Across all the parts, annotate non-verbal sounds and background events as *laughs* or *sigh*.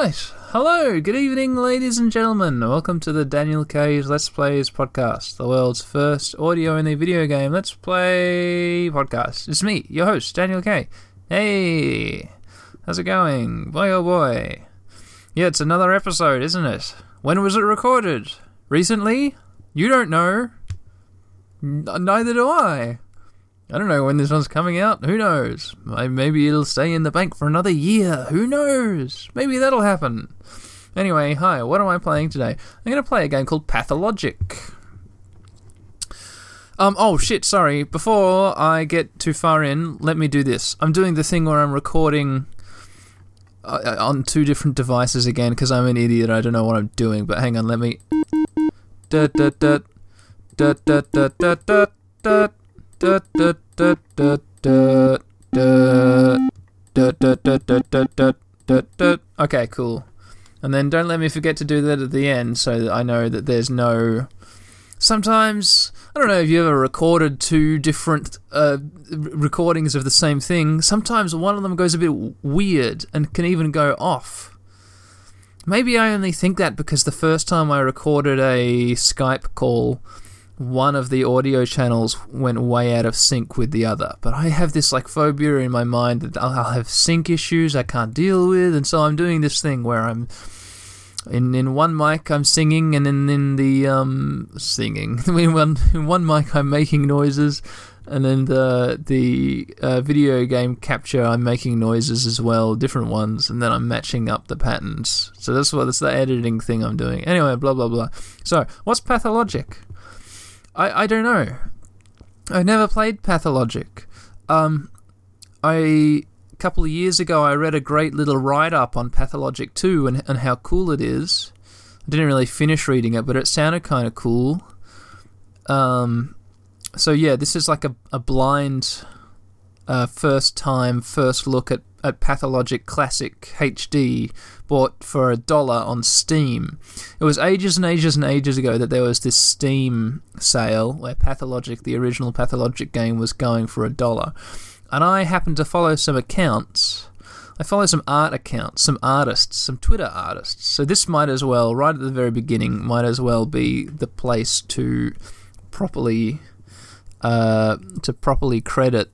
Alright, hello, good evening, ladies and gentlemen. Welcome to the Daniel K's Let's Plays podcast, the world's first audio only video game Let's Play podcast. It's me, your host, Daniel K. Hey, how's it going? Boy oh boy. Yeah, it's another episode, isn't it? When was it recorded? Recently? You don't know. N- neither do I. I don't know when this one's coming out. Who knows? Maybe it'll stay in the bank for another year. Who knows? Maybe that'll happen. Anyway, hi, what am I playing today? I'm going to play a game called Pathologic. Um, oh shit, sorry. Before I get too far in, let me do this. I'm doing the thing where I'm recording uh, on two different devices again because I'm an idiot. I don't know what I'm doing, but hang on, let me. Okay, cool. And then don't let me forget to do that at the end so that I know that there's no. Sometimes, I don't know if you ever recorded two different uh, recordings of the same thing. Sometimes one of them goes a bit weird and can even go off. Maybe I only think that because the first time I recorded a Skype call, one of the audio channels went way out of sync with the other. But I have this like phobia in my mind that I'll have sync issues I can't deal with, and so I'm doing this thing where I'm in in one mic I'm singing, and in in the um singing *laughs* in one in one mic I'm making noises, and then the the uh, video game capture I'm making noises as well, different ones, and then I'm matching up the patterns. So that's what that's the editing thing I'm doing. Anyway, blah blah blah. So what's pathologic? I, I don't know. I've never played Pathologic. Um, I a couple of years ago I read a great little write up on Pathologic 2 and and how cool it is. I didn't really finish reading it, but it sounded kind of cool. Um, so yeah, this is like a a blind uh, first time first look at at Pathologic Classic HD bought for a dollar on Steam. It was ages and ages and ages ago that there was this Steam sale where Pathologic, the original Pathologic game, was going for a dollar. And I happened to follow some accounts. I follow some art accounts, some artists, some Twitter artists. So this might as well, right at the very beginning, might as well be the place to properly uh, to properly credit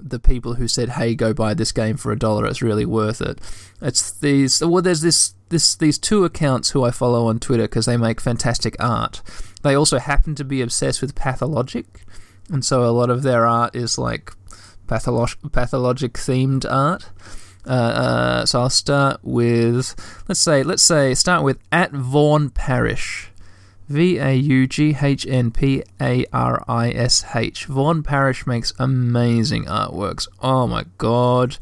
the people who said, "Hey, go buy this game for a dollar. It's really worth it." It's these. Well, there's this this these two accounts who I follow on Twitter because they make fantastic art. They also happen to be obsessed with pathologic, and so a lot of their art is like patholo- pathologic themed art. Uh, uh, so I'll start with let's say let's say start with at Vaughn Parish. V A U G H N P A R I S H. Vaughn Parish makes amazing artworks. Oh my god.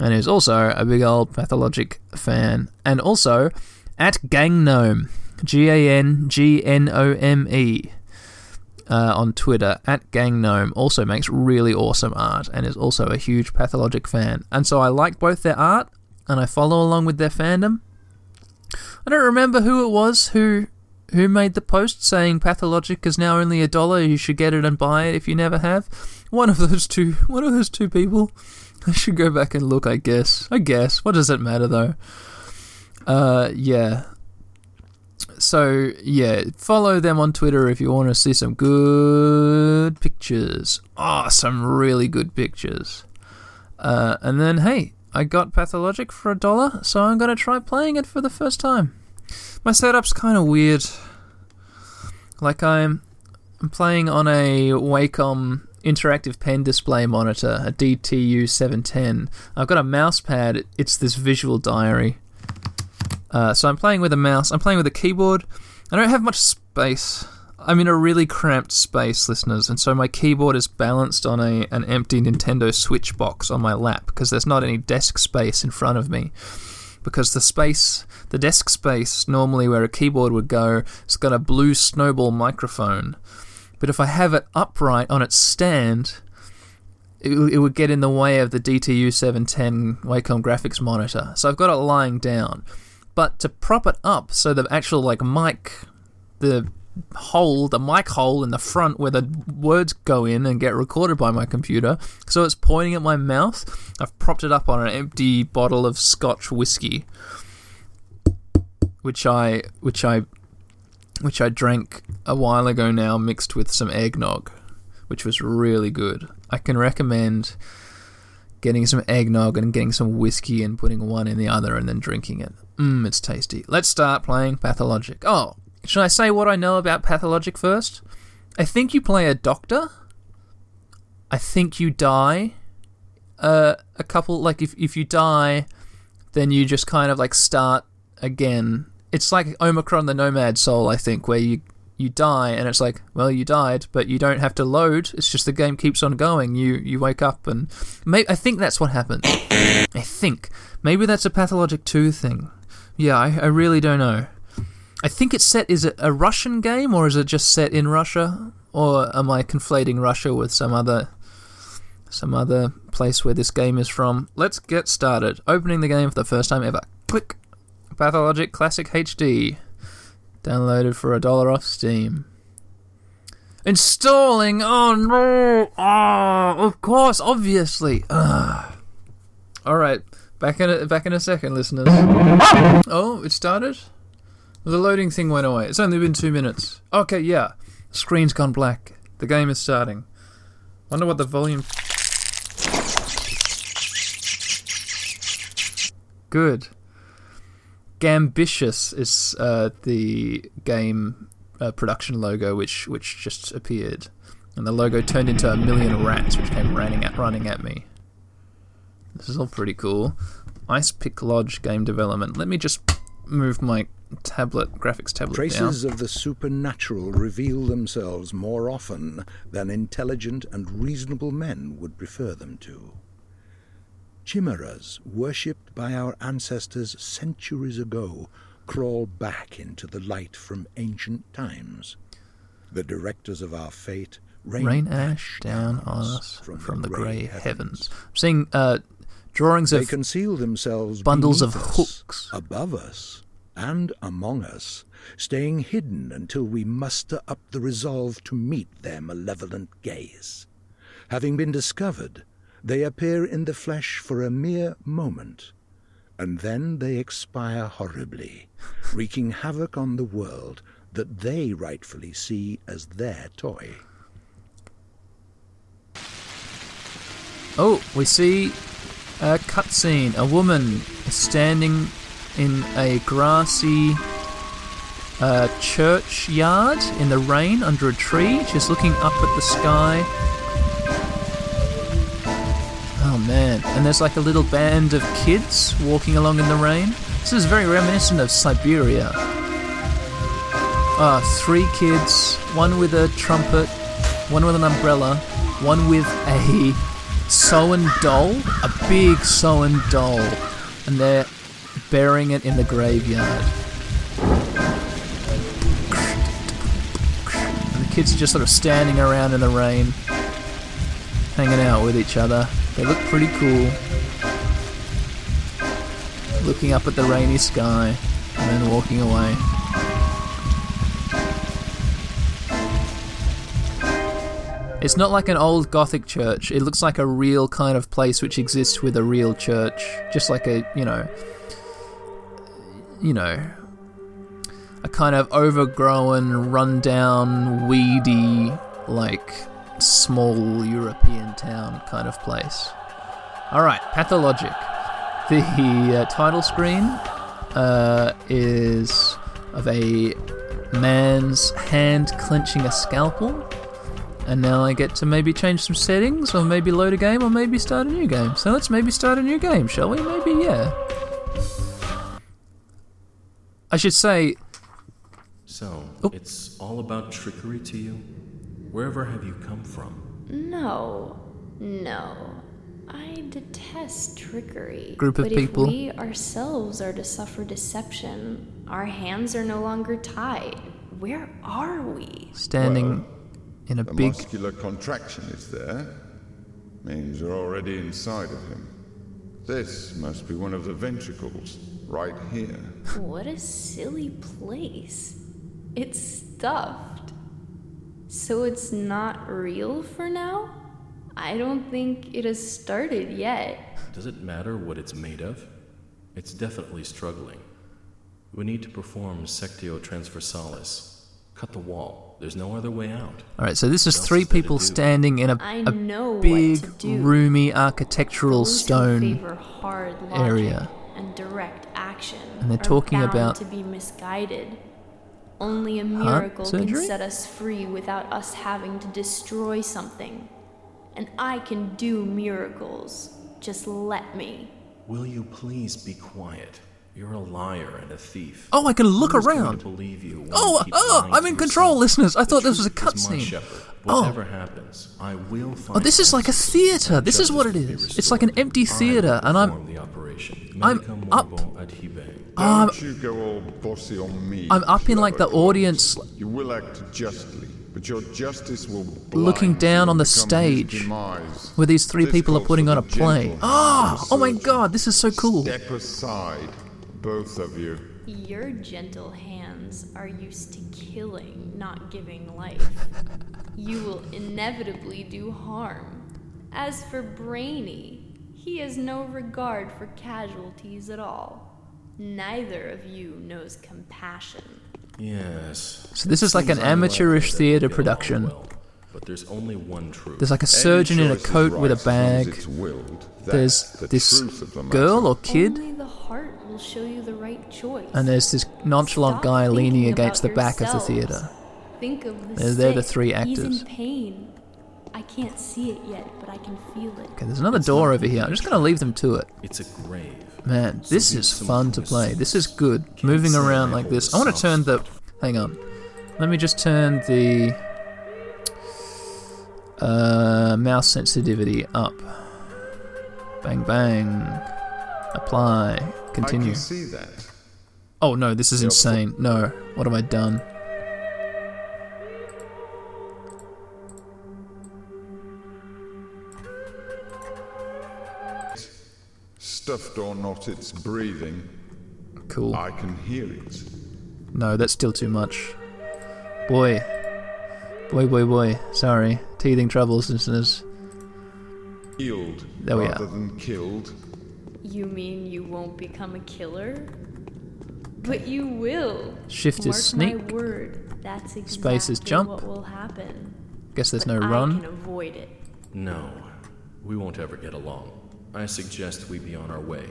And is also a big old pathologic fan. And also at Gang Gnome. G A N G N O M E. Uh, on Twitter at Gang Gnome also makes really awesome art and is also a huge pathologic fan. And so I like both their art and I follow along with their fandom. I don't remember who it was who who made the post saying Pathologic is now only a dollar. You should get it and buy it if you never have. One of those two. *laughs* One of those two people. I should go back and look. I guess. I guess. What does it matter though? Uh, yeah. So yeah, follow them on Twitter if you want to see some good pictures. Oh, some really good pictures. Uh, and then hey, I got Pathologic for a dollar, so I'm gonna try playing it for the first time my setup's kind of weird. Like I'm, I'm playing on a Wacom interactive pen display monitor, a DTU 710. I've got a mouse pad. It's this visual diary. Uh, so I'm playing with a mouse. I'm playing with a keyboard. I don't have much space. I'm in a really cramped space, listeners, and so my keyboard is balanced on a an empty Nintendo Switch box on my lap because there's not any desk space in front of me. Because the space the desk space, normally where a keyboard would go, has got a blue snowball microphone. But if I have it upright on its stand, it, it would get in the way of the DTU 710 Wacom graphics monitor. So I've got it lying down. But to prop it up so the actual like mic, the hole, the mic hole in the front where the words go in and get recorded by my computer, so it's pointing at my mouth, I've propped it up on an empty bottle of Scotch whiskey which I which I which I drank a while ago now, mixed with some eggnog, which was really good. I can recommend getting some eggnog and getting some whiskey and putting one in the other and then drinking it. Mmm, it's tasty. Let's start playing Pathologic. Oh, should I say what I know about Pathologic first? I think you play a doctor. I think you die. Uh, a couple like if if you die, then you just kind of like start again. It's like Omikron the Nomad Soul, I think, where you you die and it's like, well, you died, but you don't have to load. It's just the game keeps on going. You you wake up and may, I think that's what happened. *coughs* I think maybe that's a Pathologic Two thing. Yeah, I, I really don't know. I think it's set. Is it a Russian game or is it just set in Russia? Or am I conflating Russia with some other some other place where this game is from? Let's get started. Opening the game for the first time ever. Click. Pathologic Classic HD. Downloaded for a dollar off Steam. Installing. Oh no! Oh, of course, obviously. Ugh. All right, back in a, back in a second, listeners. *laughs* Oh, it started. The loading thing went away. It's only been two minutes. Okay, yeah. Screen's gone black. The game is starting. Wonder what the volume. Good. Gambitious is uh, the game uh, production logo, which which just appeared, and the logo turned into a million rats, which came running at running at me. This is all pretty cool. Ice Pick Lodge game development. Let me just move my tablet graphics tablet Traces of the supernatural reveal themselves more often than intelligent and reasonable men would prefer them to. Chimeras, worshipped by our ancestors centuries ago, crawl back into the light from ancient times. The directors of our fate rain, Rain ash down on us from, the grey heavens. I'm seeing uh, drawings They of conceal themselves bundles of hooks. above us, and among us, staying hidden until we muster up the resolve to meet their malevolent gaze. Having been discovered, they appear in the flesh for a mere moment, and then they expire horribly, *laughs* wreaking havoc on the world that they rightfully see as their toy. Oh, we see a cutscene. A woman is standing in a grassy uh, churchyard in the rain under a tree. She's looking up at the sky. Oh man, and there's like a little band of kids walking along in the rain. This is very reminiscent of Siberia. Ah, three kids, one with a trumpet, one with an umbrella, one with a *laughs* sewn doll, a big sewn doll, and they're burying it in the graveyard. And the kids are just sort of standing around in the rain, hanging out with each other. They look pretty cool. Looking up at the rainy sky and then walking away. It's not like an old Gothic church. It looks like a real kind of place which exists with a real church. Just like a, you know, you know, a kind of overgrown, rundown, weedy, like small European town kind of place. Alright, Pathologic. The uh, title screen uh, is of a man's hand clenching a scalpel. And now I get to maybe change some settings, or maybe load a game, or maybe start a new game. So let's maybe start a new game, shall we? Maybe, yeah. I should say, So, Oh. it's all about trickery to you? Wherever have you come from? No, no. I detest trickery. Group of but people. if we ourselves are to suffer deception, our hands are no longer tied. Where are we? standing in a The big. muscular contraction is there. Means you're already inside of him. This must be one of the ventricles, right here. What a silly place. It's stuffed. So it's not real for now? I don't think it has started yet. Does it matter what it's made of? It's definitely struggling. We need to perform Sectio Transversalis. Cut the wall. There's no other way out. All right, so this is three is people standing in a, know big, roomy architectural Those stone. favor hard logic area. And direct action And they're are talking bound about- to be misguided. Only a miracle can set us free without us having to destroy something. And I can do miracles. Just let me. Will you please be quiet? You're a liar and a thief. Oh, I can look Who's going around. to believe you Oh, oh, I'm in control, yourself? listeners. I The thought this was a truth is my cutscene. shepherd. Oh. Happens, I will find Oh, this is like a theater. This is what it will be is. It's like an empty theater, and I'm- the operation. I'm up. morbo. Um, Don't you go all bossy on me. I'm up in, like, the audience- You will act justly, but your justice will Looking down on the stage where these three This people are putting on a play. Ah, hand of oh my god, this is so cool. Step aside, both of you. Your gentle hands are used to killing, not giving life. you will inevitably do harm. As for Brainy, he has no regard for casualties at all. Neither of you knows compassion. Yes. So this is like an amateurish theater we'll production. Well, but there's only one truth. There's like a surgeon in a Any choice is coat with a right as long as bag. willed. There's the this the girl or kid, the heart will show you the right choice. and there's this nonchalant Stop guy leaning against the about back of the theater. Think of the They're- they're the sick. three He's actors. in pain. I can't see it yet, but I can feel it. Okay, there's another door over here. I'm just gonna leave them to it. It's a grave. Man, this Something is fun to play. This is good. Moving around like this. I want to turn the. Hang on. Let me just turn the uh, mouse sensitivity up. Bang bang. Apply. I Continue. can see that. Oh no, this is insane. No, what have I done? Stuffed or not, it's breathing. Cool. I can hear it. No, that's still too much. Boy. Boy, boy, boy. Sorry. Teething troubles, listeners. Healed There we rather are. than killed. You mean you won't become a killer? But you will. Shift is Mark sneak. my word. That's exactly Space is jump. what will happen. Guess there's but no I run. can avoid it. No, we won't ever get along. I suggest we be on our way.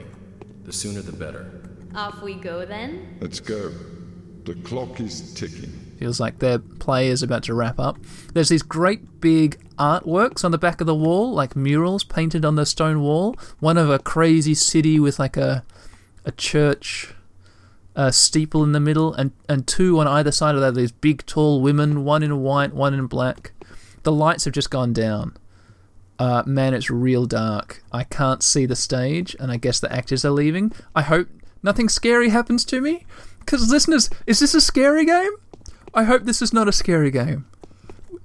The sooner the better. Off we go then. Let's go. The clock is ticking. Feels like their play is about to wrap up. There's these great big artworks on the back of the wall, like murals painted on the stone wall. One of a crazy city with like a a church a steeple in the middle, and, and two on either side of that. These big, tall women, one in white, one in black. The lights have just gone down. Uh, man, it's real dark. I can't see the stage, and I guess the actors are leaving. I hope nothing scary happens to me. Because, listeners, is this a scary game? I hope this is not a scary game.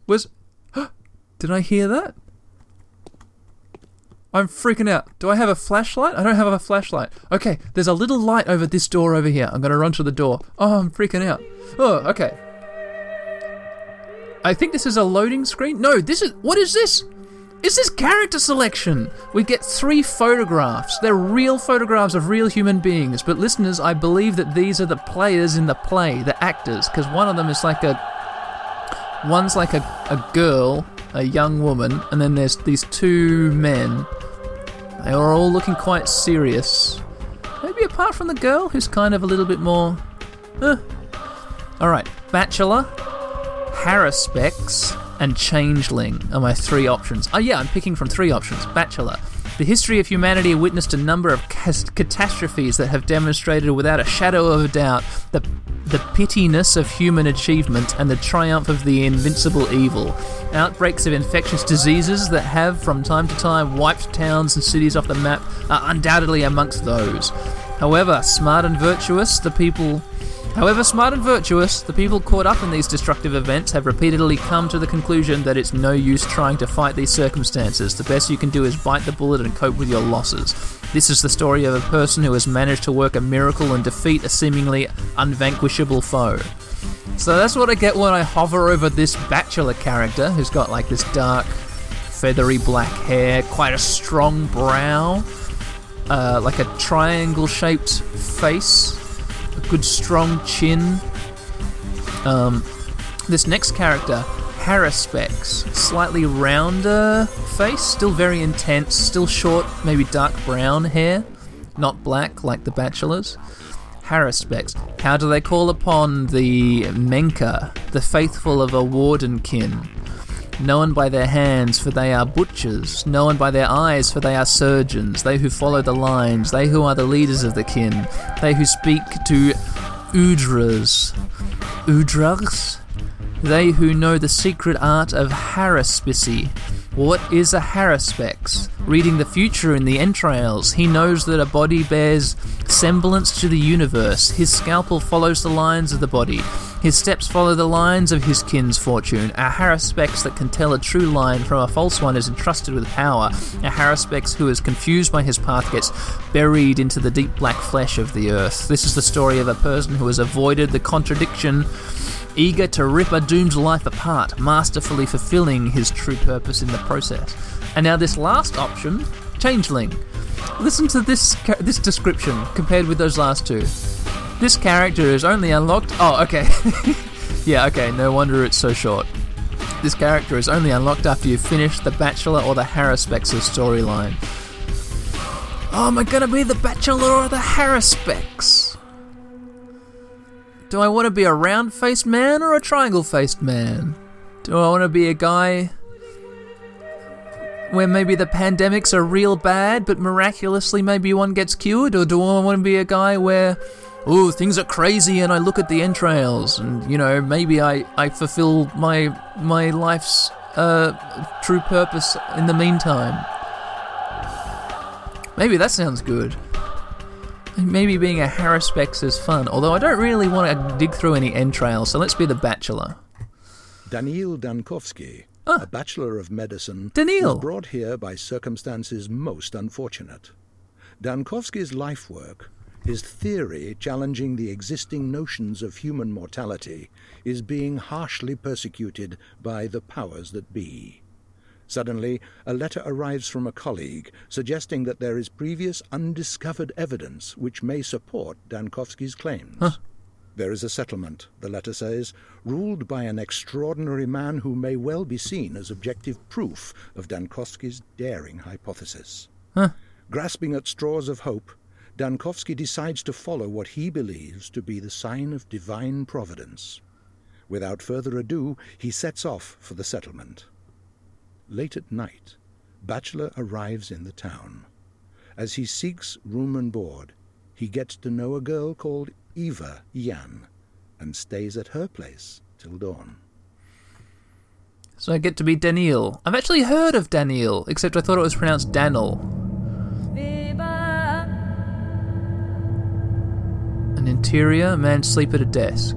Was. *gasps* Did I hear that? I'm freaking out. Do I have a flashlight? I don't have a flashlight. Okay, there's a little light over this door over here. I'm gonna run to the door. Oh, I'm freaking out. Oh, okay. I think this is a loading screen. No, this is. What is this? Is this character selection? We get three photographs. They're real photographs of real human beings. But listeners, I believe that these are the players in the play, the actors, because one of them is like a. One's like a, a girl, a young woman, and then there's these two men. They are all looking quite serious. Maybe apart from the girl, who's kind of a little bit more. Alright, Bachelor, Haruspex, and Changeling are my three options. Oh, yeah, I'm picking from three options. Bachelor. The history of humanity witnessed a number of catastrophes that have demonstrated without a shadow of a doubt the, the pittiness of human achievement and the triumph of the invincible evil. Outbreaks of infectious diseases that have, from time to time, wiped towns and cities off the map are undoubtedly amongst those. However, smart and virtuous, the people However smart and virtuous, the people caught up in these destructive events have repeatedly come to the conclusion that it's no use trying to fight these circumstances. The best you can do is bite the bullet and cope with your losses. This is the story of a person who has managed to work a miracle and defeat a seemingly unvanquishable foe. So that's what I get when I hover over this bachelor character who's got like this dark, feathery black hair, quite a strong brow, uh, like a triangle shaped face, good strong chin. Um, this next character, Haruspex, slightly rounder face, still very intense, still short, maybe dark brown hair, not black like the Bachelors. Haruspex, how do they call upon the Menka, the faithful of a Wardenkin? Known by their hands, for they are butchers, known by their eyes, for they are surgeons, they who follow the lines, they who are the leaders of the kin, they who speak to Udras. Udras? They who know the secret art of haruspicy. What is a haruspex? Reading the future in the entrails, he knows that a body bears semblance to the universe. His scalpel follows the lines of the body. His steps follow the lines of his kin's fortune. A haruspex that can tell a true line from a false one is entrusted with power. A haruspex who is confused by his path gets buried into the deep black flesh of the earth. This is the story of a person who has avoided the contradiction eager to rip a doomed life apart, masterfully fulfilling his true purpose in the process. And now this last option, Changeling. Listen to this this description compared with those last two. This character is only unlocked. Oh, okay. *laughs* yeah, okay. No wonder it's so short. This character is only unlocked after you finish the Bachelor or the Haruspex storyline. Oh, am I gonna be the Bachelor or the Haruspex? Do I want to be a round faced man or a triangle faced man? Do I want to be a guy where maybe the pandemics are real bad, but miraculously maybe one gets cured? Or do I want to be a guy where, oh, things are crazy and I look at the entrails and, you know, maybe I, I fulfill my, my life's uh, true purpose in the meantime? Maybe that sounds good. Maybe being a Haruspex is fun, although I don't really want to dig through any entrails, so let's be the Bachelor. Daniil Dankovsky, Ah. a Bachelor of Medicine, Daniil. was brought here by circumstances most unfortunate. Dankovsky's life work, his theory challenging the existing notions of human mortality, is being harshly persecuted by the powers that be. Suddenly, a letter arrives from a colleague suggesting that there is previous undiscovered evidence which may support Dankovsky's claims. Huh. There is a settlement, the letter says, ruled by an extraordinary man who may well be seen as objective proof of Dankovsky's daring hypothesis. Huh. Grasping at straws of hope, Dankovsky decides to follow what he believes to be the sign of divine providence. Without further ado, he sets off for the settlement. Late at night, Bachelor arrives in the town. As he seeks room and board, he gets to know a girl called Eva Yan and stays at her place till dawn. So I get to be Daniil. I've actually heard of Daniil, except I thought it was pronounced Danil. An interior, man sleep at a desk.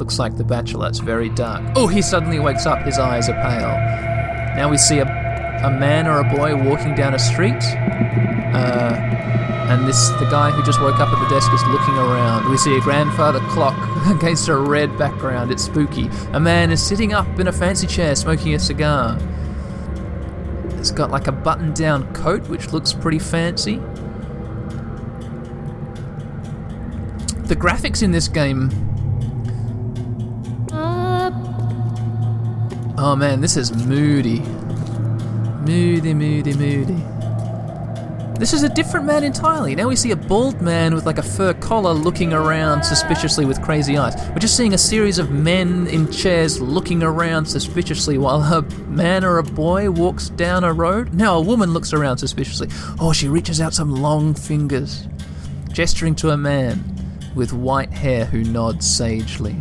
Looks like the bachelor, it's very dark. Oh, he suddenly wakes up, his eyes are pale. Now we see a, a man or a boy walking down a street. Uh, and this the guy who just woke up at the desk is looking around. We see a grandfather clock *laughs* against a red background. It's spooky. A man is sitting up in a fancy chair smoking a cigar. It's got like a button down coat which looks pretty fancy. The graphics in this game. Oh man, this is moody. Moody, moody, moody. This is a different man entirely. Now we see a bald man with like a fur collar looking around suspiciously with crazy eyes. We're just seeing a series of men in chairs looking around suspiciously while a man or a boy walks down a road. Now a woman looks around suspiciously. Oh, she reaches out some long fingers, gesturing to a man with white hair who nods sagely.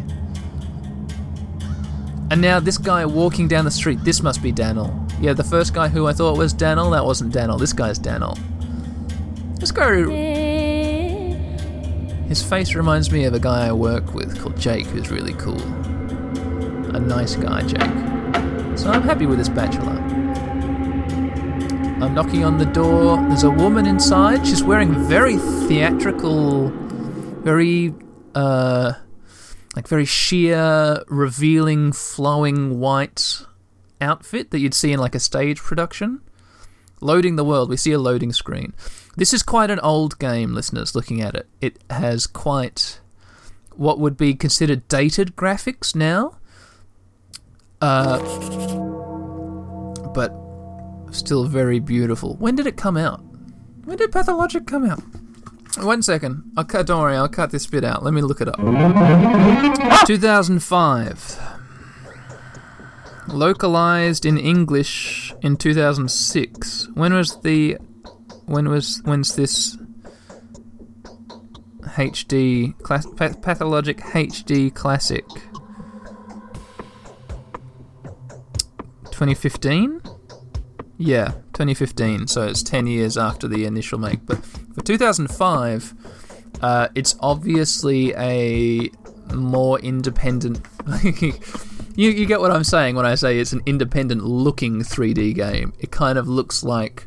And now this guy walking down the street, this must be Daniel. Yeah, the first guy who I thought was Daniel, that wasn't Daniel. This guy's Daniel. This guy, his face reminds me of a guy I work with called Jake, who's really cool. A nice guy, Jake. So I'm happy with this bachelor. I'm knocking on the door. There's a woman inside. She's wearing very theatrical, very, uh, like very sheer, revealing, flowing white outfit that you'd see in like a stage production. Loading the world. We see a loading screen. This is quite an old game, listeners, looking at it. It has quite what would be considered dated graphics now. Uh, but still very beautiful. When did it come out? When did Pathologic come out? One second. I'll cut. Don't worry. I'll cut this bit out. Let me look it up. Ah! 2005. Localized in English in 2006. When was the? When was? When's this? HD class, pathologic HD classic. 2015. Yeah, 2015. So it's 10 years after the initial make. But for 2005, uh, it's obviously a more independent. *laughs* you, you get what I'm saying when I say it's an independent looking 3D game. It kind of looks like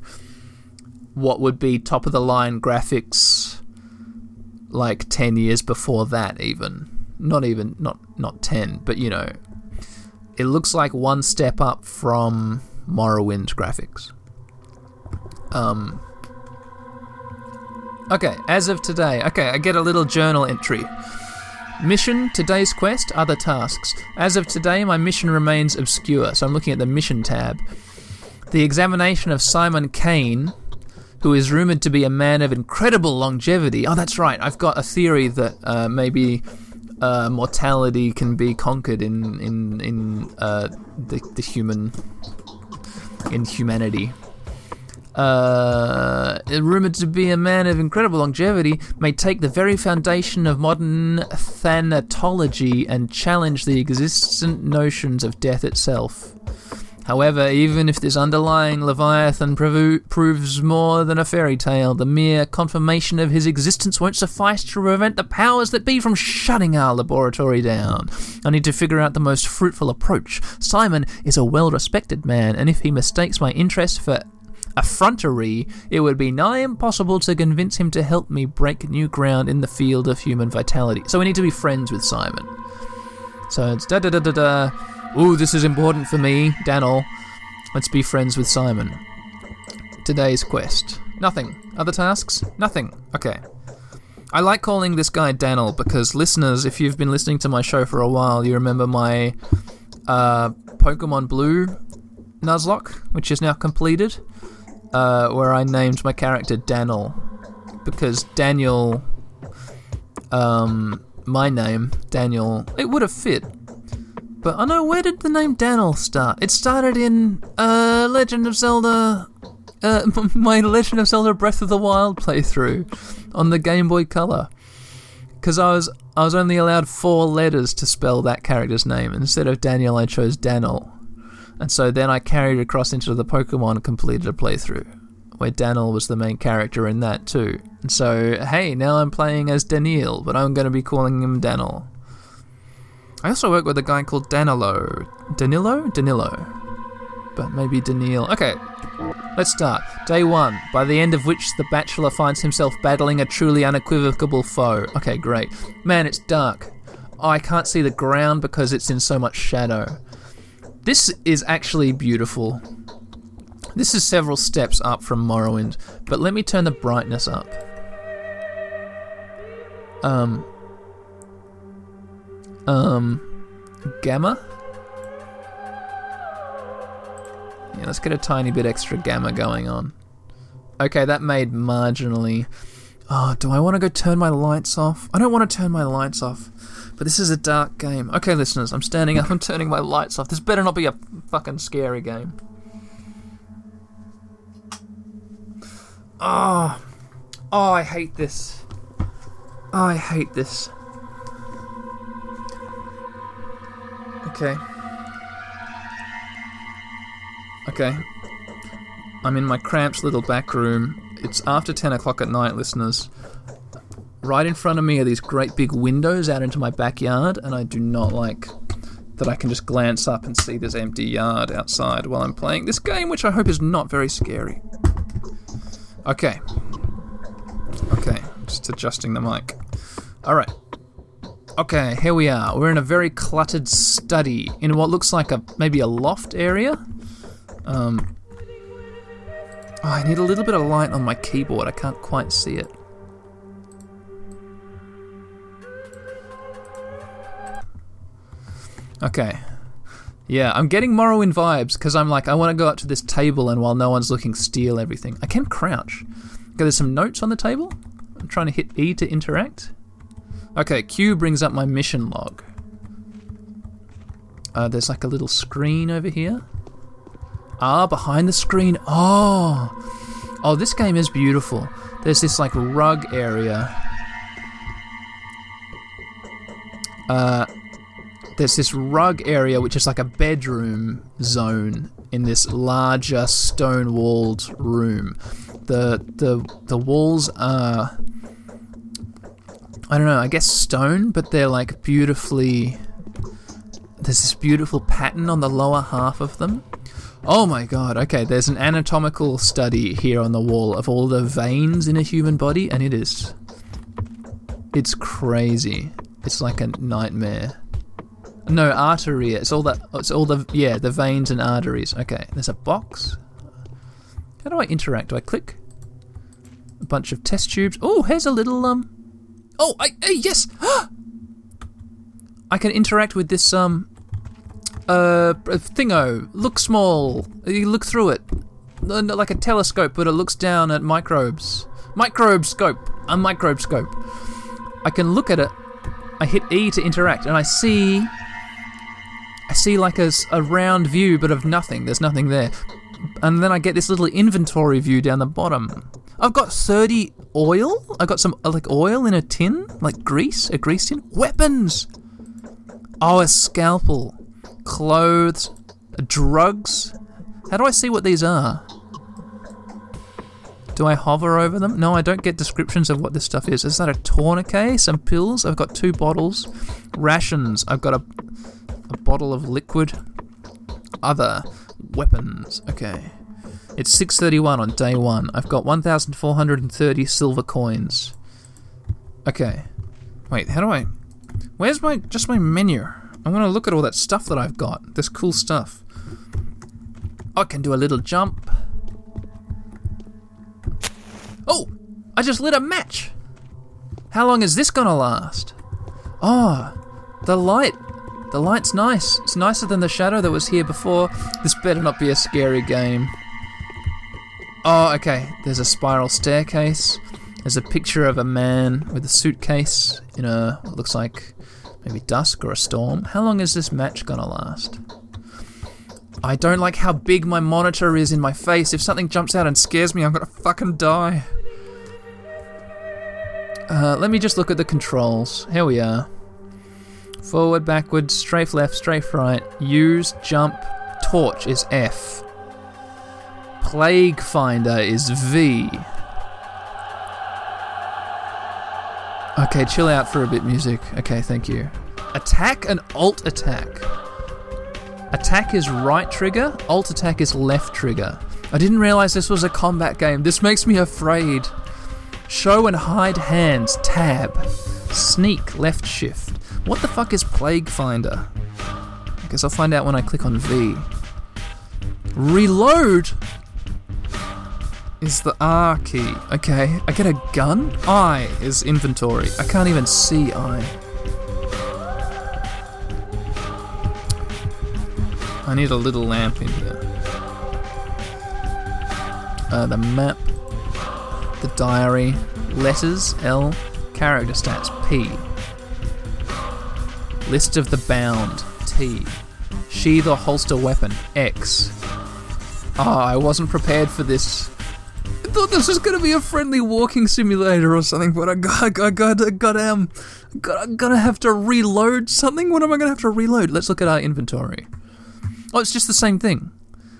what would be top of the line graphics like 10 years before that even not even not not 10 but you know it looks like one step up from Morrowind graphics. Um. Okay, as of today, okay, I get a little journal entry. Mission, today's quest, other tasks. As of today, my mission remains obscure, so I'm looking at the mission tab. The examination of Simon Kain, who is rumored to be a man of incredible longevity. Oh, that's right, I've got a theory that uh, maybe uh, mortality can be conquered in in in uh, the the human in humanity. Uh, rumored to be a man of incredible longevity, may take the very foundation of modern thanatology and challenge the existent notions of death itself. However, even if this underlying Leviathan proves more than a fairy tale, the mere confirmation of his existence won't suffice to prevent the powers that be from shutting our laboratory down. I need to figure out the most fruitful approach. Simon is a well respected man, and if he mistakes my interest for effrontery, it would be nigh impossible to convince him to help me break new ground in the field of human vitality. So we need to be friends with Simon. So it's da da da da da. Ooh, this is important for me, Daniel. Let's be friends with Simon. Today's quest. Nothing. Other tasks? Nothing. Okay. I like calling this guy Daniel because listeners, if you've been listening to my show for a while, you remember my uh, Pokemon Blue Nuzlocke, which is now completed, uh, where I named my character Daniel because Daniel, um, my name Daniel, it would have fit but I know where did the name Daniel start? It started in uh, Legend of Zelda, uh, *laughs* my Legend of Zelda Breath of the Wild playthrough on the Game Boy Color. Because I was I was only allowed four letters to spell that character's name. Instead of Daniel, I chose Daniel, and so then I carried across into the Pokemon and completed a playthrough where Daniel was the main character in that too. And so hey, now I'm playing as Daniel, but I'm going to be calling him Daniel. I also work with a guy called Danilo. Danilo? Danilo. But maybe Daniil. Okay, let's start. Day one, by the end of which the bachelor finds himself battling a truly unequivocal foe. Okay, great. Man, it's dark. Oh, I can't see the ground because it's in so much shadow. This is actually beautiful. This is several steps up from Morrowind, but let me turn the brightness up. Um, um, gamma? Yeah, let's get a tiny bit extra gamma going on. Okay, that made marginally. Oh, do I want to go turn my lights off? I don't want to turn my lights off. But this is a dark game. Okay, listeners, I'm standing up. I'm turning my lights off. This better not be a fucking scary game. Oh, oh, I hate this. Oh, I hate this. Okay. Okay. I'm in my cramped little back room. It's after 10 o'clock at night, listeners. Right in front of me are these great big windows out into my backyard, and I do not like that I can just glance up and see this empty yard outside while I'm playing this game, which I hope is not very scary. Okay. Okay, just adjusting the mic. Alright. Okay, here we are. We're in a very cluttered study in what looks like a maybe a loft area. Um, Oh, I need a little bit of light on my keyboard. I can't quite see it. Okay. Yeah, I'm getting Morrowind vibes because I'm like, I want to go up to this table and while no one's looking, steal everything. I can crouch. Okay, there's some notes on the table. I'm trying to hit E to interact. Okay, Q brings up my mission log. Uh, there's like a little screen over here. Ah, behind the screen. Oh, oh, this game is beautiful. There's this like rug area. Uh, there's this rug area which is like a bedroom zone in this larger stone-walled room. The the the walls are I don't know, I guess stone, but they're like beautifully there's this beautiful pattern on the lower half of them. Oh my god, okay, there's an anatomical study here on the wall of all the veins in a human body, and it is. It's crazy. It's like a nightmare. No, artery. It's all that. It's all the. Yeah, the veins and arteries. Okay, there's a box. How do I interact? Do I click? A bunch of test tubes. Oh, here's a little. Um. Oh, I. Hey, yes! *gasps* I can interact with this, um uh, thingo. Look small. You look through it. Like a telescope, but it looks down at microbes. Microbe scope. A microbe scope. I can look at it. I hit E to interact, and I see. I see like a, a round view, but of nothing. There's nothing there. And then I get this little inventory view down the bottom. I've got 30 oil. I've got some like oil in a tin, like grease, a grease tin. Weapons. Oh, a scalpel clothes, drugs. How do I see what these are? Do I hover over them? No, I don't get descriptions of what this stuff is. Is that a tourniquet? Some pills? I've got two bottles. Rations. I've got a, a bottle of liquid. Other weapons. Okay. It's 6:31 on day 1. I've got 1430 silver coins. Okay. Wait, how do I Where's my just my menu? I want to look at all that stuff that I've got. This cool stuff. I can do a little jump. Oh! I just lit a match! How long is this gonna last? Oh, the light. The light's nice. It's nicer than the shadow that was here before. This better not be a scary game. Oh, okay. There's a spiral staircase. There's a picture of a man with a suitcase in a, looks like maybe dusk or a storm. How long is this match gonna last? I don't like how big my monitor is in my face. If something jumps out and scares me, I'm gonna fucking die. Uh, let me just look at the controls. Here we are. Forward, backward, strafe left, strafe right. Use, jump, torch is F. Plague Finder is V. Okay, chill out for a bit, music. Okay, thank you. Attack and alt attack. Attack is right trigger, alt attack is left trigger. I didn't realize this was a combat game. This makes me afraid. Show and hide hands, tab. Sneak, left shift. What the fuck is Plague Finder? I guess I'll find out when I click on V. Reload? Is the R key. Okay, I get a gun. I is inventory. I can't even see I. I need a little lamp in here. Uh, the map, the diary, letters L, character stats P, list of the bound T, sheath or holster weapon X. Ah, oh, I wasn't prepared for this thought this was gonna be a friendly walking simulator or something, but I got, I got, I got, I um, got, I'm gonna have to reload something. What am I gonna have to reload? Let's look at our inventory. Oh, it's just the same thing.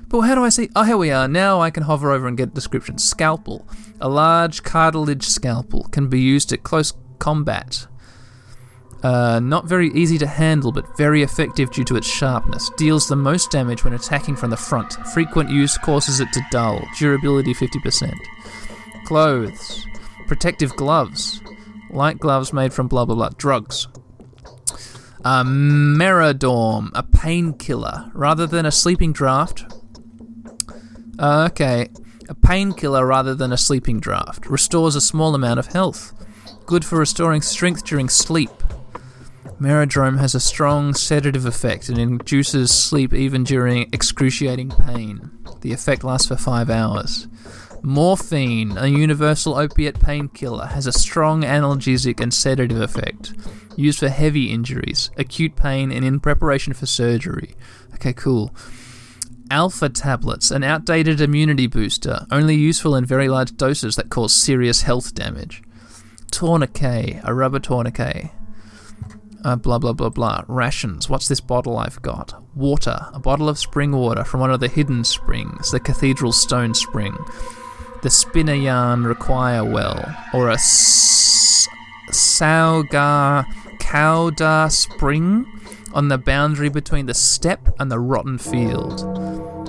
But how do I see? Oh, here we are. Now I can hover over and get description. Scalpel. A large cartilage scalpel can be used at close combat. Uh, not very easy to handle, but very effective due to its sharpness. Deals the most damage when attacking from the front. Frequent use causes it to dull. Durability 50%. Clothes. Protective gloves. Light gloves made from blah blah blah. Drugs. A Meridorm, a painkiller. Rather than a sleeping draft. Uh, okay. A painkiller rather than a sleeping draft. Restores a small amount of health. Good for restoring strength during sleep. Merodrome has a strong sedative effect and induces sleep even during excruciating pain. The effect lasts for five hours. Morphine, a universal opiate painkiller, has a strong analgesic and sedative effect. Used for heavy injuries, acute pain, and in preparation for surgery. Okay, cool. Alpha tablets, an outdated immunity booster, only useful in very large doses that cause serious health damage. Tourniquet, a rubber tourniquet. Uh, blah blah blah blah. Rations. What's this bottle I've got? Water. A bottle of spring water from one of the hidden springs, the Cathedral Stone Spring, the Spinayan Require Well, or a Saugar Cauda Spring on the boundary between the steppe and the rotten field.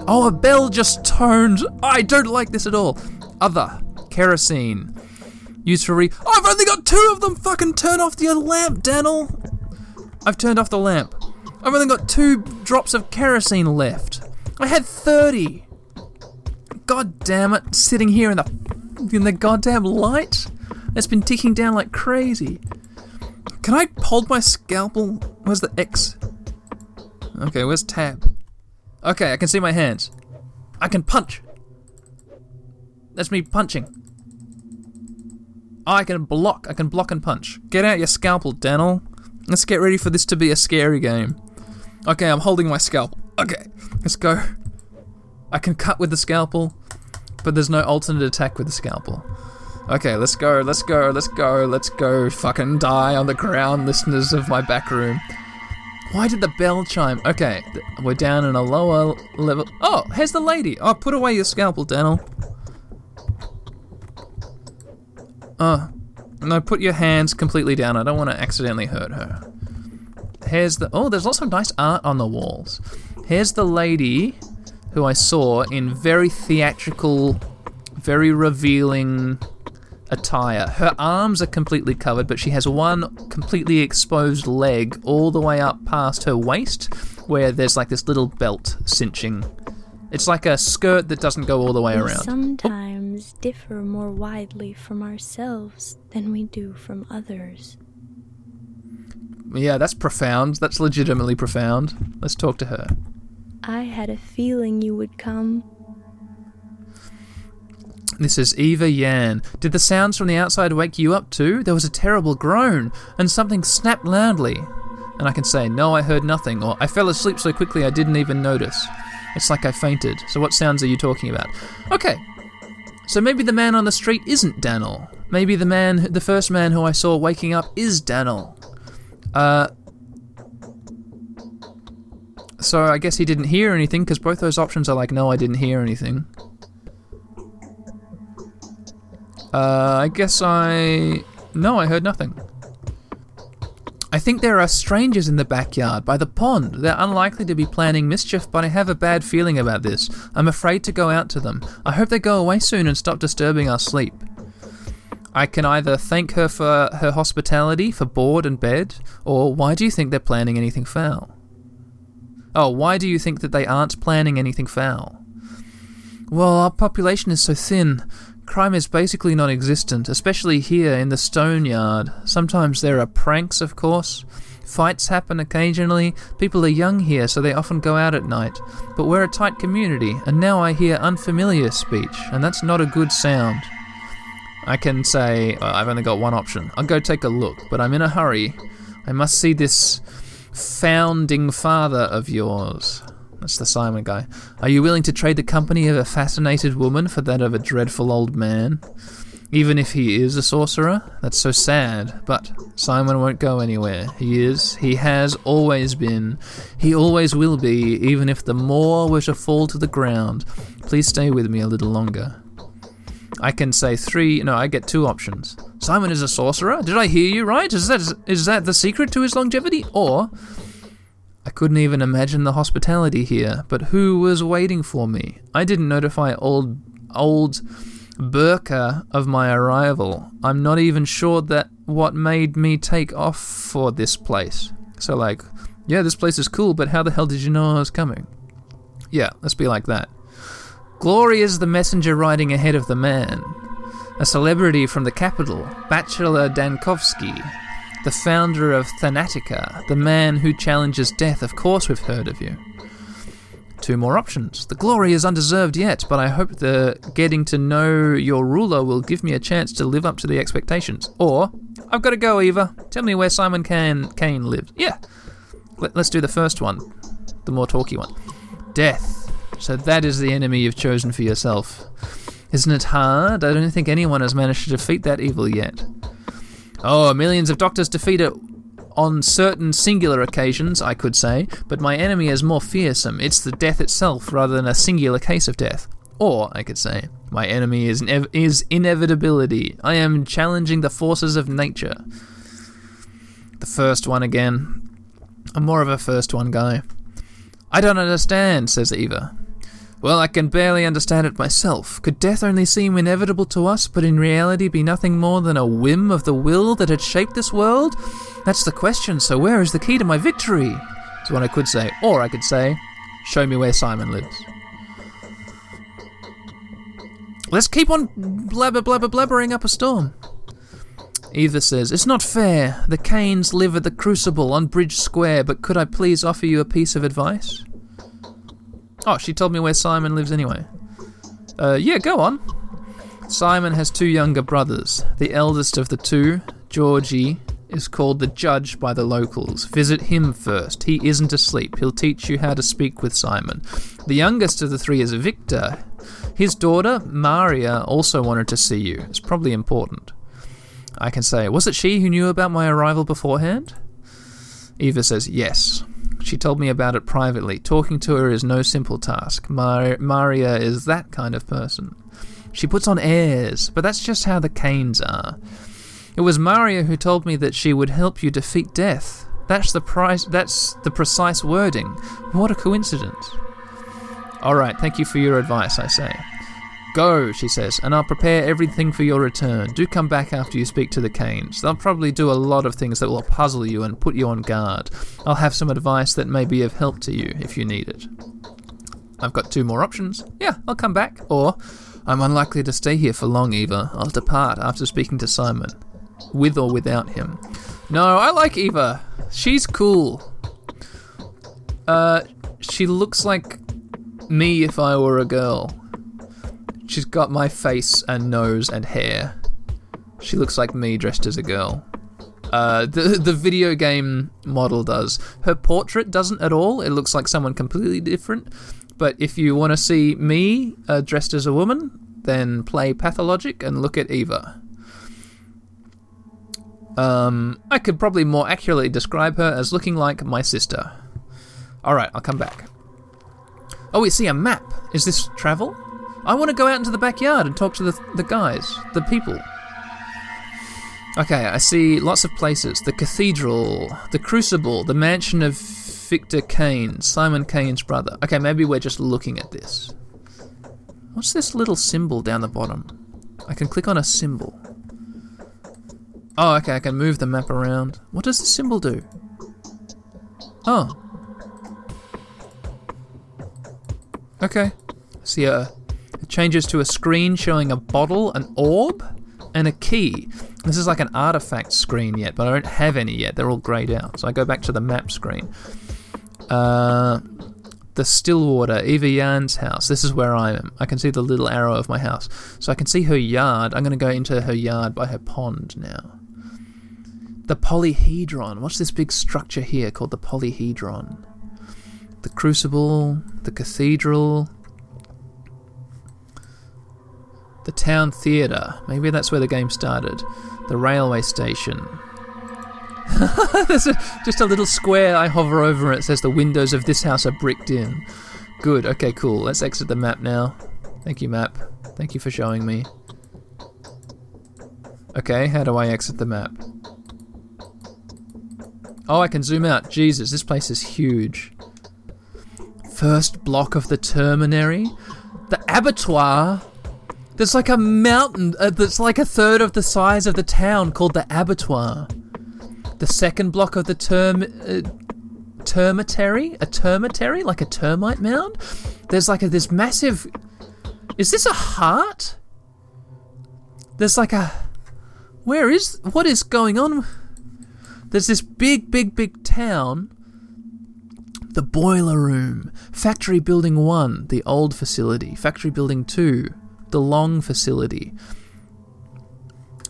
Oh, a bell just toned. I don't like this at all. Other kerosene. Used for re. Oh, I've only got two of them. Fucking turn off the lamp, Daniel. I've turned off the lamp. I've only got two drops of kerosene left. I had 30. God damn it, sitting here in the in the goddamn light. It's been ticking down like crazy. Can I hold my scalpel? Where's the X? Okay, where's tab? Okay, I can see my hands. I can punch. That's me punching. I can block. I can block and punch. Get out your scalpel, Daniel. Let's get ready for this to be a scary game. Okay, I'm holding my scalpel. Okay, let's go. I can cut with the scalpel, but there's no alternate attack with the scalpel. Okay, let's go, let's go, let's go, let's go. Fucking die on the ground, listeners of my back room. Why did the bell chime? Okay, we're down in a lower level. Oh, here's the lady. Oh, put away your scalpel, Daniel. Oh, no, put your hands completely down. I don't want to accidentally hurt her. Here's the. Oh, there's lots of nice art on the walls. Here's the lady who I saw in very theatrical, very revealing attire. Her arms are completely covered, but she has one completely exposed leg all the way up past her waist, where there's like this little belt cinching. It's like a skirt that doesn't go all the way around. sometimes differ more widely from ourselves than we do from others. Yeah, that's profound. That's legitimately profound. Let's talk to her. I had a feeling you would come. This is Eva Yan. Did the sounds from the outside wake you up too? There was a terrible groan, and something snapped loudly. And I can say, No, I heard nothing, or I fell asleep so quickly I didn't even notice. It's like I fainted. So, what sounds are you talking about? Okay. So, maybe the man on the street isn't Daniel. Maybe the man, the first man who I saw waking up is Daniel. Uh. So, I guess he didn't hear anything, because both those options are like, No, I didn't hear anything. Uh, I guess I. No, I heard nothing. I think there are strangers in the backyard by the pond. They're unlikely to be planning mischief, but I have a bad feeling about this. I'm afraid to go out to them. I hope they go away soon and stop disturbing our sleep. I can either thank her for her hospitality, for board and bed, or why do you think they're planning anything foul? Oh, why do you think that they aren't planning anything foul? Well, our population is so thin. Crime is basically non existent, especially here in the stone yard. Sometimes there are pranks, of course. Fights happen occasionally. People are young here, so they often go out at night. But we're a tight community, and now I hear unfamiliar speech, and that's not a good sound. I can say, well, I've only got one option. I'll go take a look, but I'm in a hurry. I must see this founding father of yours. That's the Simon guy. Are you willing to trade the company of a fascinated woman for that of a dreadful old man? Even if he is a sorcerer? That's so sad. But Simon won't go anywhere. He is, he has always been, he always will be, even if the moor were to fall to the ground. Please stay with me a little longer. I can say three. No, I get two options. Simon is a sorcerer. Did I hear you right? Is that is that the secret to his longevity? Or I couldn't even imagine the hospitality here. But who was waiting for me? I didn't notify old old Burakh of my arrival. I'm not even sure that what made me take off for this place. So like, yeah, this place is cool, but how the hell did you know I was coming? Yeah, let's be like that. Glory is the messenger riding ahead of the man. A celebrity from the capital, Bachelor Dankovsky, the founder of Thanatica, the man who challenges death. Of course, we've heard of you. Two more options. The glory is undeserved yet, but I hope the getting to know your ruler will give me a chance to live up to the expectations. Or, I've got to go, Eva. Tell me where Simon Kain, Kain lives. Yeah. Let, let's do the first one, the more talky one. Death. So that is the enemy you've chosen for yourself. Isn't it hard? I don't think anyone has managed to defeat that evil yet. Oh, millions of doctors defeat it on certain singular occasions, I could say, but my enemy is more fearsome. It's the death itself rather than a singular case of death. Or, I could say, my enemy is, is inevitability. I am challenging the forces of nature. The first one again. I'm more of a first one guy. I don't understand, says Eva. Well, I can barely understand it myself. Could death only seem inevitable to us, but in reality be nothing more than a whim of the will that had shaped this world? That's the question, so where is the key to my victory? Is what I could say. Or I could say, show me where Simon lives. Let's keep on blabber blabber blabbering up a storm. Eva says, It's not fair. The Kains live at the Crucible on Bridge Square, but could I please offer you a piece of advice? Oh, she told me where Simon lives anyway. Uh, yeah, go on. Simon has two younger brothers. The eldest of the two, Georgie, is called the judge by the locals. Visit him first. He isn't asleep. He'll teach you how to speak with Simon. The youngest of the three is Victor. His daughter, Maria, also wanted to see you. It's probably important. I can say, was it she who knew about my arrival beforehand? Eva says, yes. She told me about it privately. Talking to her is no simple task. Mar- Maria is that kind of person. She puts on airs, but that's just how the Kains are. It was Maria who told me that she would help you defeat death. That's the price. That's the precise wording. What a coincidence! All right, thank you for your advice. I say. Go, she says, and I'll prepare everything for your return. Do come back after you speak to the Kains. They'll probably do a lot of things that will puzzle you and put you on guard. I'll have some advice that may be of help to you if you need it. I've got two more options. Yeah, I'll come back. Or, I'm unlikely to stay here for long, Eva. I'll depart after speaking to Simon. With or without him. No, I like Eva. She's cool. Uh, she looks like me if I were a girl. She's got my face and nose and hair. She looks like me dressed as a girl. Uh, the the video game model does. Her portrait doesn't at all. It looks like someone completely different. But if you want to see me uh, dressed as a woman, then play Pathologic and look at Eva. Um, I could probably more accurately describe her as looking like my sister. Alright, I'll come back. Oh, we see a map. Is this travel? I want to go out into the backyard and talk to the, the guys, the people. Okay, I see lots of places. The cathedral, the crucible, the mansion of Victor Kain, Simon Kain's brother. Okay, maybe we're just looking at this. What's this little symbol down the bottom? I can click on a symbol. Oh, okay, I can move the map around. What does the symbol do? Oh. Okay. See, uh, it changes to a screen showing a bottle, an orb, and a key. This is like an artifact screen yet, but I don't have any yet. They're all grayed out. So I go back to the map screen. Uh, the Stillwater, Eva Yan's house. This is where I am. I can see the little arrow of my house. So I can see her yard. I'm going to go into her yard by her pond now. The polyhedron. What's this big structure here called the polyhedron? The crucible, the cathedral, the town theatre. Maybe that's where the game started. The railway station. *laughs* There's a, just a little square I hover over and it says the windows of this house are bricked in. Good, okay, cool. Let's exit the map now. Thank you, map. Thank you for showing me. Okay, how do I exit the map? Oh, I can zoom out. Jesus, this place is huge. First block of the terminary. The abattoir. There's like a mountain uh, that's like a third of the size of the town called the abattoir. The second block of the term. Uh, termitary? A termitary? Like a termite mound? There's like a, this massive Is this a heart? There's like a. Where is. What is going on? There's this big, big, big town. The boiler room. Factory Building 1, the old facility. Factory Building 2, the long facility.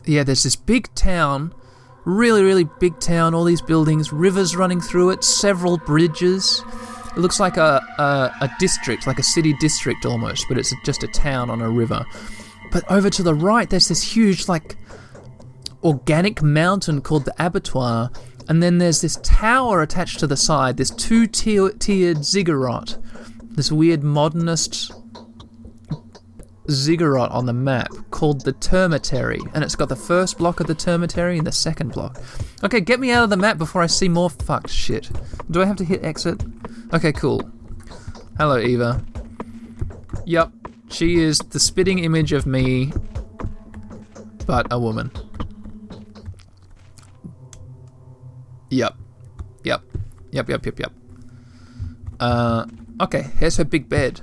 Yeah, there's this big town. Really, really big town. All these buildings, rivers running through it, several bridges. It looks like a, a, a district, like a city district almost, but it's just a town on a river. But over to the right, there's this huge, like, organic mountain called the abattoir, and then there's this tower attached to the side, this two tiered ziggurat, this weird modernist ziggurat on the map called the Termitary, and it's got the first block of the Termitary and the second block. Okay, get me out of the map before I see more fucked shit. Do I have to hit exit? Okay, cool. Hello, Eva. Yup, she is the spitting image of me, but a woman. Yep. Yep. Yep, yep, yep, yep. Uh, okay, here's her big bed.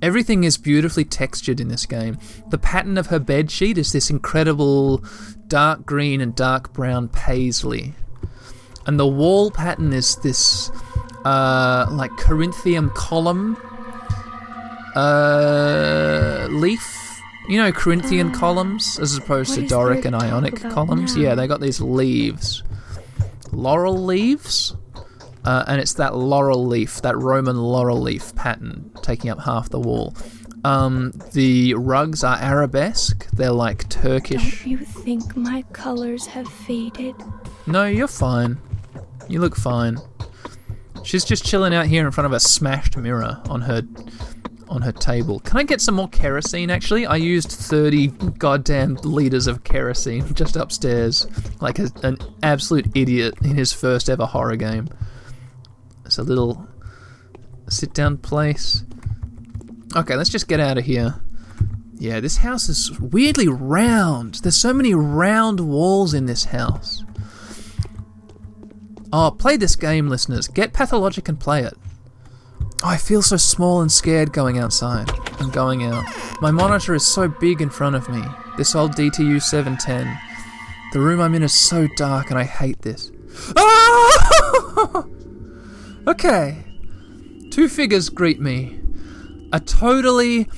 Everything is beautifully textured in this game. The pattern of her bed sheet is this incredible dark green and dark brown paisley. And the wall pattern is this uh, like Corinthian column uh, leaf you know, Corinthian columns as opposed to Doric and Ionic columns? Now? Yeah, they got these leaves. Laurel leaves? Uh, and it's that laurel leaf, that Roman laurel leaf pattern taking up half the wall. Um, the rugs are arabesque. They're like Turkish. Don't you think my colors have faded? No, you're fine. You look fine. She's just chilling out here in front of a smashed mirror on her on her table. Can I get some more kerosene, actually? I used 30 goddamn liters of kerosene *laughs* just upstairs, like a, an absolute idiot in his first ever horror game. It's a little sit down place. Okay, let's just get out of here. Yeah, this house is weirdly round. There's so many round walls in this house. Oh, play this game, listeners. Get Pathologic and play it. Oh, I feel so small and scared going outside. I'm going out. My monitor is so big in front of me. This old DTU 710. The room I'm in is so dark and I hate this. *laughs* Ah! Okay. Two figures greet me. A totally.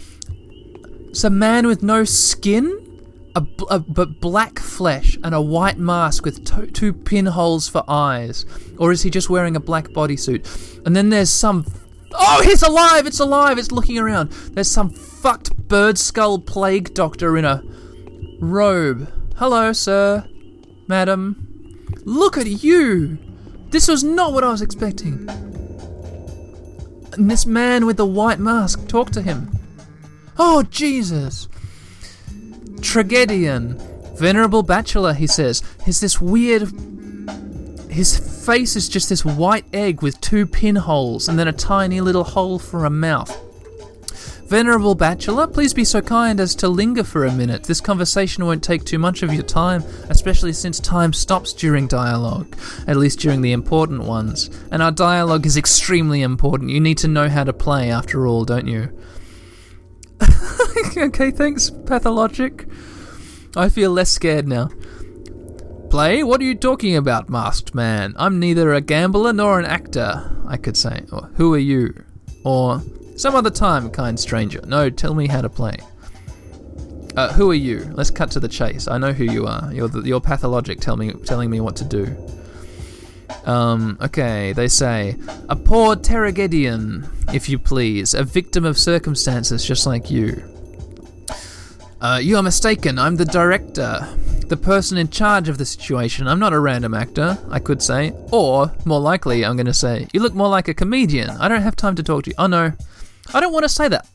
It's a man with no skin, a, a, but black flesh, and a white mask with to, two pinholes for eyes. Or is he just wearing a black bodysuit? And then there's some Oh, he's alive! It's alive! It's looking around. There's some fucked bird skull plague doctor in a robe. Hello, sir. Madam. Look at you! This was not what I was expecting. And this man with the white mask, talked to him. Oh, Jesus! Tragedian. Venerable bachelor, he says. Is this weird his face is just this white egg with two pinholes and then a tiny little hole for a mouth. Venerable Bachelor, please be so kind as to linger for a minute. This conversation won't take too much of your time, especially since time stops during dialogue, at least during the important ones. And our dialogue is extremely important. You need to know how to play, after all, don't you? *laughs* okay, thanks, Pathologic. I feel less scared now. Play? What are you talking about, masked man? I'm neither a gambler nor an actor, I could say. Or, who are you? Or, some other time, kind stranger. No, tell me how to play. Uh, who are you? Let's cut to the chase. I know who you are. You're, the, you're pathologic tell me, telling me what to do. Um, okay, they say, a poor Terragedian, if you please, a victim of circumstances just like you. Uh, you are mistaken, I'm the director the person in charge of the situation. I'm not a random actor, I could say. Or, more likely, I'm going to say, you look more like a comedian. I don't have time to talk to you. Oh no. I don't want to say that.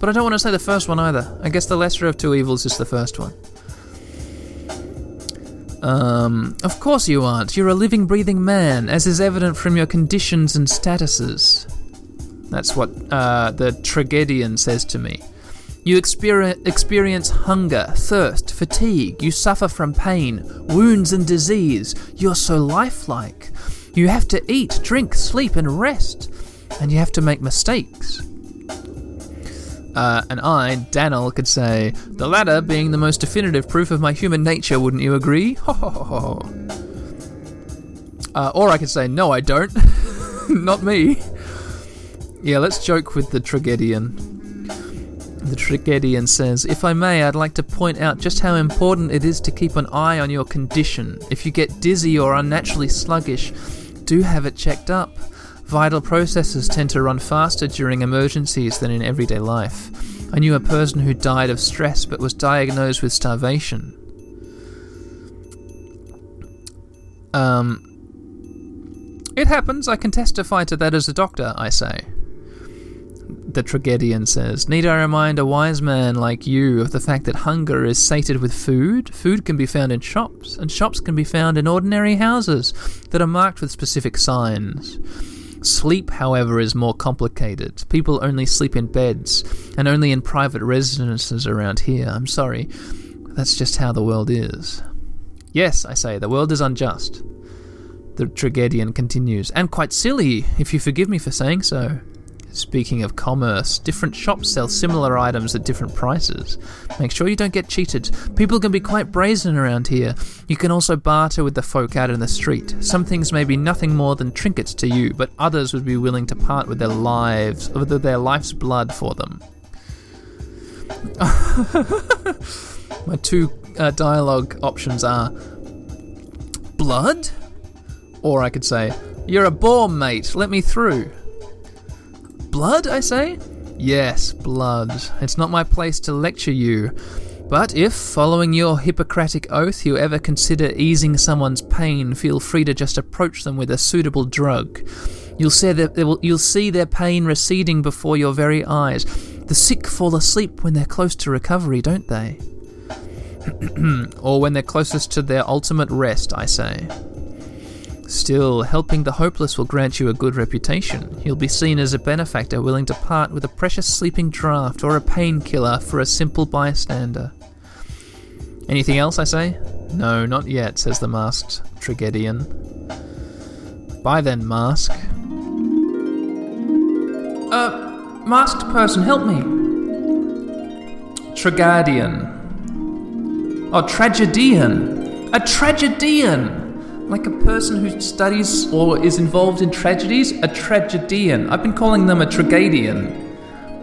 But I don't want to say the first one either. I guess the lesser of two evils is the first one. Um, of course you aren't. You're a living, breathing man, as is evident from your conditions and statuses. That's what uh, the tragedian says to me. You experience hunger, thirst, fatigue. You suffer from pain, wounds, and disease. You're so lifelike. You have to eat, drink, sleep, and rest. And you have to make mistakes. Uh, and I, Daniel, could say, the latter being the most definitive proof of my human nature, wouldn't you agree? *laughs* Ho ho ho ho. Uh, or I could say, no, I don't. *laughs* Not me. Yeah, let's joke with the Tragedian. The Tragedian says, If I may, I'd like to point out just how important it is to keep an eye on your condition. If you get dizzy or unnaturally sluggish, do have it checked up. Vital processes tend to run faster during emergencies than in everyday life. I knew a person who died of stress but was diagnosed with starvation. Um, it happens, I can testify to that as a doctor, I say. The Tragedian says, Need I remind a wise man like you of the fact that hunger is sated with food? Food can be found in shops, and shops can be found in ordinary houses that are marked with specific signs. Sleep, however, is more complicated. People only sleep in beds, and only in private residences around here. I'm sorry. That's just how the world is. Yes, I say, the world is unjust. The Tragedian continues, and quite silly, if you forgive me for saying so. Speaking of commerce, different shops sell similar items at different prices. Make sure you don't get cheated. People can be quite brazen around here. You can also barter with the folk out in the street. Some things may be nothing more than trinkets to you, but others would be willing to part with their lives, with their life's blood for them. *laughs* My two uh, dialogue options are blood, or I could say, You're a bore, mate, let me through. Blood, I say? Yes, blood. It's not my place to lecture you. But if, following your Hippocratic oath, you ever consider easing someone's pain, feel free to just approach them with a suitable drug. You'll see, that will, you'll see their pain receding before your very eyes. The sick fall asleep when they're close to recovery, don't they? *clears throat* or when they're closest to their ultimate rest, I say. Still, helping the hopeless will grant you a good reputation. You'll be seen as a benefactor willing to part with a precious sleeping draught or a painkiller for a simple bystander. Anything else, I say? No, not yet, says the masked Tragedian. Bye then, Mask. Uh, masked person, help me. Tragedian. Oh, tragedian. A tragedian! Like a person who studies or is involved in tragedies, a tragedian. I've been calling them a tragedian.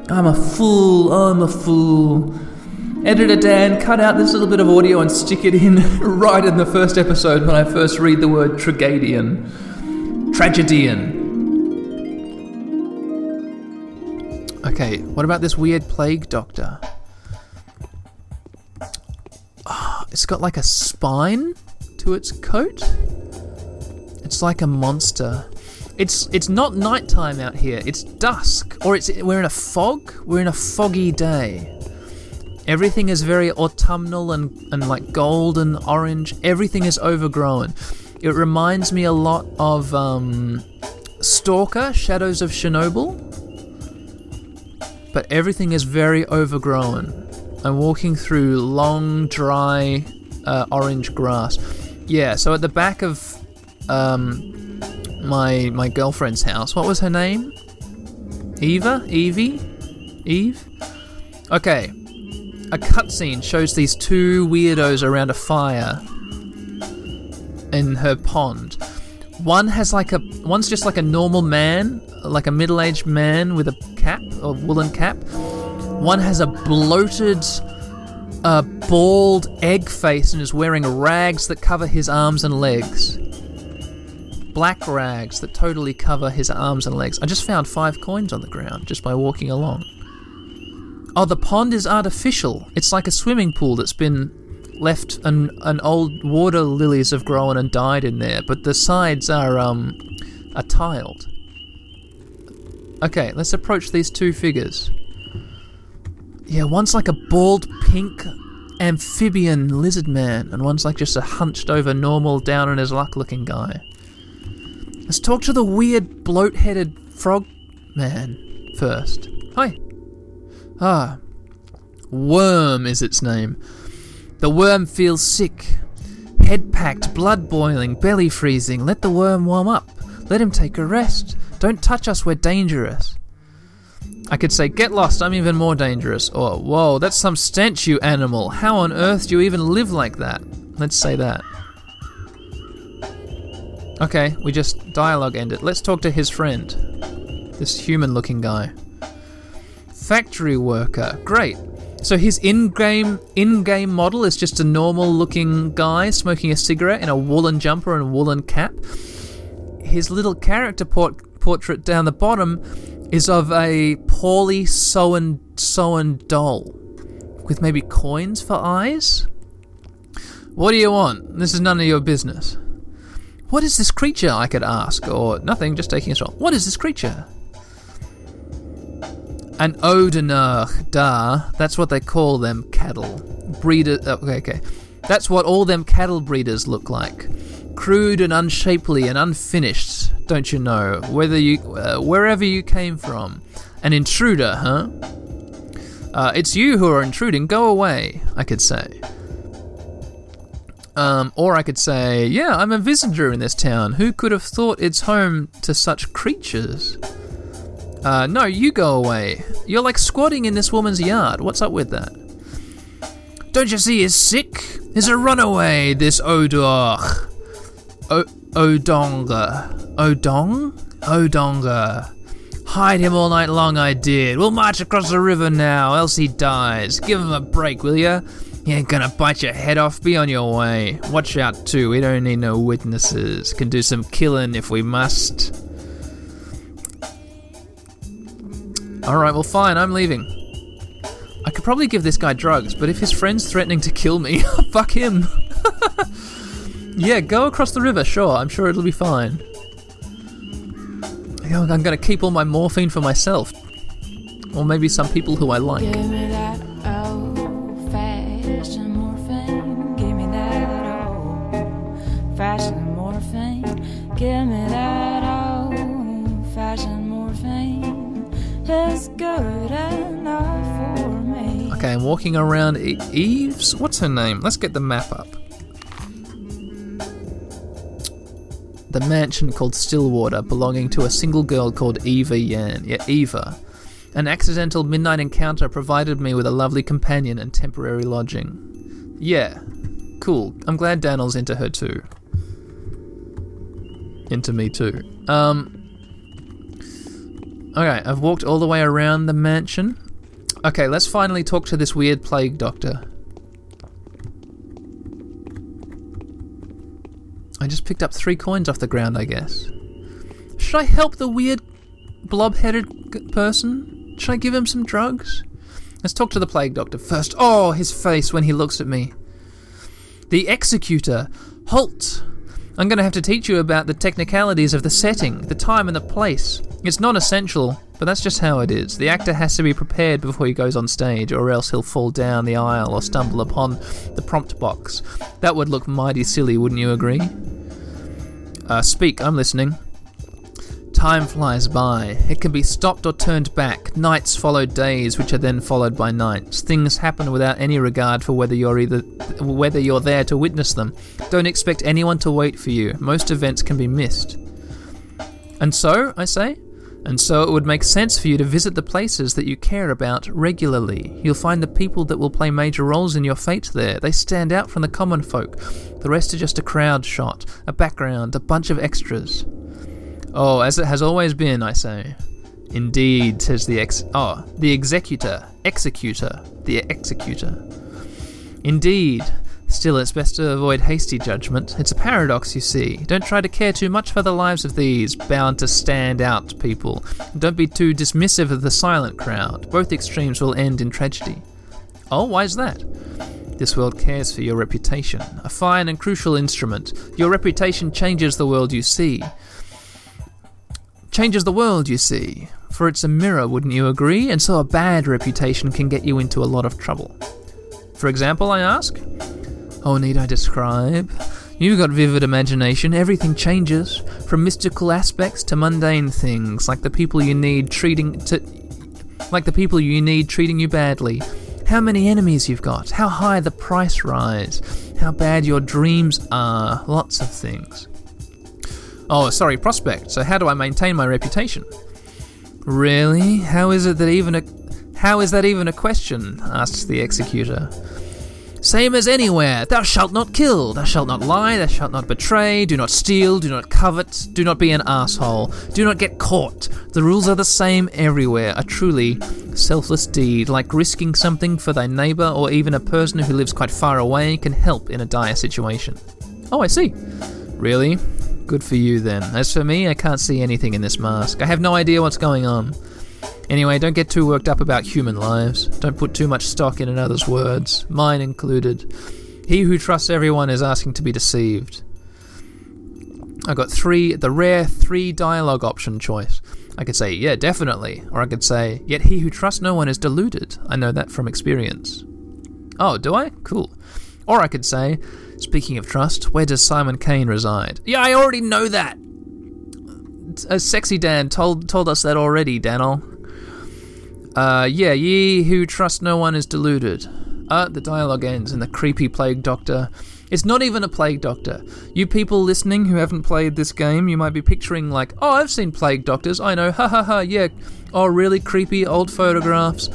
I'm a fool, I'm a fool. Editor Dan, cut out this little bit of audio and stick it in *laughs* right in the first episode when I first read the word tragedian. Tragedian. Okay, what about this weird plague doctor? Oh, it's got like a spine to its coat. It's like a monster. It's it's not nighttime out here. It's dusk, or it's we're in a fog. We're in a foggy day. Everything is very autumnal and, and like golden orange. Everything is overgrown. It reminds me a lot of um, Stalker, Shadows of Chernobyl. But everything is very overgrown. I'm walking through long, dry, uh, orange grass. Yeah, so at the back of um, my my girlfriend's house, what was her name? Eva? Evie? Eve? Okay. A cutscene shows these two weirdos around a fire in her pond. One has like a one's just like a normal man, like a middle-aged man with a cap, a woolen cap. One has a bloated a bald egg face and is wearing rags that cover his arms and legs. Black rags that totally cover his arms and legs. I just found five coins on the ground just by walking along. Oh, the pond is artificial. It's like a swimming pool that's been left and an old water lilies have grown and died in there, but the sides are um are tiled. Okay, let's approach these two figures. Yeah, one's like a bald pink amphibian lizard man, and one's like just a hunched over normal down on his luck looking guy. Let's talk to the weird bloat headed frog man first. Hi. Ah. Worm is its name. The worm feels sick. Head packed, blood boiling, belly freezing. Let the worm warm up. Let him take a rest. Don't touch us, we're dangerous. I could say, Get lost, I'm even more dangerous. Or, Whoa, that's some stench, you animal. How on earth do you even live like that? Let's say that. Okay, we just dialogue ended. Let's talk to his friend. This human looking guy. Factory worker. Great. So his in-game in-game model is just a normal-looking guy smoking a cigarette in a woolen jumper and a woolen cap. His little character port- portrait down the bottom is of a poorly sewn sewn doll with maybe coins for eyes. What do you want? This is none of your business. What is this creature? I could ask, or nothing, just taking a stroll. What is this creature? An Odener, da. That's what they call them cattle. Breeder. oh, Okay, okay. That's what all them cattle breeders look like. Crude and unshapely and unfinished, don't you know? Whether you, uh, wherever you came from, an intruder, huh? Uh, it's you who are intruding. Go away. I could say. Um, or I could say, yeah, I'm a visitor in this town. Who could have thought it's home to such creatures? Uh, no, you go away. You're like squatting in this woman's yard. What's up with that? Don't you see he's sick? He's a runaway, this Odor. O- Odonga. Odong? Odonga. Hide him all night long, I did. We'll march across the river now, else he dies. Give him a break, will ya? He ain't gonna bite your head off. Be on your way. Watch out, too. We don't need no witnesses. Can do some killing if we must. Alright, well, fine. I'm leaving. I could probably give this guy drugs, but if his friend's threatening to kill me, *laughs* fuck him. *laughs* yeah, go across the river, sure. I'm sure it'll be fine. I'm gonna keep all my morphine for myself. Or maybe some people who I like. Give me that old fashioned morphine. Give me that old fashioned morphine. Give me that old fashioned morphine. It's good enough for me. Okay, I'm walking around e- Eve's. What's her name? Let's get the map up. The mansion called Stillwater, belonging to a single girl called Eva Yan. Yeah, Eva. An accidental midnight encounter provided me with a lovely companion and temporary lodging. Yeah, cool. I'm glad Daniel's into her too. Into me too. Um. Okay, I've walked all the way around the mansion. Okay, let's finally talk to this weird plague doctor. I just picked up three coins off the ground, I guess. Should I help the weird blob headed person? Should I give him some drugs? Let's talk to the plague doctor first. Oh, his face when he looks at me. The executor. Halt! I'm going to have to teach you about the technicalities of the setting, the time, and the place. It's non essential, but that's just how it is. The actor has to be prepared before he goes on stage, or else he'll fall down the aisle or stumble upon the prompt box. That would look mighty silly, wouldn't you agree? Uh, speak, I'm listening. Time flies by. It can be stopped or turned back. Nights follow days, which are then followed by nights. Things happen without any regard for whether you're either whether you're there to witness them. Don't expect anyone to wait for you. Most events can be missed. And so, I say, and so it would make sense for you to visit the places that you care about regularly. You'll find the people that will play major roles in your fate there. They stand out from the common folk. The rest are just a crowd shot, a background, a bunch of extras. Oh, as it has always been, I say. Indeed, says the ex. Oh, the executor. Executor. The executor. Indeed. Still, it's best to avoid hasty judgment. It's a paradox, you see. Don't try to care too much for the lives of these bound to stand out people. Don't be too dismissive of the silent crowd. Both extremes will end in tragedy. Oh, why is that? This world cares for your reputation, a fine and crucial instrument. Your reputation changes the world you see. Changes the world, you see. For it's a mirror, wouldn't you agree? And so a bad reputation can get you into a lot of trouble. For example, I ask? Oh, need I describe? You've got vivid imagination, everything changes, from mystical aspects to mundane things, like the people you need treating to like the people you need treating you badly. How many enemies you've got, how high the price rise, how bad your dreams are, lots of things. Oh, sorry, prospect. So how do I maintain my reputation? Really? How is it that even a how is that even a question? asks the executor. Same as anywhere. Thou shalt not kill, thou shalt not lie, thou shalt not betray, do not steal, do not covet, do not be an asshole, do not get caught. The rules are the same everywhere. A truly selfless deed, like risking something for thy neighbor or even a person who lives quite far away, can help in a dire situation. Oh, I see. Really? Good for you then. As for me, I can't see anything in this mask. I have no idea what's going on. Anyway, don't get too worked up about human lives. Don't put too much stock in another's words, mine included. He who trusts everyone is asking to be deceived. I got three, the rare three dialogue option choice. I could say, yeah, definitely. Or I could say, yet he who trusts no one is deluded. I know that from experience. Oh, do I? Cool. Or I could say, speaking of trust, where does Simon Kain reside? Yeah, I already know that. Uh, Sexy Dan told told us that already, Dan'l. Uh, yeah, ye who trust no one is deluded. Uh, the dialogue ends, and the creepy plague doctor. It's not even a plague doctor. You people listening who haven't played this game, you might be picturing, like, oh, I've seen plague doctors, I know, ha ha ha, yeah. Oh, really creepy old photographs.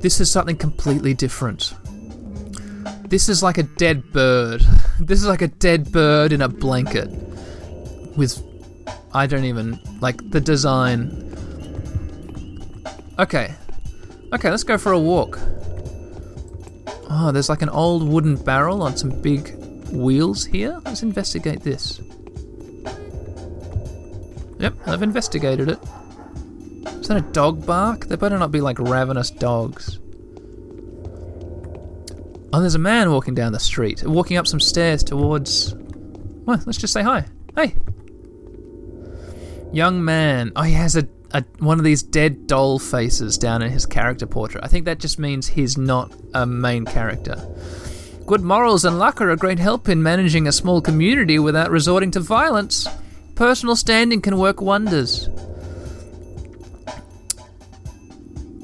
This is something completely different. This is like a dead bird. *laughs* This is like a dead bird in a blanket. With. I don't even. Like, the design. Okay. Okay, let's go for a walk. Oh, there's like an old wooden barrel on some big wheels here. Let's investigate this. Yep, I've investigated it. Is that a dog bark? They better not be like ravenous dogs. Oh, there's a man walking down the street, walking up some stairs towards. Well, let's just say hi. Hey. Young man. Oh, he has a, a one of these dead doll faces down in his character portrait. I think that just means he's not a main character. Good morals and luck are a great help in managing a small community without resorting to violence. Personal standing can work wonders.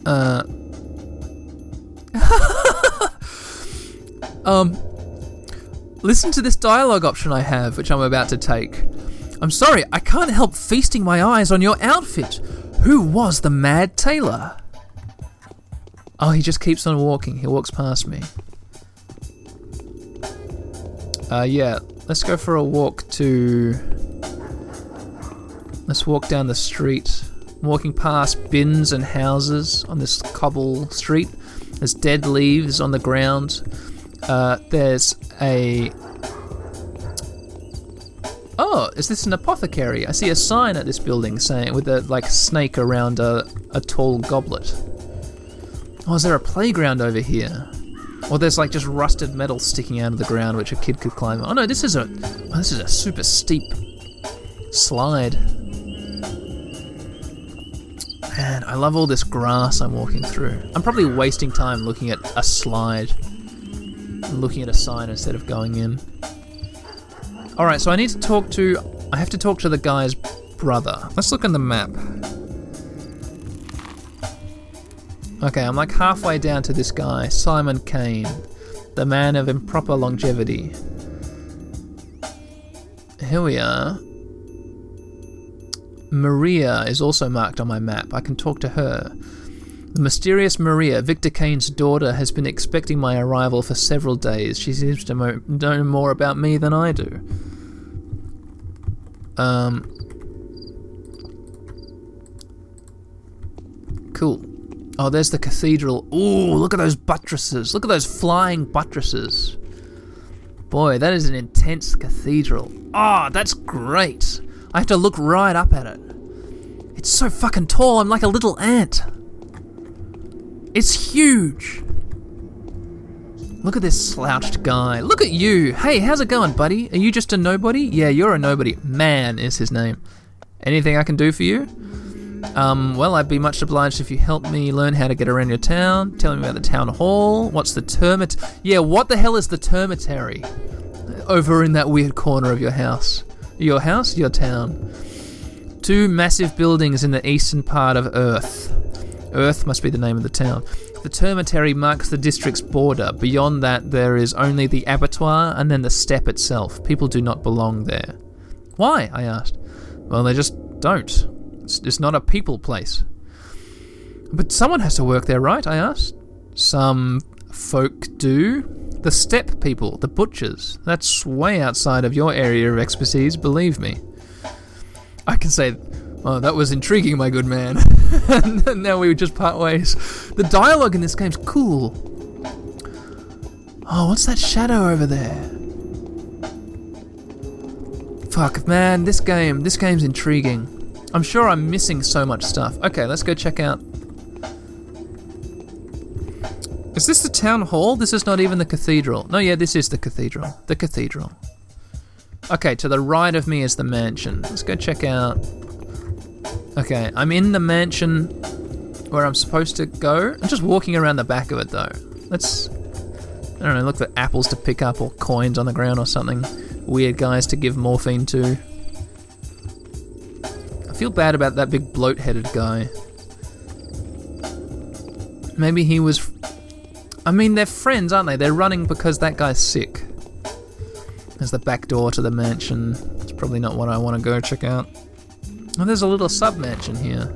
Uh. *laughs* um. Listen to this dialogue option I have, which I'm about to take. I'm sorry, I can't help feasting my eyes on your outfit. Who was the mad tailor? Oh, he just keeps on walking. He walks past me. Uh, yeah, let's go for a walk to. Let's walk down the street. Walking past bins and houses on this cobble street. There's dead leaves on the ground. Uh, there's a. Oh, is this an apothecary? I see a sign at this building saying with a like snake around a, a tall goblet. Oh, is there a playground over here? Or there's like just rusted metal sticking out of the ground which a kid could climb. Oh no, this is a oh, this is a super steep slide. Man, I love all this grass I'm walking through. I'm probably wasting time looking at a slide, looking at a sign instead of going in. All right, so I need to talk to. I have to talk to the guy's brother. Let's look on the map. Okay, I'm like halfway down to this guy, Simon Kain, the man of improper longevity. Here we are. Maria is also marked on my map. I can talk to her. The mysterious Maria, Victor Kain's daughter, has been expecting my arrival for several days. She seems to mo- know more about me than I do. Um. Cool. Oh, there's the cathedral. Ooh, look at those buttresses. Look at those flying buttresses. Boy, that is an intense cathedral. Oh, that's great. I have to look right up at it. It's so fucking tall, I'm like a little ant. It's huge. Look at this slouched guy. Look at you. Hey, how's it going, buddy? Are you just a nobody? Yeah, you're a nobody. Man is his name. Anything I can do for you? Um, well, I'd be much obliged if you help me learn how to get around your town. Tell me about the town hall. What's the termit? Yeah, what the hell is the termitary? Over in that weird corner of your house. Your house? Your town. Two massive buildings in the eastern part of Earth. Earth must be the name of the town. The termitary marks the district's border. Beyond that, there is only the abattoir and then the steppe itself. People do not belong there. Why? I asked. Well, they just don't. It's, it's not a people place. But someone has to work there, right? I asked. Some folk do. The steppe people, the butchers. That's way outside of your area of expertise, believe me. I can say, oh, that was intriguing, my good man. and *laughs* now we would just part ways. The dialogue in this game's cool. Oh, what's that shadow over there? Fuck, man, this game, this game's intriguing. I'm sure I'm missing so much stuff. Okay, let's go check out. Is this the town hall? This is not even the cathedral. No, yeah, this is the cathedral. The cathedral. Okay, to the right of me is the mansion. Let's go check out. Okay, I'm in the mansion where I'm supposed to go. I'm just walking around the back of it though. Let's. I don't know, look for apples to pick up or coins on the ground or something. Weird guys to give morphine to. I feel bad about that big bloat headed guy. Maybe he was. I mean, they're friends, aren't they? They're running because that guy's sick. There's the back door to the mansion. It's probably not what I want to go check out. There's a little sub mansion here.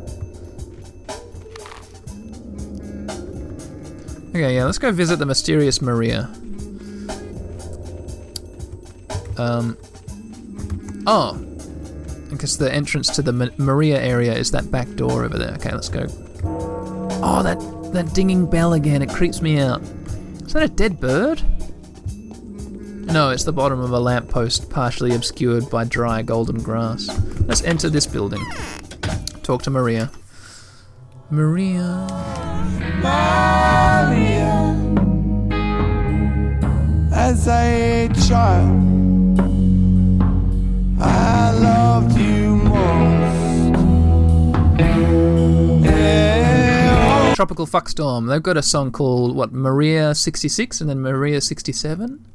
Okay, yeah, let's go visit the mysterious Maria. Um. Oh. I guess the entrance to the Ma- Maria area is that back door over there. Okay, let's go. Oh, that that dinging bell again. It creeps me out. Is that a dead bird? No, it's the bottom of a lamppost, partially obscured by dry golden grass. Let's enter this building. Talk to Maria. Maria. Maria, as a child, I loved you most. Yeah, Tropical Fuckstorm. They've got a song called what Maria 66 and then Maria 67.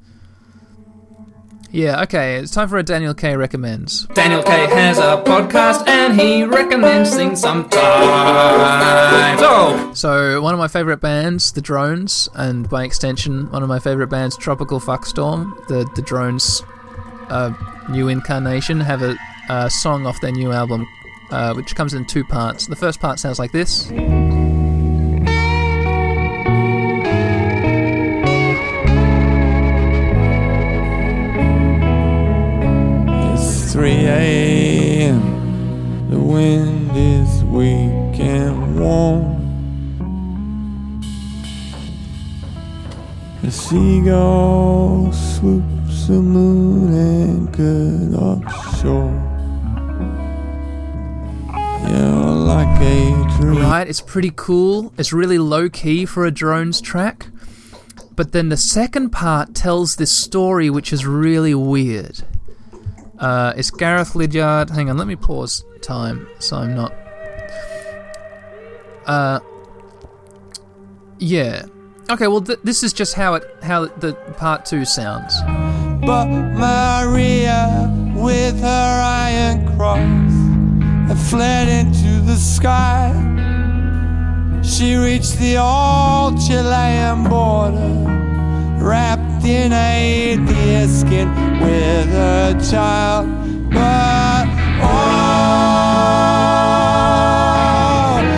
Yeah, okay. It's time for a Daniel K recommends. Daniel K has a podcast and he recommends things sometimes. Oh! So one of my favorite bands, the Drones, and by extension, one of my favorite bands, Tropical Fuckstorm. The the Drones, uh, new incarnation, have a, a song off their new album, uh, which comes in two parts. The first part sounds like this. 3 a.m. The wind is weak and warm. The seagull swoops the moon and good offshore. You're like a dream. Right, it's pretty cool. It's really low key for a Drones track. But then the second part tells this story which is really weird. Uh, it's Gareth Liddiard. Hang on, let me pause time so I'm not. Uh, yeah. Okay, well, th- this is just how it how the part two sounds. But Maria, with her iron cross, had fled into the sky. She reached the old Chilean border, wrapped in a deer skin with her child. But oh,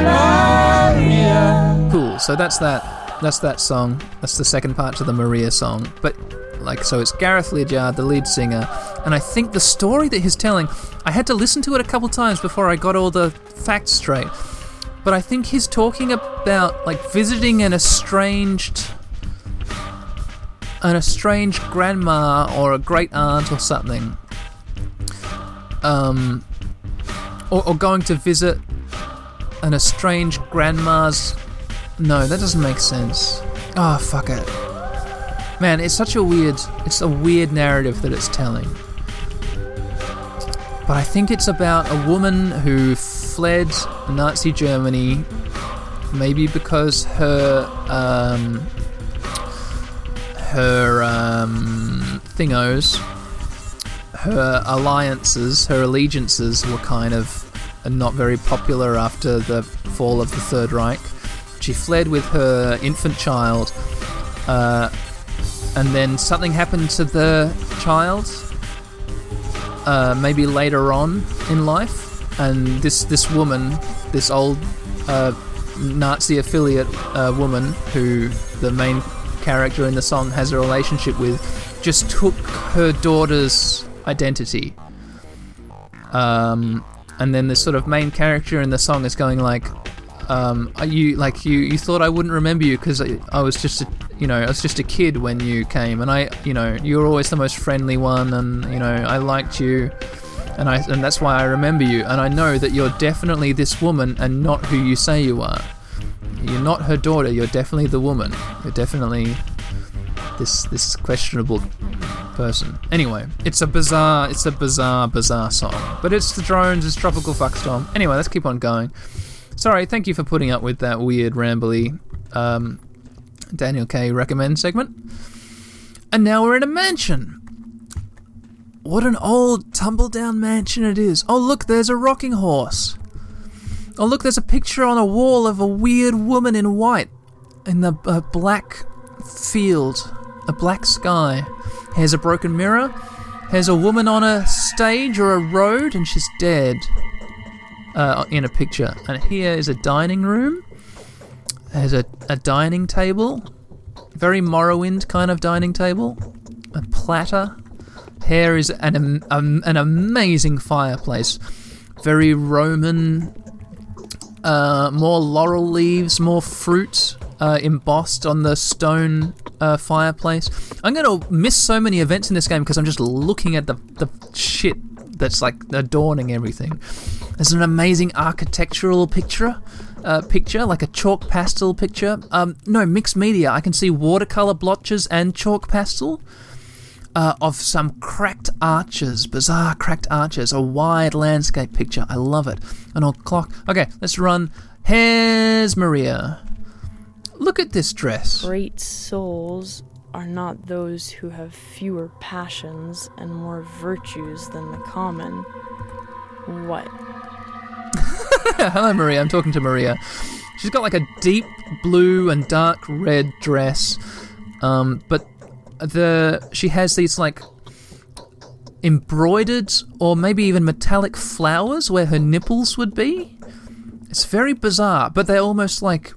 oh Maria. Cool. So that's that. That's that song. That's the second part to the Maria song. But like, so it's Gareth Liddiard, the lead singer, and I think the story that he's telling. I had to listen to it a couple times before I got all the facts straight. But I think he's talking about like visiting an estranged, an estranged grandma or a great aunt or something. Um, or, or going to visit an estranged grandma's no, that doesn't make sense. Oh, fuck it. Man, it's such a weird. It's a weird narrative that it's telling. But I think it's about a woman who fled Nazi Germany, maybe because her um, her um, thingos, her alliances, her allegiances were kind of not very popular after the fall of the Third Reich. She fled with her infant child, uh, and then something happened to the child. Uh, maybe later on in life, and this this woman, this old uh, Nazi affiliate uh, woman who the main character in the song has a relationship with just took her daughter's identity. Um, and then the sort of main character in the song is going like, um, are you like you you thought I wouldn't remember you because I, I was just a, you know I was just a kid when you came and I you know you were always the most friendly one and you know I liked you and I and that's why I remember you and I know that you're definitely this woman and not who you say you are. You're not her daughter. You're definitely the woman. You're definitely this this questionable person. Anyway, it's a bizarre, it's a bizarre, bizarre song. But it's the drones, it's tropical fuckstorm. Anyway, let's keep on going. Sorry, thank you for putting up with that weird, rambly um, Daniel K recommend segment. And now we're in a mansion. What an old, tumble down mansion it is. Oh, look, there's a rocking horse. Oh, look, there's a picture on a wall of a weird woman in white in the uh, black field, a black sky. Here's a broken mirror. Here's a woman on a stage or a road, and she's dead uh, in a picture. And here is a dining room. There's a, a dining table, very Morrowind kind of dining table. A platter. Here is an um, an amazing fireplace, very Roman. Uh, more laurel leaves, more fruit uh, embossed on the stone uh, fireplace. I'm going to miss so many events in this game because I'm just looking at the, the shit that's like adorning everything. There's an amazing architectural picture, uh, picture like a chalk pastel picture. Um, no mixed media. I can see watercolor blotches and chalk pastel. Uh, of some cracked arches, bizarre cracked arches, a wide landscape picture. I love it. An old clock. Okay, let's run. Here's Maria. Look at this dress. Great souls are not those who have fewer passions and more virtues than the common. What? *laughs* Hello, Maria. I'm talking to Maria. She's got like a deep blue and dark red dress, um, but the she has these like embroidered or maybe even metallic flowers where her nipples would be. It's very bizarre, but they're almost like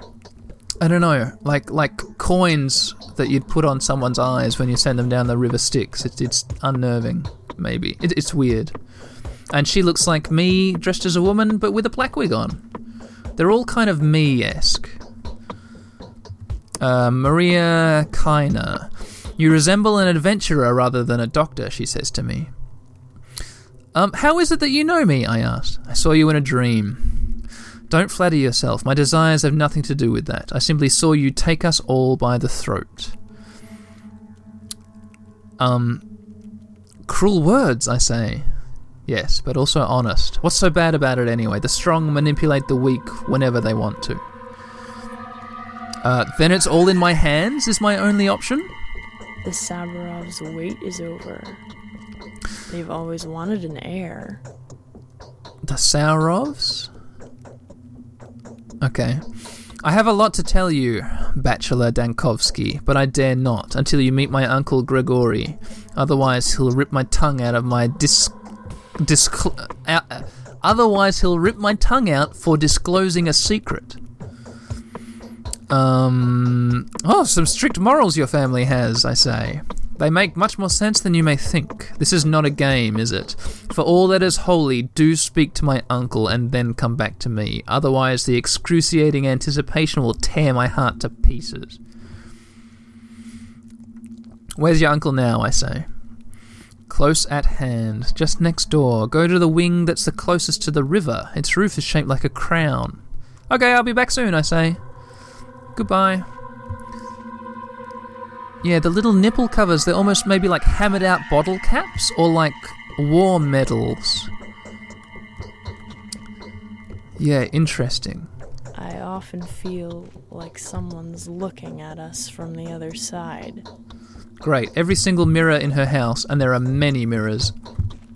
I don't know, like like coins that you'd put on someone's eyes when you send them down the river Styx. It's it's unnerving, maybe. It, it's weird. And she looks like me dressed as a woman, but with a black wig on. They're all kind of me-esque. Uh, Maria Kaina. You resemble an adventurer rather than a doctor, she says to me. Um, how is it that you know me? I asked. I saw you in a dream. Don't flatter yourself. My desires have nothing to do with that. I simply saw you take us all by the throat. Um, cruel words, I say. Yes, but also honest. What's so bad about it anyway? The strong manipulate the weak whenever they want to. Uh, then it's all in my hands, is my only option? The Saburov's wait is over. They've always wanted an heir. The Saurovs? Okay. I have a lot to tell you, Bachelor Dankovsky, but I dare not until you meet my uncle Gregory. Otherwise, he'll rip my tongue out of my dis. discl- uh, otherwise, he'll rip my tongue out for disclosing a secret. Um. Oh, some strict morals your family has, I say. They make much more sense than you may think. This is not a game, is it? For all that is holy, do speak to my uncle and then come back to me. Otherwise, the excruciating anticipation will tear my heart to pieces. Where's your uncle now, I say? Close at hand, just next door. Go to the wing that's the closest to the river. Its roof is shaped like a crown. Okay, I'll be back soon, I say. Goodbye. Yeah, the little nipple covers, they're almost maybe like hammered out bottle caps or like war medals. Yeah, interesting. I often feel like someone's looking at us from the other side. Great. Every single mirror in her house, and there are many mirrors,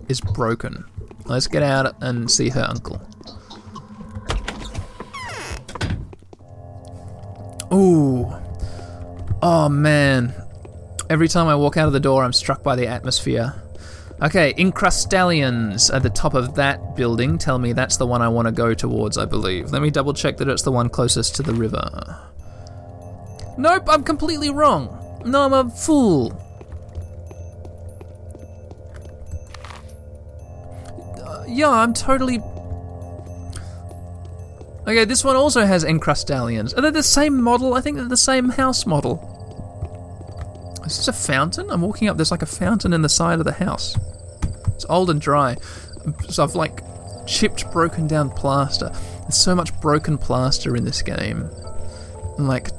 is broken. Let's get out and see her uncle. Ooh. Oh man. Every time I walk out of the door, I'm struck by the atmosphere. Okay, Incrustallions at the top of that building. Tell me that's the one I want to go towards, I believe. Let me double check that it's the one closest to the river. Nope, I'm completely wrong. No, I'm a fool. Uh, yeah, I'm totally. Okay, this one also has Encrustallions. Are they the same model? I think they're the same house model. Is this a fountain? I'm walking up, there's like a fountain in the side of the house. It's old and dry. So I've like chipped, broken down plaster. There's so much broken plaster in this game. I'm like.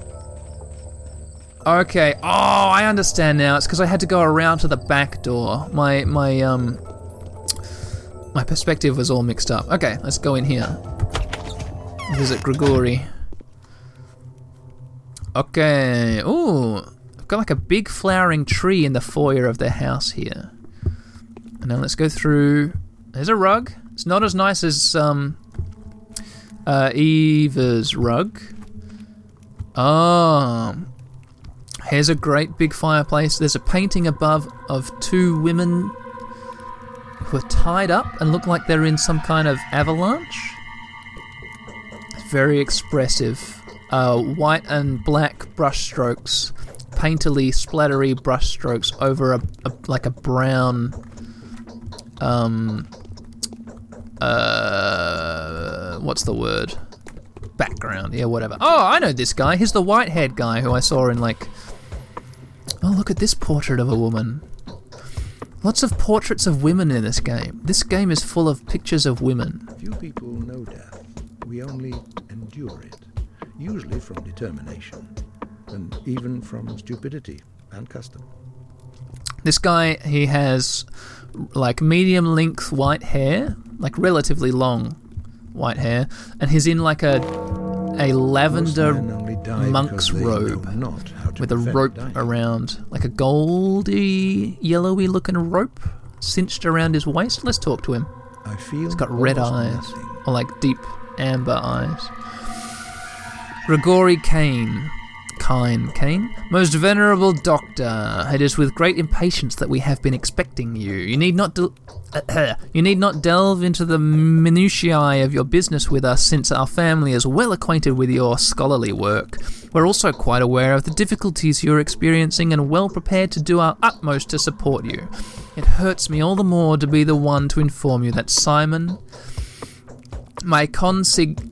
Okay. Oh, I understand now. It's because I had to go around to the back door. My my um my perspective was all mixed up. Okay, let's go in here. Visit Grigori. Okay. Ooh, I've got like a big flowering tree in the foyer of their house here. And now let's go through. There's a rug. It's not as nice as um uh, Eva's rug. Oh, here's a great big fireplace. There's a painting above of two women who are tied up and look like they're in some kind of avalanche. Very expressive. Uh, white and black brushstrokes, painterly, splattery brushstrokes over a, a like a brown, um, uh, what's the word? Background, yeah, whatever. Oh, I know this guy. He's the white-haired guy who I saw in like. Oh, look at this portrait of a woman. Lots of portraits of women in this game. This game is full of pictures of women. Few people know death. We only endure it, usually from determination, and even from stupidity and custom. This guy, he has like medium length white hair, like relatively long white hair, and he's in like a a lavender men only die monk's robe not with a rope dying. around, like a goldy, yellowy looking rope cinched around his waist. Let's talk to him. I feel He's got red eyes, nothing. or like deep amber eyes. Grigori Kain. Kine, Kane? Most venerable doctor, it is with great impatience that we have been expecting you. You need not *clears throat* you need not delve into the minutiae of your business with us, since our family is well acquainted with your scholarly work. We're also quite aware of the difficulties you're experiencing and well prepared to do our utmost to support you. It hurts me all the more to be the one to inform you that Simon, my consig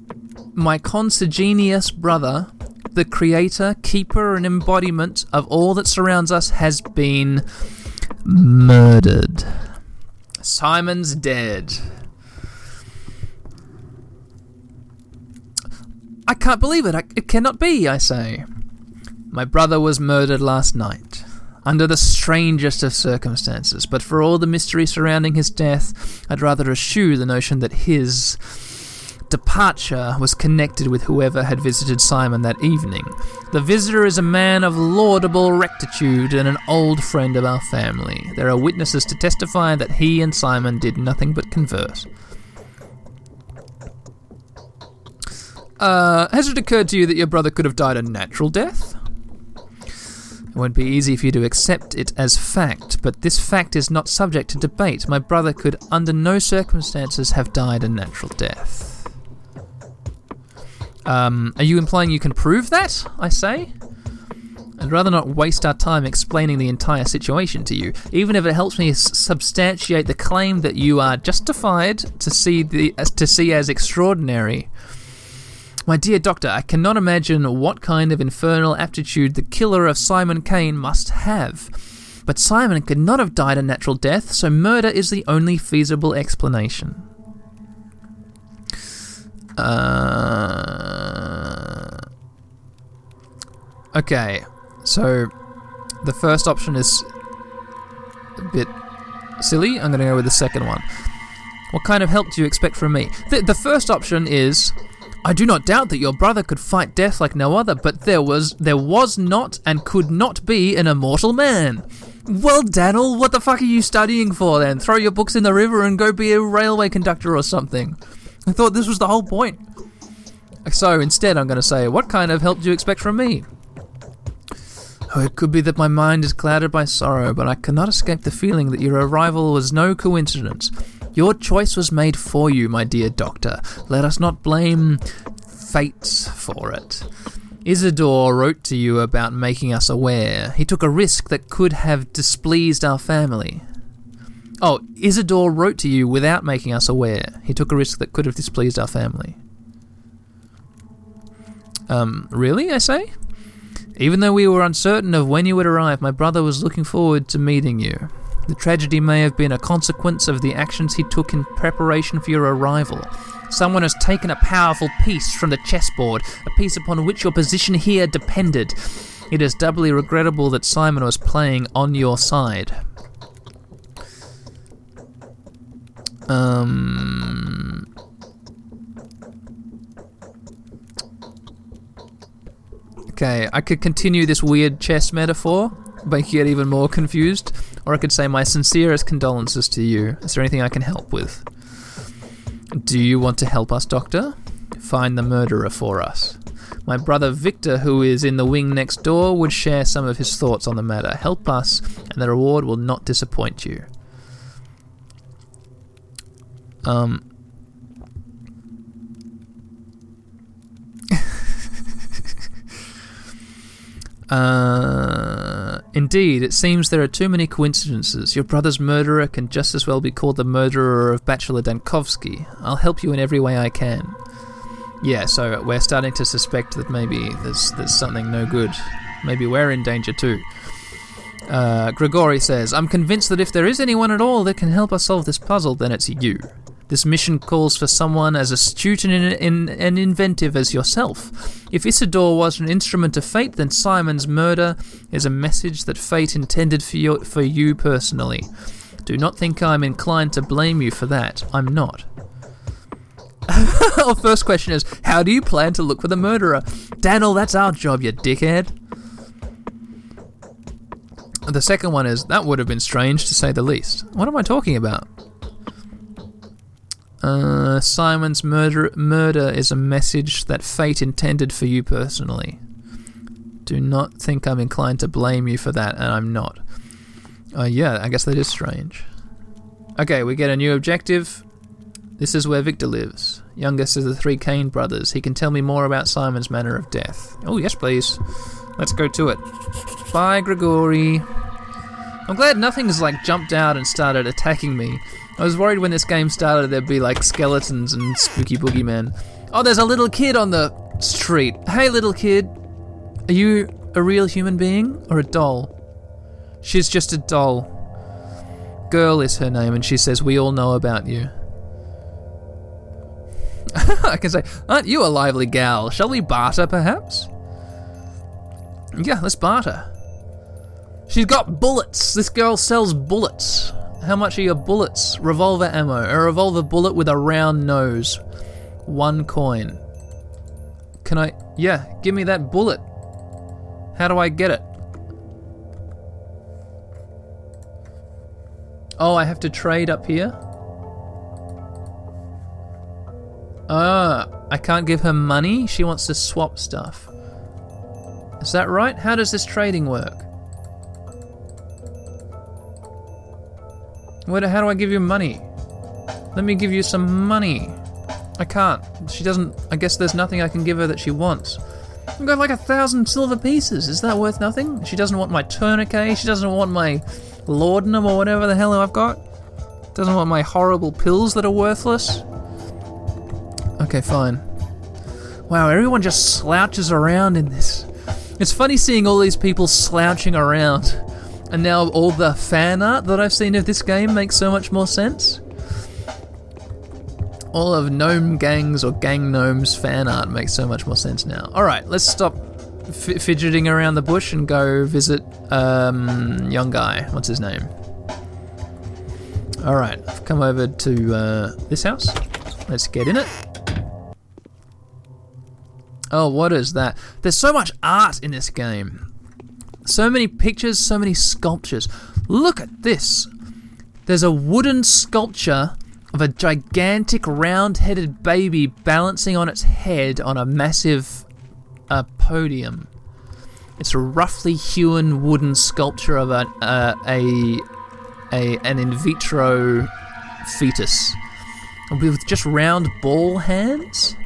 my consanguineous brother, the creator, keeper, and embodiment of all that surrounds us, has been murdered. Simon's dead. I can't believe it. I, it cannot be, I say. My brother was murdered last night, under the strangest of circumstances, but for all the mystery surrounding his death, I'd rather eschew the notion that his departure was connected with whoever had visited Simon that evening. The visitor is a man of laudable rectitude and an old friend of our family. There are witnesses to testify that he and Simon did nothing but converse. Uh, has it occurred to you that your brother could have died a natural death? It won't be easy for you to accept it as fact, but this fact is not subject to debate. My brother could, under no circumstances, have died a natural death. Um, are you implying you can prove that? I say. I'd rather not waste our time explaining the entire situation to you, even if it helps me substantiate the claim that you are justified to see the to see as extraordinary. My dear doctor, I cannot imagine what kind of infernal aptitude the killer of Simon Kain must have. But Simon could not have died a natural death, so murder is the only feasible explanation. Uh, okay, so the first option is a bit silly. I'm going to go with the second one. What kind of help do you expect from me? The, the first option is I do not doubt that your brother could fight death like no other, but there was there was not and could not be an immortal man. Well, Daniel, what the fuck are you studying for then? Throw your books in the river and go be a railway conductor or something. I thought this was the whole point. So instead, I'm going to say, what kind of help do you expect from me? Oh, it could be that my mind is clouded by sorrow, but I cannot escape the feeling that your arrival was no coincidence. Your choice was made for you, my dear doctor. Let us not blame fate for it. Isidore wrote to you about making us aware. He took a risk that could have displeased our family. Oh, Isidore wrote to you without making us aware. He took a risk that could have displeased our family. Um, really, I say? Even though we were uncertain of when you would arrive, my brother was looking forward to meeting you. The tragedy may have been a consequence of the actions he took in preparation for your arrival. Someone has taken a powerful piece from the chessboard, a piece upon which your position here depended. It is doubly regrettable that Simon was playing on your side. Um. Okay, I could continue this weird chess metaphor, make you get even more confused, or I could say my sincerest condolences to you. Is there anything I can help with? Do you want to help us, Doctor? Find the murderer for us. My brother Victor, who is in the wing next door, would share some of his thoughts on the matter. Help us, and the reward will not disappoint you. Um. *laughs* Uh, indeed, it seems there are too many coincidences. Your brother's murderer can just as well be called the murderer of Bachelor Dankovsky. I'll help you in every way I can. Yeah, so we're starting to suspect that maybe there's there's something no good. Maybe we're in danger too. Uh, Grigori says, I'm convinced that if there is anyone at all that can help us solve this puzzle, then it's you. This mission calls for someone as astute and, in, in, and inventive as yourself. If Isidore was an instrument of fate, then Simon's murder is a message that fate intended for you, for you personally. Do not think I'm inclined to blame you for that. I'm not. *laughs* Our first question is How do you plan to look for the murderer? Daniel, that's our job, you dickhead. The second one is That would have been strange to say the least. What am I talking about? Uh, Simon's murder murder is a message that fate intended for you personally. Do not think I'm inclined to blame you for that, and I'm not. Uh, yeah, I guess that is strange. Okay, we get a new objective. This is where Victor lives. Youngest of the three Kain brothers. He can tell me more about Simon's manner of death. Oh, yes, please. Let's go to it. Bye, Grigori. I'm glad nothing's like jumped out and started attacking me. I was worried when this game started there'd be like skeletons and spooky boogeymen. Oh, there's a little kid on the street. Hey, little kid. Are you a real human being or a doll? She's just a doll. Girl is her name, and she says, We all know about you. *laughs* I can say, Aren't you a lively gal? Shall we barter, perhaps? Yeah, let's barter. She's got bullets. This girl sells bullets. How much are your bullets? Revolver ammo. A revolver bullet with a round nose. One coin. Can I. Yeah, give me that bullet. How do I get it? Oh, I have to trade up here? Ah, I can't give her money? She wants to swap stuff. Is that right? How does this trading work? What, how do I give you money? Let me give you some money. I can't. She doesn't. I guess there's nothing I can give her that she wants. I've got like a thousand silver pieces. Is that worth nothing? She doesn't want my tourniquet. She doesn't want my laudanum or whatever the hell I've got. Doesn't want my horrible pills that are worthless. Okay, fine. Wow, everyone just slouches around in this. It's funny seeing all these people slouching around. And now all the fan art that I've seen of this game makes so much more sense. All of Gnome Gangs or Gang Gnomes fan art makes so much more sense now. Alright, let's stop f- fidgeting around the bush and go visit um, young guy. What's his name? Alright, I've come over to uh, this house. Let's get in it. Oh, what is that? There's so much art in this game. So many pictures, so many sculptures. Look at this. There's a wooden sculpture of a gigantic round headed baby balancing on its head on a massive uh, podium. It's a roughly hewn wooden sculpture of an, uh, a, a an in vitro fetus with just round ball hands.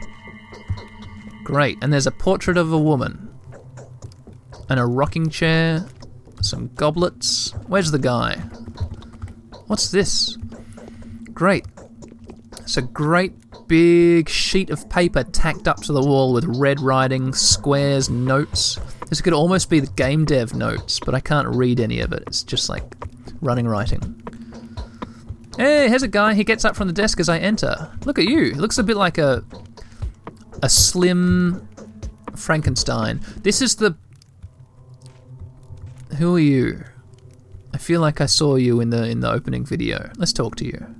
Great, and there's a portrait of a woman and a rocking chair, some goblets. Where's the guy? What's this? Great. It's a great big sheet of paper tacked up to the wall with red writing, squares, notes. This could almost be the game dev notes, but I can't read any of it. It's just like running writing. Hey, here's a guy. He gets up from the desk as I enter. Look at you. Looks a bit like a a slim Frankenstein. This is the Who are you? I feel like I saw you in the in the opening video. Let's talk to you.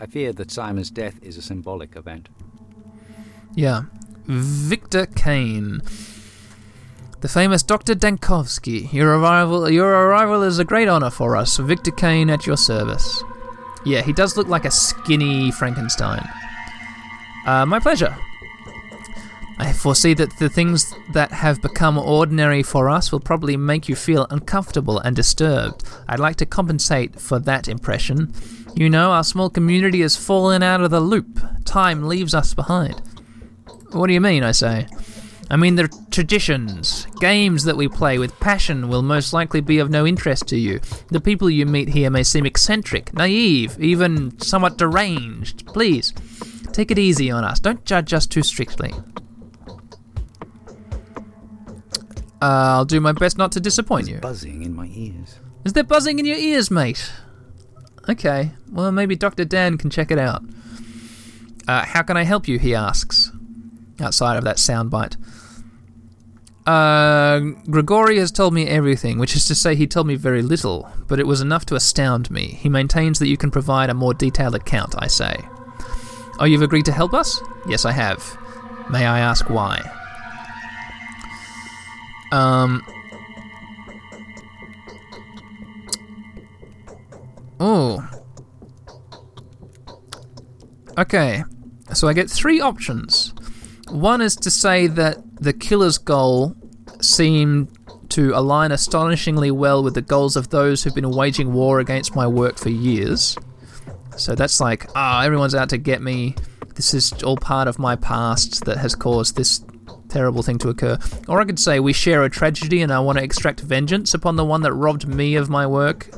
I fear that Simon's death is a symbolic event. Yeah. Victor Kain. The famous Dr. Dankovsky. Your arrival your arrival is a great honor for us. Victor Kain at your service. Yeah, he does look like a skinny Frankenstein. Uh, my pleasure. I foresee that the things that have become ordinary for us will probably make you feel uncomfortable and disturbed. I'd like to compensate for that impression. You know, our small community has fallen out of the loop. Time leaves us behind. What do you mean, I say? I mean, the traditions, games that we play with passion will most likely be of no interest to you. The people you meet here may seem eccentric, naive, even somewhat deranged. Please, take it easy on us. Don't judge us too strictly. I'll do my best not to disappoint you. Buzzing in my ears. Is there buzzing in your ears, mate? Okay, well, maybe Dr. Dan can check it out. Uh, how can I help you? He asks, outside of that soundbite. Uh, Grigori has told me everything, which is to say, he told me very little, but it was enough to astound me. He maintains that you can provide a more detailed account, I say. Oh, you've agreed to help us? Yes, I have. May I ask why? Um. Oh. Okay, so I get three options. One is to say that the killer's goal seemed to align astonishingly well with the goals of those who've been waging war against my work for years. So that's like, ah, everyone's out to get me. This is all part of my past that has caused this terrible thing to occur. Or I could say we share a tragedy and I want to extract vengeance upon the one that robbed me of my work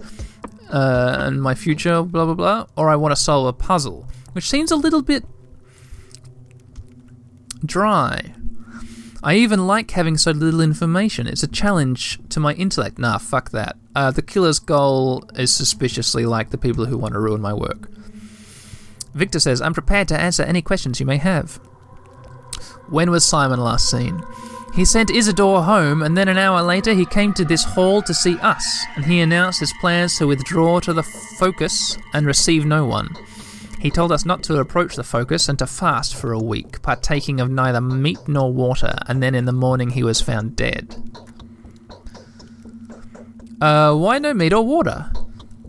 uh, and my future, blah blah blah. Or I want to solve a puzzle, which seems a little bit dry. I even like having so little information. It's a challenge to my intellect. Nah, fuck that. Uh, the killer's goal is suspiciously like the people who want to ruin my work. Victor says, I'm prepared to answer any questions you may have. When was Simon last seen? He sent Isidore home, and then an hour later he came to this hall to see us, and he announced his plans to withdraw to the focus and receive no one. He told us not to approach the focus and to fast for a week, partaking of neither meat nor water, and then in the morning he was found dead. Uh, why no meat or water?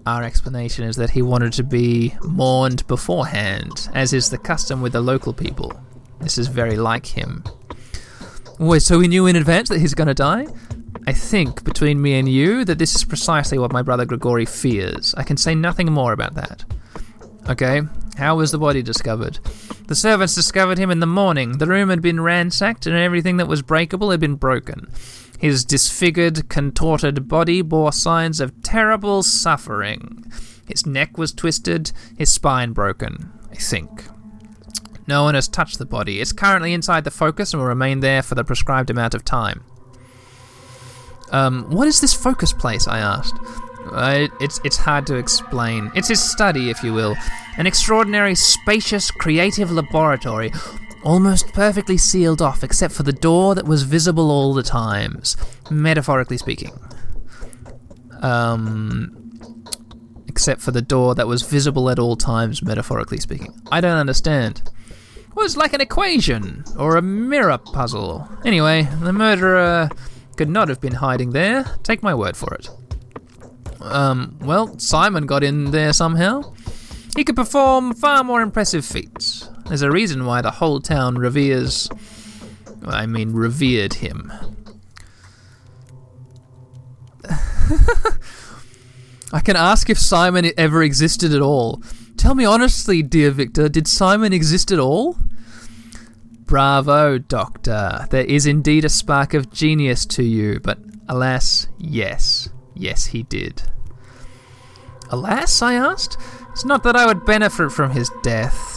Our explanation is that he wanted to be mourned beforehand, as is the custom with the local people. This is very like him. Wait, so we knew in advance that he's gonna die? I think, between me and you, that this is precisely what my brother Grigori fears. I can say nothing more about that. Okay, how was the body discovered? The servants discovered him in the morning. The room had been ransacked, and everything that was breakable had been broken. His disfigured, contorted body bore signs of terrible suffering. His neck was twisted, his spine broken, I think. No one has touched the body. It's currently inside the focus and will remain there for the prescribed amount of time. Um, what is this focus place? I asked. Uh, it's it's hard to explain. It's his study, if you will, an extraordinary, spacious, creative laboratory, almost perfectly sealed off, except for the door that was visible all the times, metaphorically speaking. Um, except for the door that was visible at all times, metaphorically speaking. I don't understand. It's like an equation or a mirror puzzle. Anyway, the murderer could not have been hiding there. Take my word for it. Um, well, Simon got in there somehow. He could perform far more impressive feats. There's a reason why the whole town reveres I mean, revered him. *laughs* I can ask if Simon ever existed at all. Tell me honestly, dear Victor, did Simon exist at all? Bravo, Doctor. There is indeed a spark of genius to you, but alas, yes. Yes, he did. Alas, I asked? It's not that I would benefit from his death.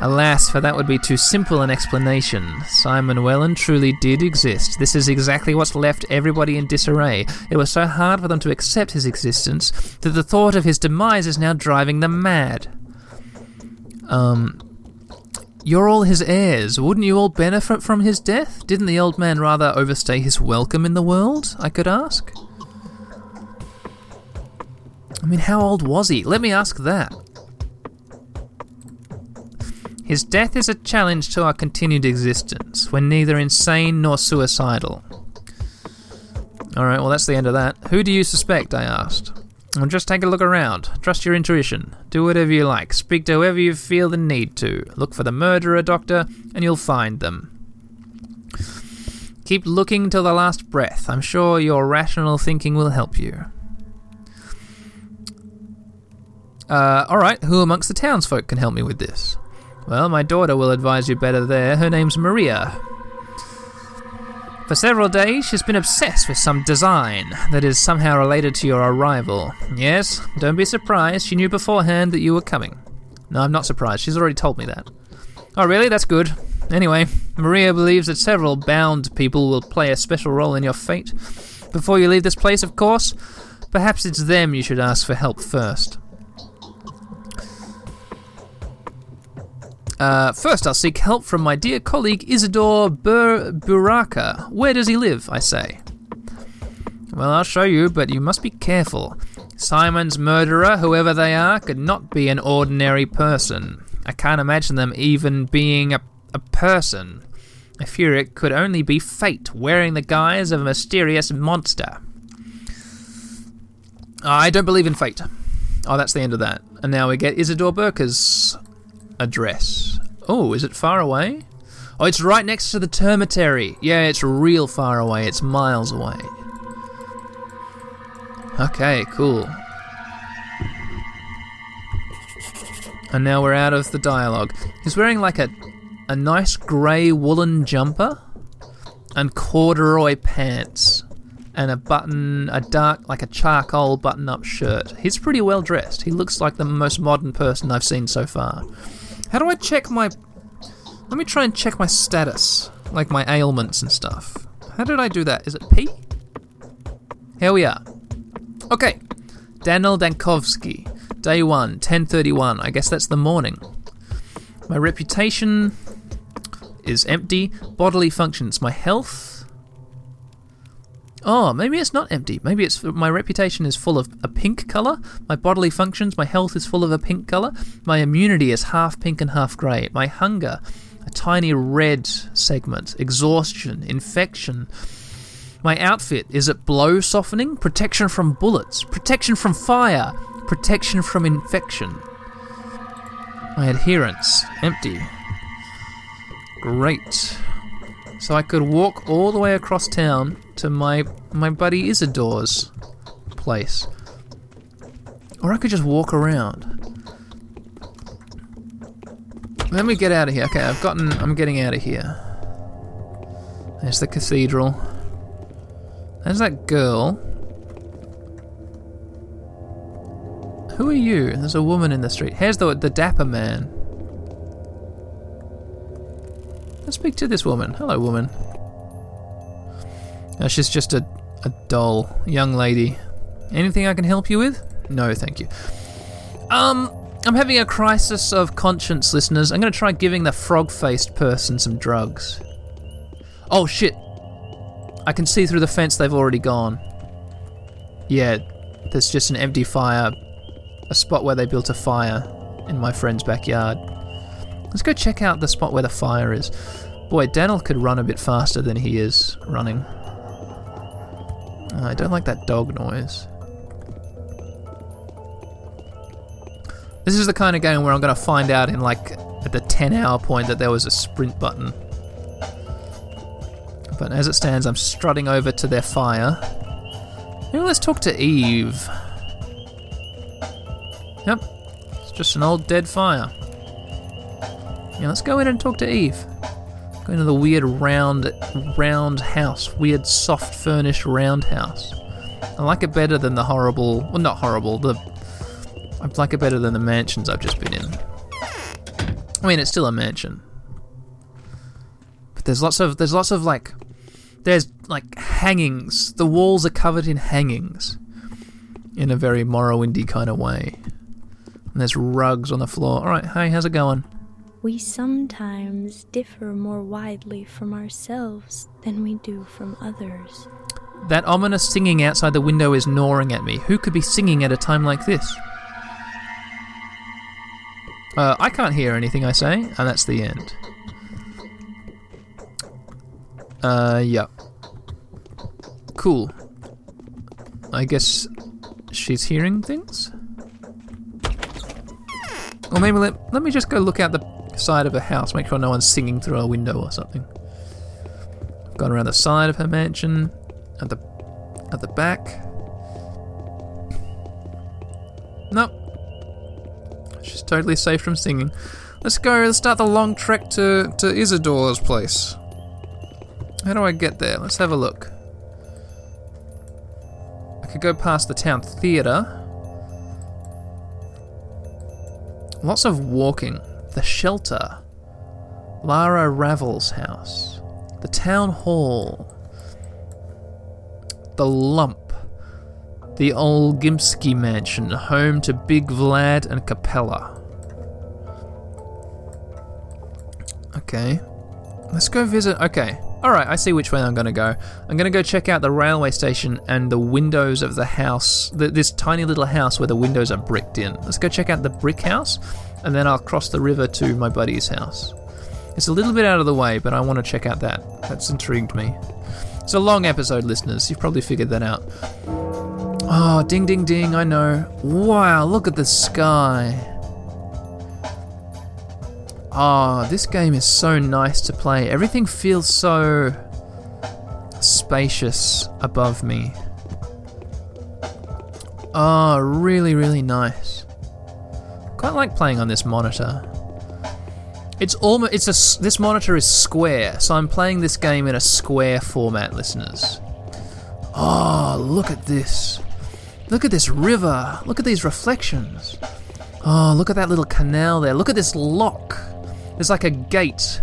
Alas, for that would be too simple an explanation. Simon Welland truly did exist. This is exactly what's left everybody in disarray. It was so hard for them to accept his existence that the thought of his demise is now driving them mad. Um, you're all his heirs. Wouldn't you all benefit from his death? Didn't the old man rather overstay his welcome in the world? I could ask. I mean, how old was he? Let me ask that. His death is a challenge to our continued existence. We're neither insane nor suicidal. Alright, well, that's the end of that. Who do you suspect? I asked. Well, just take a look around. Trust your intuition. Do whatever you like. Speak to whoever you feel the need to. Look for the murderer, Doctor, and you'll find them. Keep looking till the last breath. I'm sure your rational thinking will help you. Uh, alright, who amongst the townsfolk can help me with this? Well, my daughter will advise you better there. Her name's Maria. For several days, she's been obsessed with some design that is somehow related to your arrival. Yes, don't be surprised. She knew beforehand that you were coming. No, I'm not surprised. She's already told me that. Oh, really? That's good. Anyway, Maria believes that several bound people will play a special role in your fate. Before you leave this place, of course, perhaps it's them you should ask for help first. Uh, first, I'll seek help from my dear colleague Isidore Bur- Buraka. Where does he live, I say? Well, I'll show you, but you must be careful. Simon's murderer, whoever they are, could not be an ordinary person. I can't imagine them even being a, a person. I fear it could only be fate wearing the guise of a mysterious monster. I don't believe in fate. Oh, that's the end of that. And now we get Isidore Burakh's address. Oh, is it far away? Oh, it's right next to the termitary. Yeah, it's real far away. It's miles away. Okay, cool. And now we're out of the dialogue. He's wearing like a a nice grey woolen jumper and corduroy pants and a button a dark like a charcoal button up shirt. He's pretty well dressed. He looks like the most modern person I've seen so far. How do I check my. Let me try and check my status, like my ailments and stuff. How did I do that? Is it P? Here we are. Okay. Daniel Dankovsky. Day 1, 1031. I guess that's the morning. My reputation is empty. Bodily functions. My health. Oh, maybe it's not empty. Maybe it's my reputation is full of a pink color. My bodily functions, my health is full of a pink color. My immunity is half pink and half gray. My hunger, a tiny red segment. Exhaustion, infection. My outfit is it blow softening, protection from bullets, protection from fire, protection from infection. My adherence, empty. Great. So I could walk all the way across town to my my buddy Isidore's place. Or I could just walk around. Let me get out of here. Okay, I've gotten I'm getting out of here. There's the cathedral. There's that girl. Who are you? There's a woman in the street. Here's the the dapper man. Let's speak to this woman. Hello, woman. Uh, she's just a, a dull young lady. Anything I can help you with? No, thank you. Um, I'm having a crisis of conscience, listeners. I'm going to try giving the frog faced person some drugs. Oh, shit. I can see through the fence they've already gone. Yeah, there's just an empty fire. A spot where they built a fire in my friend's backyard. Let's go check out the spot where the fire is. Boy, Daniel could run a bit faster than he is running. I don't like that dog noise. This is the kind of game where I'm going to find out in like at the 10 hour point that there was a sprint button. But as it stands, I'm strutting over to their fire. Maybe let's talk to Eve. Yep, it's just an old dead fire. Yeah, let's go in and talk to Eve. Go into the weird round, round house, weird soft furnished round house. I like it better than the horrible, well, not horrible. The I like it better than the mansions I've just been in. I mean, it's still a mansion, but there's lots of there's lots of like there's like hangings. The walls are covered in hangings in a very Morrowindy kind of way. And there's rugs on the floor. All right, hey, how's it going? We sometimes differ more widely from ourselves than we do from others. That ominous singing outside the window is gnawing at me. Who could be singing at a time like this? Uh, I can't hear anything I say, and that's the end. Uh, yeah. Cool. I guess she's hearing things? Or maybe let, let me just go look out the side of her house, make sure no one's singing through a window or something. Gone around the side of her mansion, at the at the back. Nope. She's totally safe from singing. Let's go, let's start the long trek to, to Isidore's place. How do I get there? Let's have a look. I could go past the town theatre. Lots of walking. The shelter. Lara Ravel's house. The town hall. The lump. The old Olgimsky mansion, home to Big Vlad and Capella. Okay. Let's go visit. Okay. Alright, I see which way I'm going to go. I'm going to go check out the railway station and the windows of the house. The, this tiny little house where the windows are bricked in. Let's go check out the brick house and then I'll cross the river to my buddy's house. It's a little bit out of the way, but I want to check out that. That's intrigued me. It's a long episode, listeners. You've probably figured that out. Oh, ding, ding, ding, I know. Wow, look at the sky. Oh, this game is so nice to play. Everything feels so spacious above me. Oh, really, really nice. Quite like playing on this monitor. It's almost it's a this monitor is square, so I'm playing this game in a square format, listeners. Oh, look at this. Look at this river. Look at these reflections. Oh, look at that little canal there. Look at this lock. There's like a gate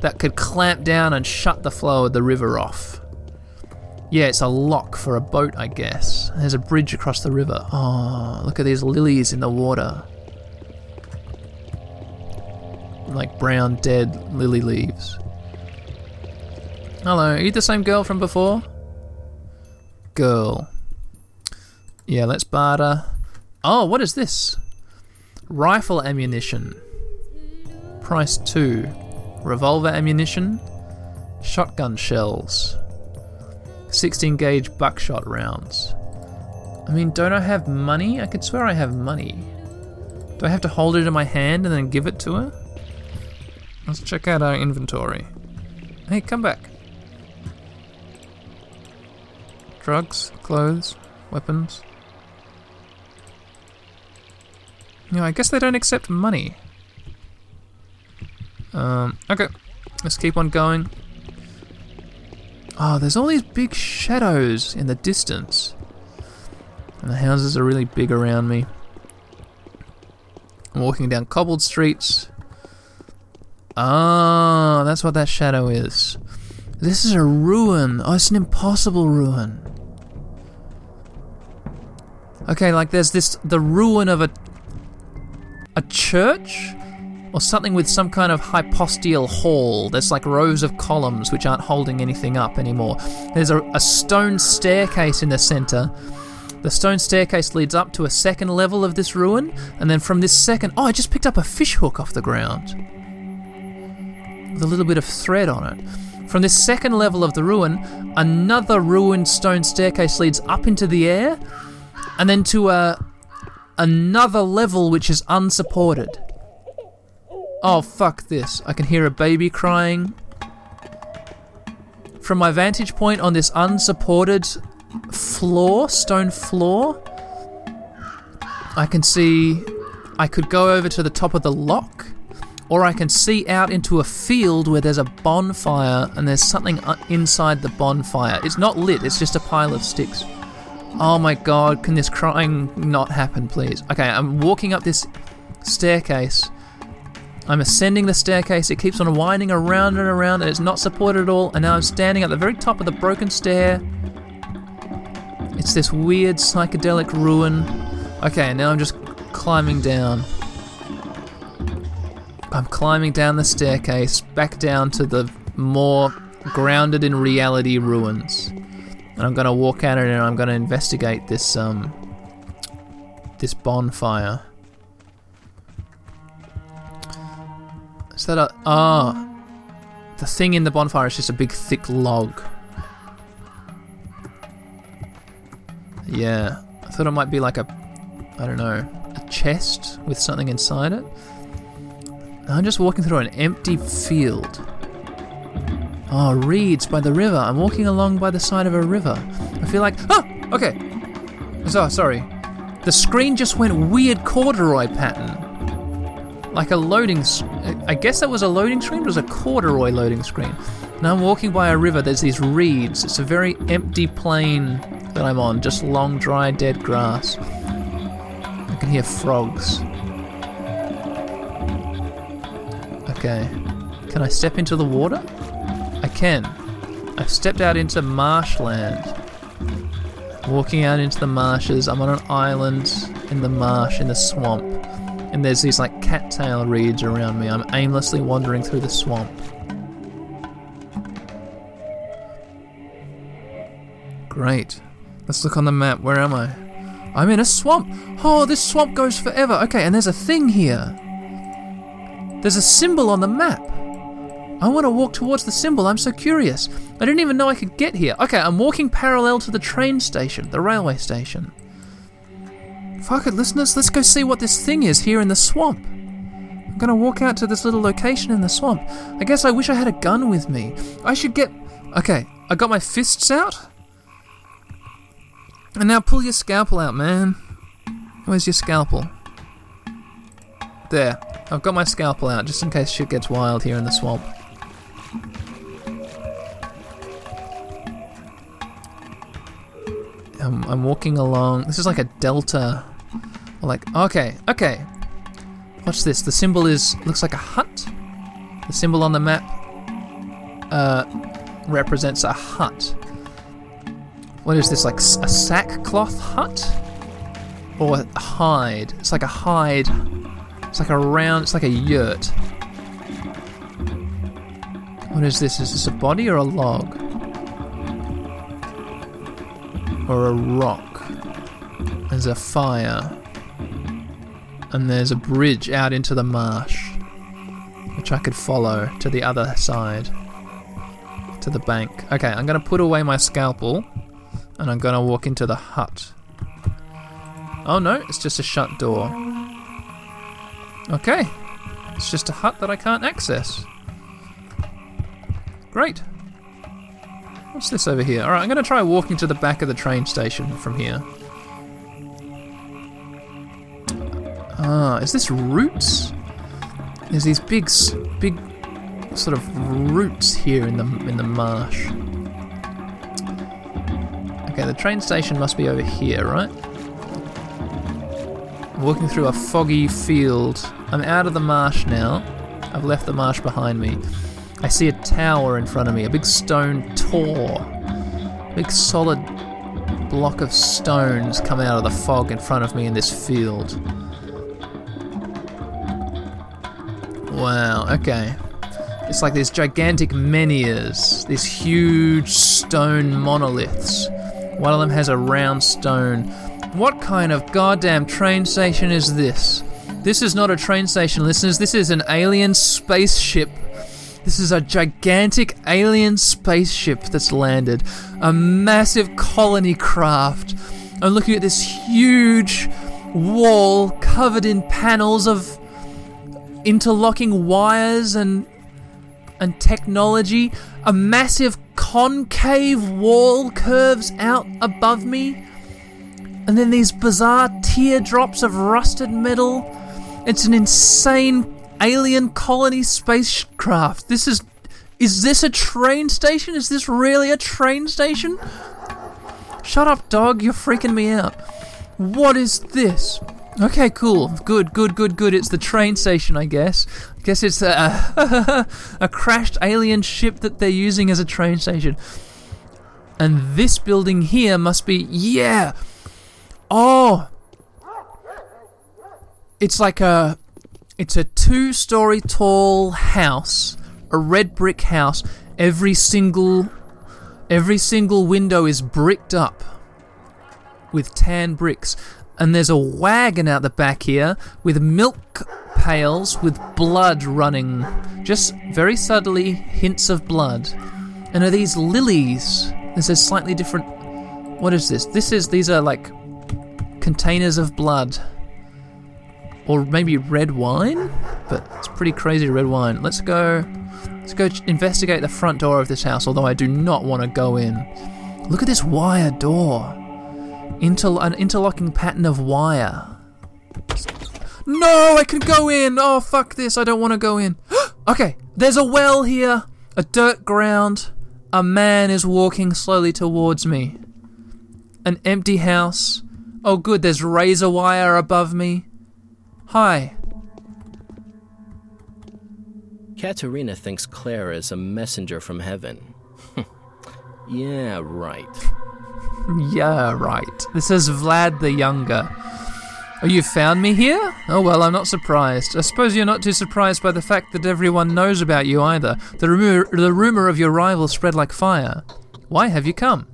that could clamp down and shut the flow of the river off. Yeah, it's a lock for a boat, I guess. There's a bridge across the river. Oh, look at these lilies in the water. Like brown, dead lily leaves. Hello, are you the same girl from before? Girl. Yeah, let's barter. Oh, what is this? Rifle ammunition. Price 2. Revolver ammunition. Shotgun shells. 16 gauge buckshot rounds. I mean, don't I have money? I could swear I have money. Do I have to hold it in my hand and then give it to her? Let's check out our inventory. Hey, come back. Drugs, clothes, weapons. You know, I guess they don't accept money. Um, okay. Let's keep on going. Oh, there's all these big shadows in the distance. And the houses are really big around me. I'm walking down cobbled streets. Ah, that's what that shadow is. This is a ruin. Oh, it's an impossible ruin. Okay, like there's this the ruin of a a church or something with some kind of hypostyle hall. There's like rows of columns which aren't holding anything up anymore. There's a, a stone staircase in the center. The stone staircase leads up to a second level of this ruin, and then from this second, oh, I just picked up a fish hook off the ground with a little bit of thread on it. From this second level of the ruin, another ruined stone staircase leads up into the air, and then to a another level which is unsupported. Oh fuck this! I can hear a baby crying from my vantage point on this unsupported floor, stone floor, I can see I could go over to the top of the lock, or I can see out into a field where there's a bonfire and there's something inside the bonfire. It's not lit, it's just a pile of sticks. Oh my god, can this crying not happen, please? Okay, I'm walking up this staircase. I'm ascending the staircase. It keeps on winding around and around, and it's not supported at all. And now I'm standing at the very top of the broken stair. It's this weird psychedelic ruin. Okay, now I'm just climbing down. I'm climbing down the staircase back down to the more grounded in reality ruins. And I'm gonna walk out of it and I'm gonna investigate this um this bonfire. Is that a ah? the thing in the bonfire is just a big thick log. Yeah, I thought it might be like a, I don't know, a chest with something inside it. I'm just walking through an empty field. Oh, reeds by the river. I'm walking along by the side of a river. I feel like. Oh, okay. So, sorry. The screen just went weird corduroy pattern. Like a loading. I guess that was a loading screen, it was a corduroy loading screen. Now I'm walking by a river, there's these reeds. It's a very empty plain that I'm on, just long, dry, dead grass. I can hear frogs. Okay. Can I step into the water? I can. I've stepped out into marshland. Walking out into the marshes. I'm on an island in the marsh, in the swamp. And there's these like cattail reeds around me. I'm aimlessly wandering through the swamp. Great. Let's look on the map. Where am I? I'm in a swamp. Oh, this swamp goes forever. Okay, and there's a thing here. There's a symbol on the map. I want to walk towards the symbol. I'm so curious. I didn't even know I could get here. Okay, I'm walking parallel to the train station, the railway station. Fuck it, listeners. Let's go see what this thing is here in the swamp. I'm gonna walk out to this little location in the swamp. I guess I wish I had a gun with me. I should get. Okay, I got my fists out. And now pull your scalpel out, man. Where's your scalpel? There. I've got my scalpel out just in case shit gets wild here in the swamp. I'm, I'm walking along. This is like a delta. Like, okay, okay. Watch this. The symbol is looks like a hut. The symbol on the map uh, represents a hut. What is this? Like a sackcloth hut or a hide? It's like a hide. It's like a round. It's like a yurt. What is this? Is this a body or a log? Or a rock? There's a fire. And there's a bridge out into the marsh, which I could follow to the other side, to the bank. Okay, I'm gonna put away my scalpel, and I'm gonna walk into the hut. Oh no, it's just a shut door. Okay, it's just a hut that I can't access. Great. What's this over here? Alright, I'm gonna try walking to the back of the train station from here. Ah, is this roots? There's these big, big, sort of roots here in the in the marsh. Okay, the train station must be over here, right? Walking through a foggy field. I'm out of the marsh now. I've left the marsh behind me. I see a tower in front of me, a big stone tor. Big solid block of stones come out of the fog in front of me in this field. Wow, okay. It's like these gigantic menhirs, these huge stone monoliths. One of them has a round stone. What kind of goddamn train station is this? This is not a train station, listeners. This is an alien spaceship. This is a gigantic alien spaceship that's landed. A massive colony craft. I'm looking at this huge wall covered in panels of interlocking wires and and technology, a massive concave wall curves out above me, and then these bizarre teardrops of rusted metal. It's an insane alien colony spacecraft. This is. Is this a train station? Is this really a train station? Shut up, dog. You're freaking me out. What is this? Okay, cool. Good, good, good, good. It's the train station, I guess. I guess it's a, *laughs* a crashed alien ship that they're using as a train station. And this building here must be. Yeah! Oh! It's like a. It's a two story tall house, a red brick house. Every single. Every single window is bricked up with tan bricks. And there's a wagon out the back here with milk pails with blood running. Just very subtly, hints of blood. And are these lilies? This is slightly different. What is this? This is. These are like containers of blood. Or maybe red wine? But it's pretty crazy red wine. Let's go. Let's go investigate the front door of this house, although I do not want to go in. Look at this wire door. Inter- an interlocking pattern of wire. No, I can go in. Oh, fuck this. I don't want to go in. *gasps* okay, there's a well here, a dirt ground. A man is walking slowly towards me. An empty house. Oh, good, there's razor wire above me. Hi. Katerina thinks Clara is a messenger from heaven. *laughs* yeah, right. Yeah, right. This is Vlad the Younger. Oh, you found me here? Oh, well, I'm not surprised. I suppose you're not too surprised by the fact that everyone knows about you either. The rumor, the rumor of your rival spread like fire. Why have you come?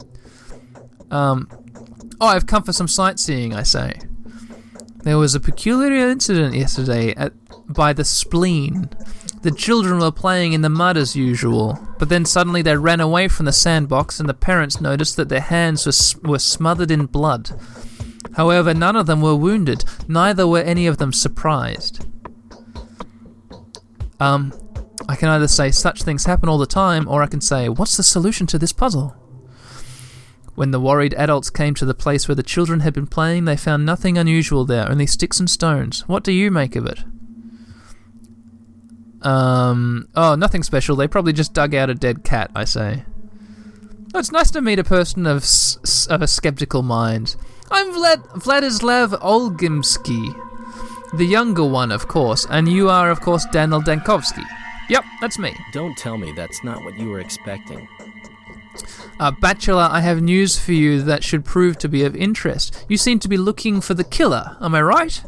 Um, oh, I've come for some sightseeing, I say. There was a peculiar incident yesterday at by the spleen. The children were playing in the mud as usual, but then suddenly they ran away from the sandbox and the parents noticed that their hands were, were smothered in blood. However, none of them were wounded, neither were any of them surprised. Um, I can either say such things happen all the time, or I can say, what's the solution to this puzzle? When the worried adults came to the place where the children had been playing, they found nothing unusual there, only sticks and stones. What do you make of it? Um, oh, nothing special. They probably just dug out a dead cat, I say. Oh, it's nice to meet a person of, s- of a skeptical mind. I'm Vlad- Vladislav Olgimsky. The younger one, of course, and you are, of course, Daniel Dankovsky. Yep, that's me. Don't tell me that's not what you were expecting. Uh, Bachelor, I have news for you that should prove to be of interest. You seem to be looking for the killer, am I right?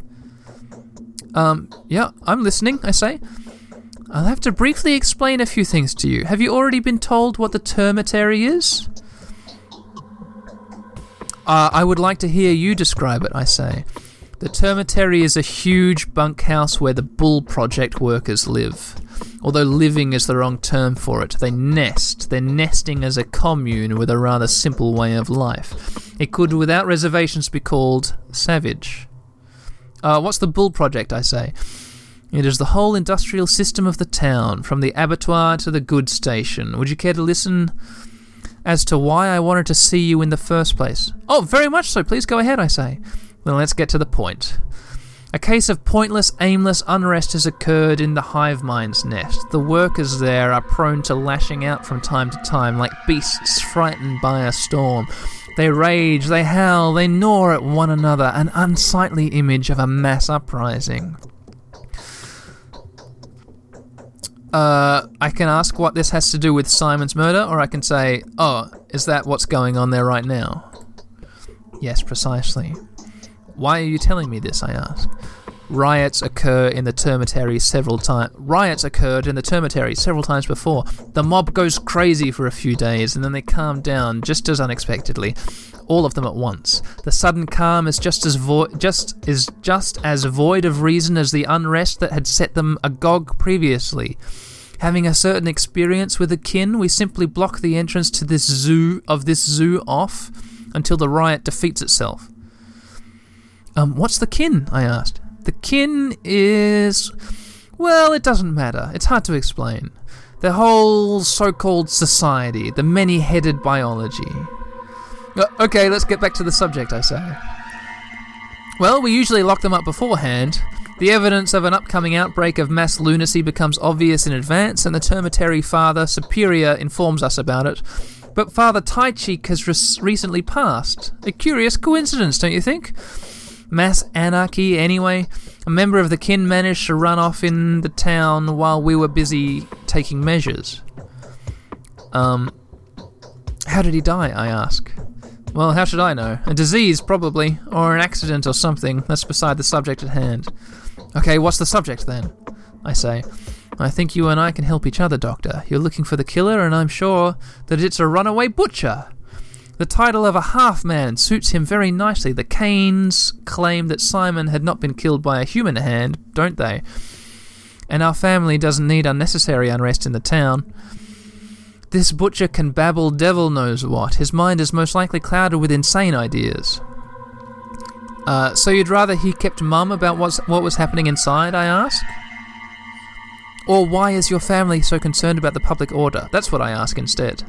Um, yeah, I'm listening, I say. I'll have to briefly explain a few things to you. Have you already been told what the termitary is? Uh, I would like to hear you describe it, I say. The termitary is a huge bunkhouse where the Bull Project workers live. Although living is the wrong term for it, they nest. They're nesting as a commune with a rather simple way of life. It could, without reservations, be called savage. Uh, what's the Bull Project, I say? It is the whole industrial system of the town, from the abattoir to the goods station. Would you care to listen as to why I wanted to see you in the first place? Oh, very much so. Please go ahead, I say. Then let's get to the point. A case of pointless, aimless unrest has occurred in the hive mind's nest. The workers there are prone to lashing out from time to time like beasts frightened by a storm. They rage, they howl, they gnaw at one another, an unsightly image of a mass uprising. Uh, I can ask what this has to do with Simon's murder, or I can say, oh, is that what's going on there right now? Yes, precisely. Why are you telling me this? I ask. Riots occur in the termitary several times. Riots occurred in the termitary several times before. The mob goes crazy for a few days, and then they calm down just as unexpectedly, all of them at once. The sudden calm is just as vo- just is just as void of reason as the unrest that had set them agog previously. Having a certain experience with a kin, we simply block the entrance to this zoo of this zoo off until the riot defeats itself. Um, what's the kin? I asked. The kin is. Well, it doesn't matter. It's hard to explain. the whole so called society, the many headed biology. Uh, Okay, let's get back to the subject, I say. Well, we usually lock them up beforehand. The evidence of an upcoming outbreak of mass lunacy becomes obvious in advance, and the termitary Father Superior informs us about it. But Father Tai Cheek has res- recently passed. A curious coincidence, don't you think? Mass anarchy, anyway. A member of the kin managed to run off in the town while we were busy taking measures. Um, how did he die? I ask. Well, how should I know? A disease, probably, or an accident or something. That's beside the subject at hand. Okay, what's the subject then? I say. I think you and I can help each other, Doctor. You're looking for the killer, and I'm sure that it's a runaway butcher. The title of a half man suits him very nicely. The Kains claim that Simon had not been killed by a human hand, don't they? And our family doesn't need unnecessary unrest in the town. This butcher can babble devil knows what. His mind is most likely clouded with insane ideas. Uh, so you'd rather he kept mum about what's, what was happening inside, I ask? Or why is your family so concerned about the public order? That's what I ask instead.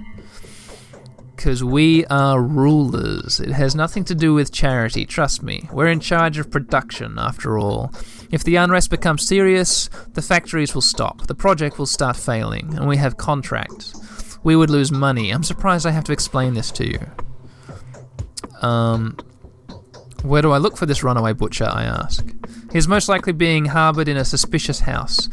Because we are rulers. It has nothing to do with charity, trust me. We're in charge of production, after all. If the unrest becomes serious, the factories will stop, the project will start failing, and we have contracts. We would lose money. I'm surprised I have to explain this to you. Um, where do I look for this runaway butcher? I ask. He's most likely being harboured in a suspicious house.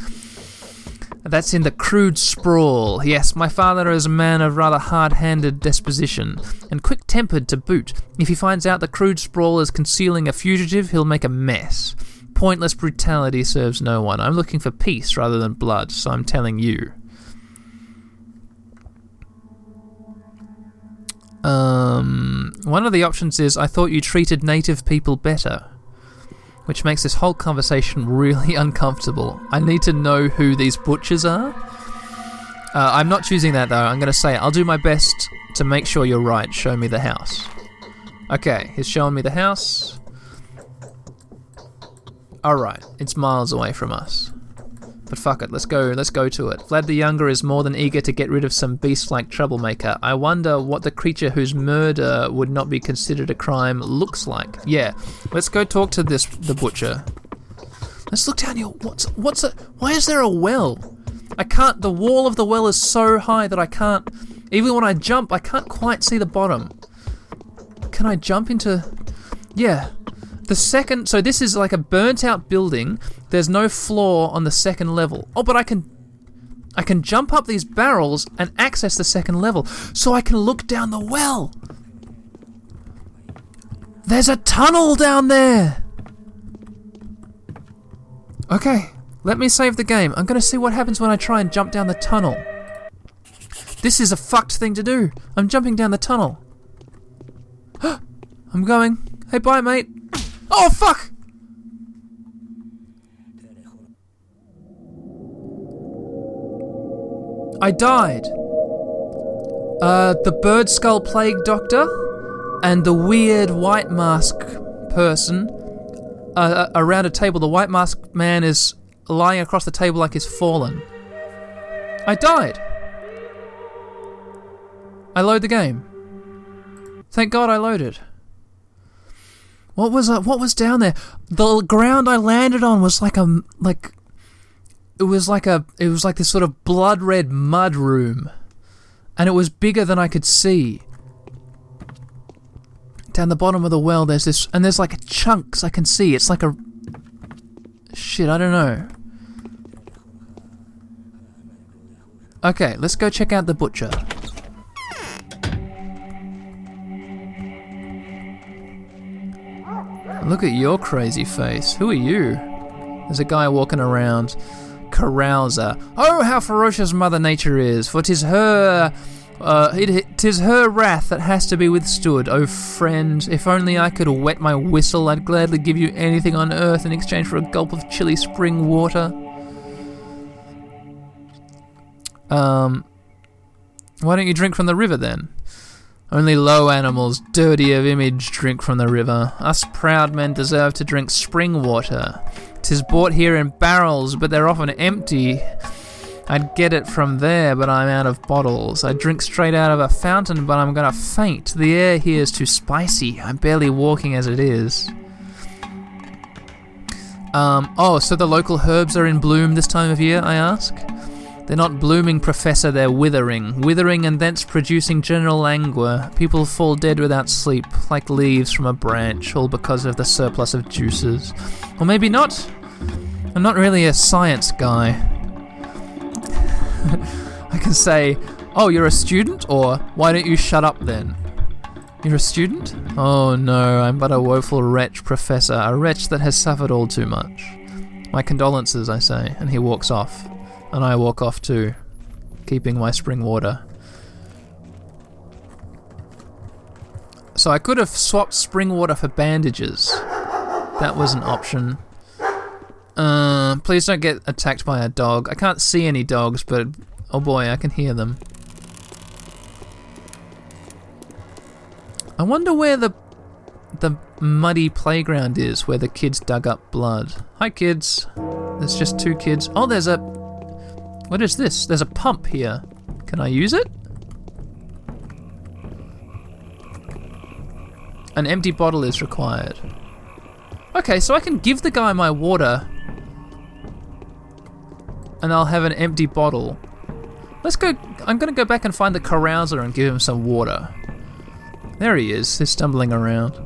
That's in the crude sprawl. Yes, my father is a man of rather hard handed disposition, and quick tempered to boot. If he finds out the crude sprawl is concealing a fugitive, he'll make a mess. Pointless brutality serves no one. I'm looking for peace rather than blood, so I'm telling you. Um, one of the options is I thought you treated native people better, which makes this whole conversation really *laughs* uncomfortable. I need to know who these butchers are. Uh, I'm not choosing that though. I'm going to say I'll do my best to make sure you're right. Show me the house. Okay, he's showing me the house. Alright, it's miles away from us. But fuck it, let's go, let's go to it. Vlad the Younger is more than eager to get rid of some beast-like troublemaker. I wonder what the creature whose murder would not be considered a crime looks like. Yeah, let's go talk to this, the butcher. Let's look down here. What's, what's a, why is there a well? I can't, the wall of the well is so high that I can't, even when I jump, I can't quite see the bottom. Can I jump into, yeah, the second, so this is like a burnt out building. There's no floor on the second level. Oh, but I can, I can jump up these barrels and access the second level, so I can look down the well. There's a tunnel down there. Okay, let me save the game. I'm gonna see what happens when I try and jump down the tunnel. This is a fucked thing to do. I'm jumping down the tunnel. *gasps* I'm going. Hey, bye, mate. Oh, fuck! I died. Uh, the bird skull plague doctor and the weird white mask person uh, around a table. The white mask man is lying across the table like he's fallen. I died. I load the game. Thank God I loaded. What was uh, what was down there? The ground I landed on was like a like it was like a it was like this sort of blood red mud room, and it was bigger than I could see. Down the bottom of the well, there's this, and there's like chunks I can see. It's like a shit. I don't know. Okay, let's go check out the butcher. Look at your crazy face. Who are you? There's a guy walking around. Carouser. Oh, how ferocious Mother Nature is, for 'tis her. Uh, it, tis her wrath that has to be withstood. Oh, friend, if only I could wet my whistle, I'd gladly give you anything on earth in exchange for a gulp of chilly spring water. Um, why don't you drink from the river then? Only low animals, dirty of image, drink from the river. Us proud men deserve to drink spring water. Tis brought here in barrels, but they're often empty. I'd get it from there, but I'm out of bottles. I drink straight out of a fountain, but I'm gonna faint. The air here is too spicy. I'm barely walking as it is. Um, oh, so the local herbs are in bloom this time of year, I ask? They're not blooming, Professor, they're withering. Withering and thence producing general languor. People fall dead without sleep, like leaves from a branch, all because of the surplus of juices. Or maybe not. I'm not really a science guy. *laughs* I can say, Oh, you're a student? Or, Why don't you shut up then? You're a student? Oh no, I'm but a woeful wretch, Professor, a wretch that has suffered all too much. My condolences, I say, and he walks off. And I walk off too, keeping my spring water. So I could have swapped spring water for bandages. That was an option. Uh, please don't get attacked by a dog. I can't see any dogs, but oh boy, I can hear them. I wonder where the the muddy playground is where the kids dug up blood. Hi kids. There's just two kids. Oh, there's a What is this? There's a pump here. Can I use it? An empty bottle is required. Okay, so I can give the guy my water and I'll have an empty bottle. Let's go. I'm going to go back and find the carouser and give him some water. There he is. He's stumbling around.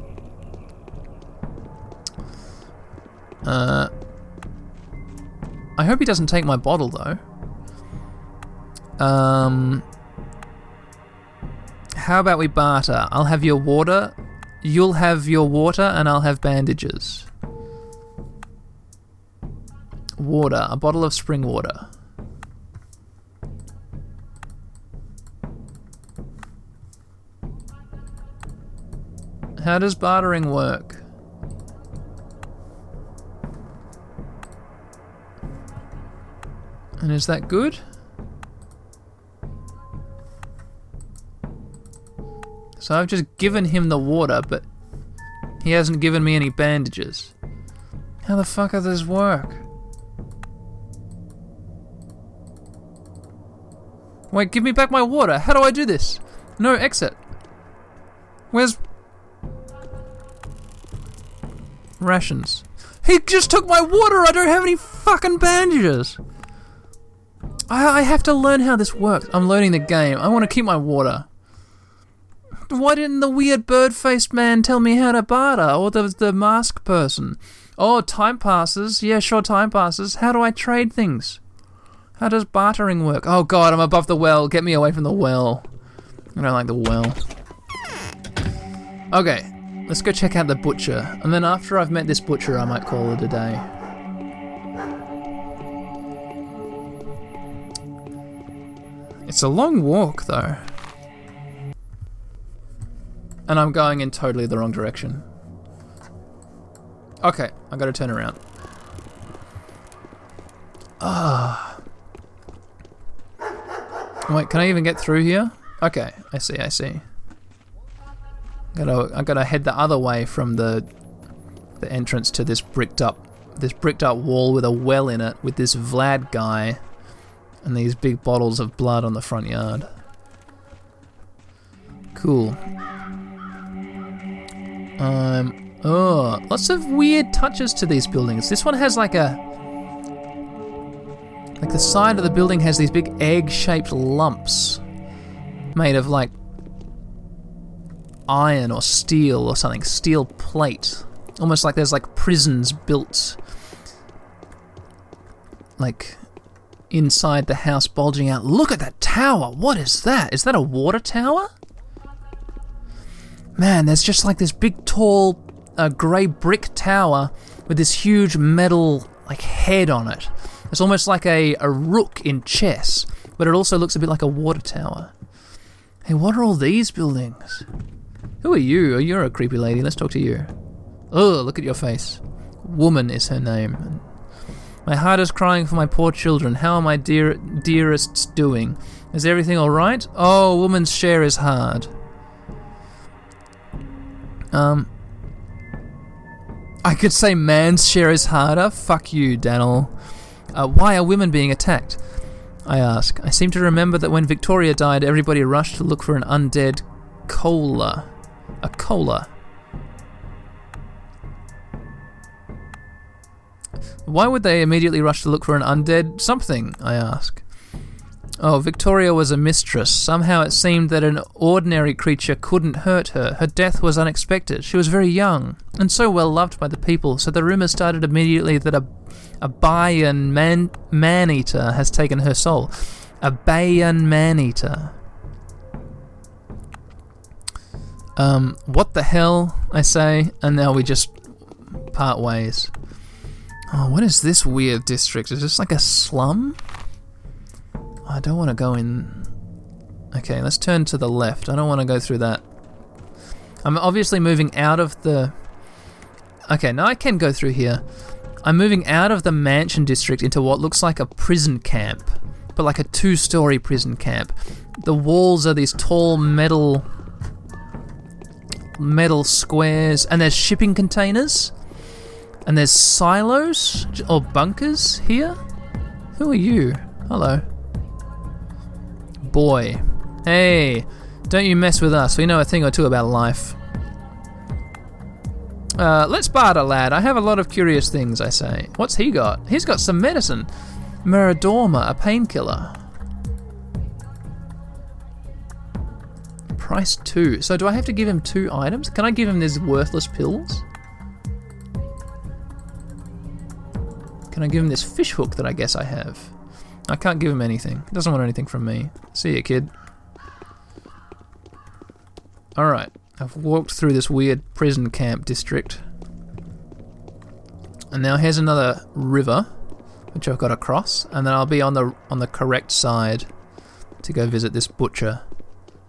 Uh, I hope he doesn't take my bottle though. Um, how about we barter? I'll have your water, you'll have your water, and I'll have bandages. Water, a bottle of spring water. How does bartering work? And is that good? So I've just given him the water, but he hasn't given me any bandages. How the fuck does this work? Wait, give me back my water. How do I do this? No, exit. Where's... Rations. He just took my water! I don't have any fucking bandages! I, I have to learn how this works. I'm learning the game. I want to keep my water. Why didn't the weird bird faced man tell me how to barter? Or the, the mask person? Oh, time passes. Yeah, sure, time passes. How do I trade things? How does bartering work? Oh god, I'm above the well. Get me away from the well. I don't like the well. Okay, let's go check out the butcher. And then after I've met this butcher, I might call it a day. It's a long walk, though. And I'm going in totally the wrong direction. Okay, I gotta turn around. Ah. Wait, can I even get through here? Okay, I see, I see. Gotta, I gotta head the other way from the the entrance to this bricked up this bricked up wall with a well in it with this Vlad guy and these big bottles of blood on the front yard. Cool. Um, oh, lots of weird touches to these buildings. This one has like a. Like the side of the building has these big egg shaped lumps made of like iron or steel or something, steel plate. Almost like there's like prisons built like inside the house bulging out. Look at that tower. What is that? Is that a water tower? Man, there's just like this big, tall, uh, grey brick tower with this huge metal like head on it. It's almost like a, a rook in chess, but it also looks a bit like a water tower. Hey, what are all these buildings? Who are you? Oh, you're a creepy lady. Let's talk to you. Oh, look at your face. Woman is her name. My heart is crying for my poor children. How are my dear dearests doing? Is everything all right? Oh, woman's share is hard. Um, I could say man's share is harder. Fuck you, Daniel. Uh, why are women being attacked? I ask. I seem to remember that when Victoria died, everybody rushed to look for an undead cola. A cola. Why would they immediately rush to look for an undead something? I ask. Oh, Victoria was a mistress. Somehow it seemed that an ordinary creature couldn't hurt her. Her death was unexpected. She was very young and so well loved by the people, so the rumor started immediately that a, a Bayan man, man eater has taken her soul. A Bayan man eater. Um, what the hell? I say, and now we just part ways. Oh, what is this weird district? Is this like a slum? I don't want to go in. Okay, let's turn to the left. I don't want to go through that. I'm obviously moving out of the. Okay, now I can go through here. I'm moving out of the mansion district into what looks like a prison camp, but like a two story prison camp. The walls are these tall metal. metal squares, and there's shipping containers. And there's silos or bunkers here. Who are you? Hello boy. Hey, don't you mess with us. We know a thing or two about life. Uh, let's barter, lad. I have a lot of curious things, I say. What's he got? He's got some medicine. Meridorma, a painkiller. Price two. So do I have to give him two items? Can I give him these worthless pills? Can I give him this fish hook that I guess I have? I can't give him anything. He doesn't want anything from me. See ya, kid. Alright, I've walked through this weird prison camp district. And now here's another river, which I've got to cross, and then I'll be on the on the correct side to go visit this butcher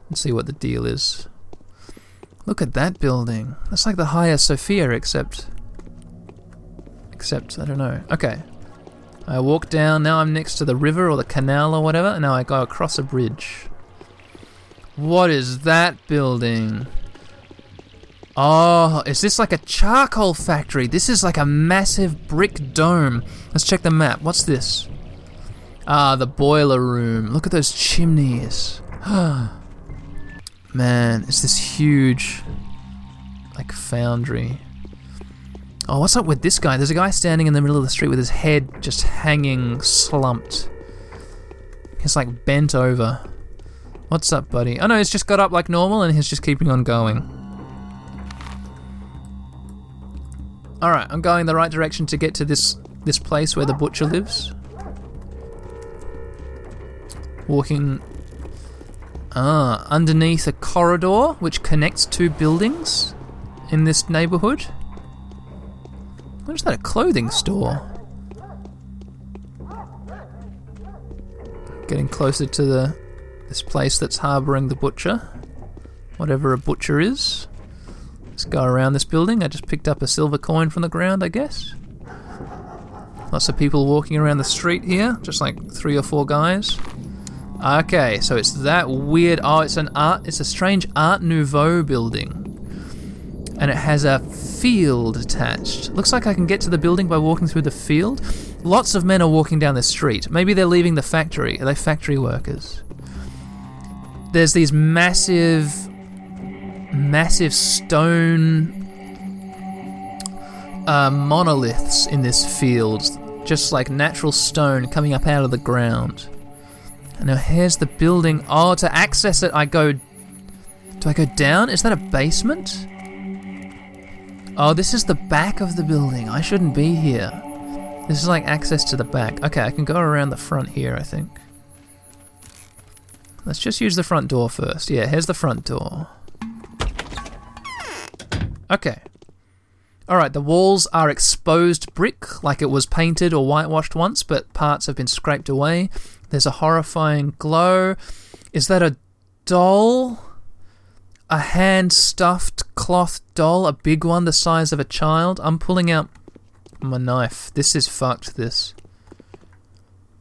and see what the deal is. Look at that building. That's like the Hagia Sophia, except except I don't know. Okay, I walk down, now I'm next to the river or the canal or whatever, and now I go across a bridge. What is that building? Oh, is this like a charcoal factory? This is like a massive brick dome. Let's check the map. What's this? Ah, the boiler room. Look at those chimneys. *gasps* Man, it's this huge, like, foundry. Oh, what's up with this guy? There's a guy standing in the middle of the street with his head just hanging slumped. He's like bent over. What's up, buddy? Oh no, he's just got up like normal and he's just keeping on going. Alright, I'm going the right direction to get to this this place where the butcher lives. Walking Ah, underneath a corridor which connects two buildings in this neighborhood. What is that? A clothing store? Getting closer to the this place that's harboring the butcher. Whatever a butcher is. Let's go around this building. I just picked up a silver coin from the ground, I guess. Lots of people walking around the street here, just like three or four guys. Okay, so it's that weird. Oh, it's an art. It's a strange Art Nouveau building and it has a field attached. Looks like I can get to the building by walking through the field. Lots of men are walking down the street. Maybe they're leaving the factory. Are they factory workers? There's these massive, massive stone uh, monoliths in this field, just like natural stone coming up out of the ground. Now here's the building. Oh, to access it, I go. Do I go down? Is that a basement? Oh, this is the back of the building. I shouldn't be here. This is like access to the back. Okay, I can go around the front here, I think. Let's just use the front door first. Yeah, here's the front door. Okay. Alright, the walls are exposed brick, like it was painted or whitewashed once, but parts have been scraped away. There's a horrifying glow. Is that a doll? A hand stuffed cloth doll, a big one the size of a child. I'm pulling out my knife. This is fucked, this.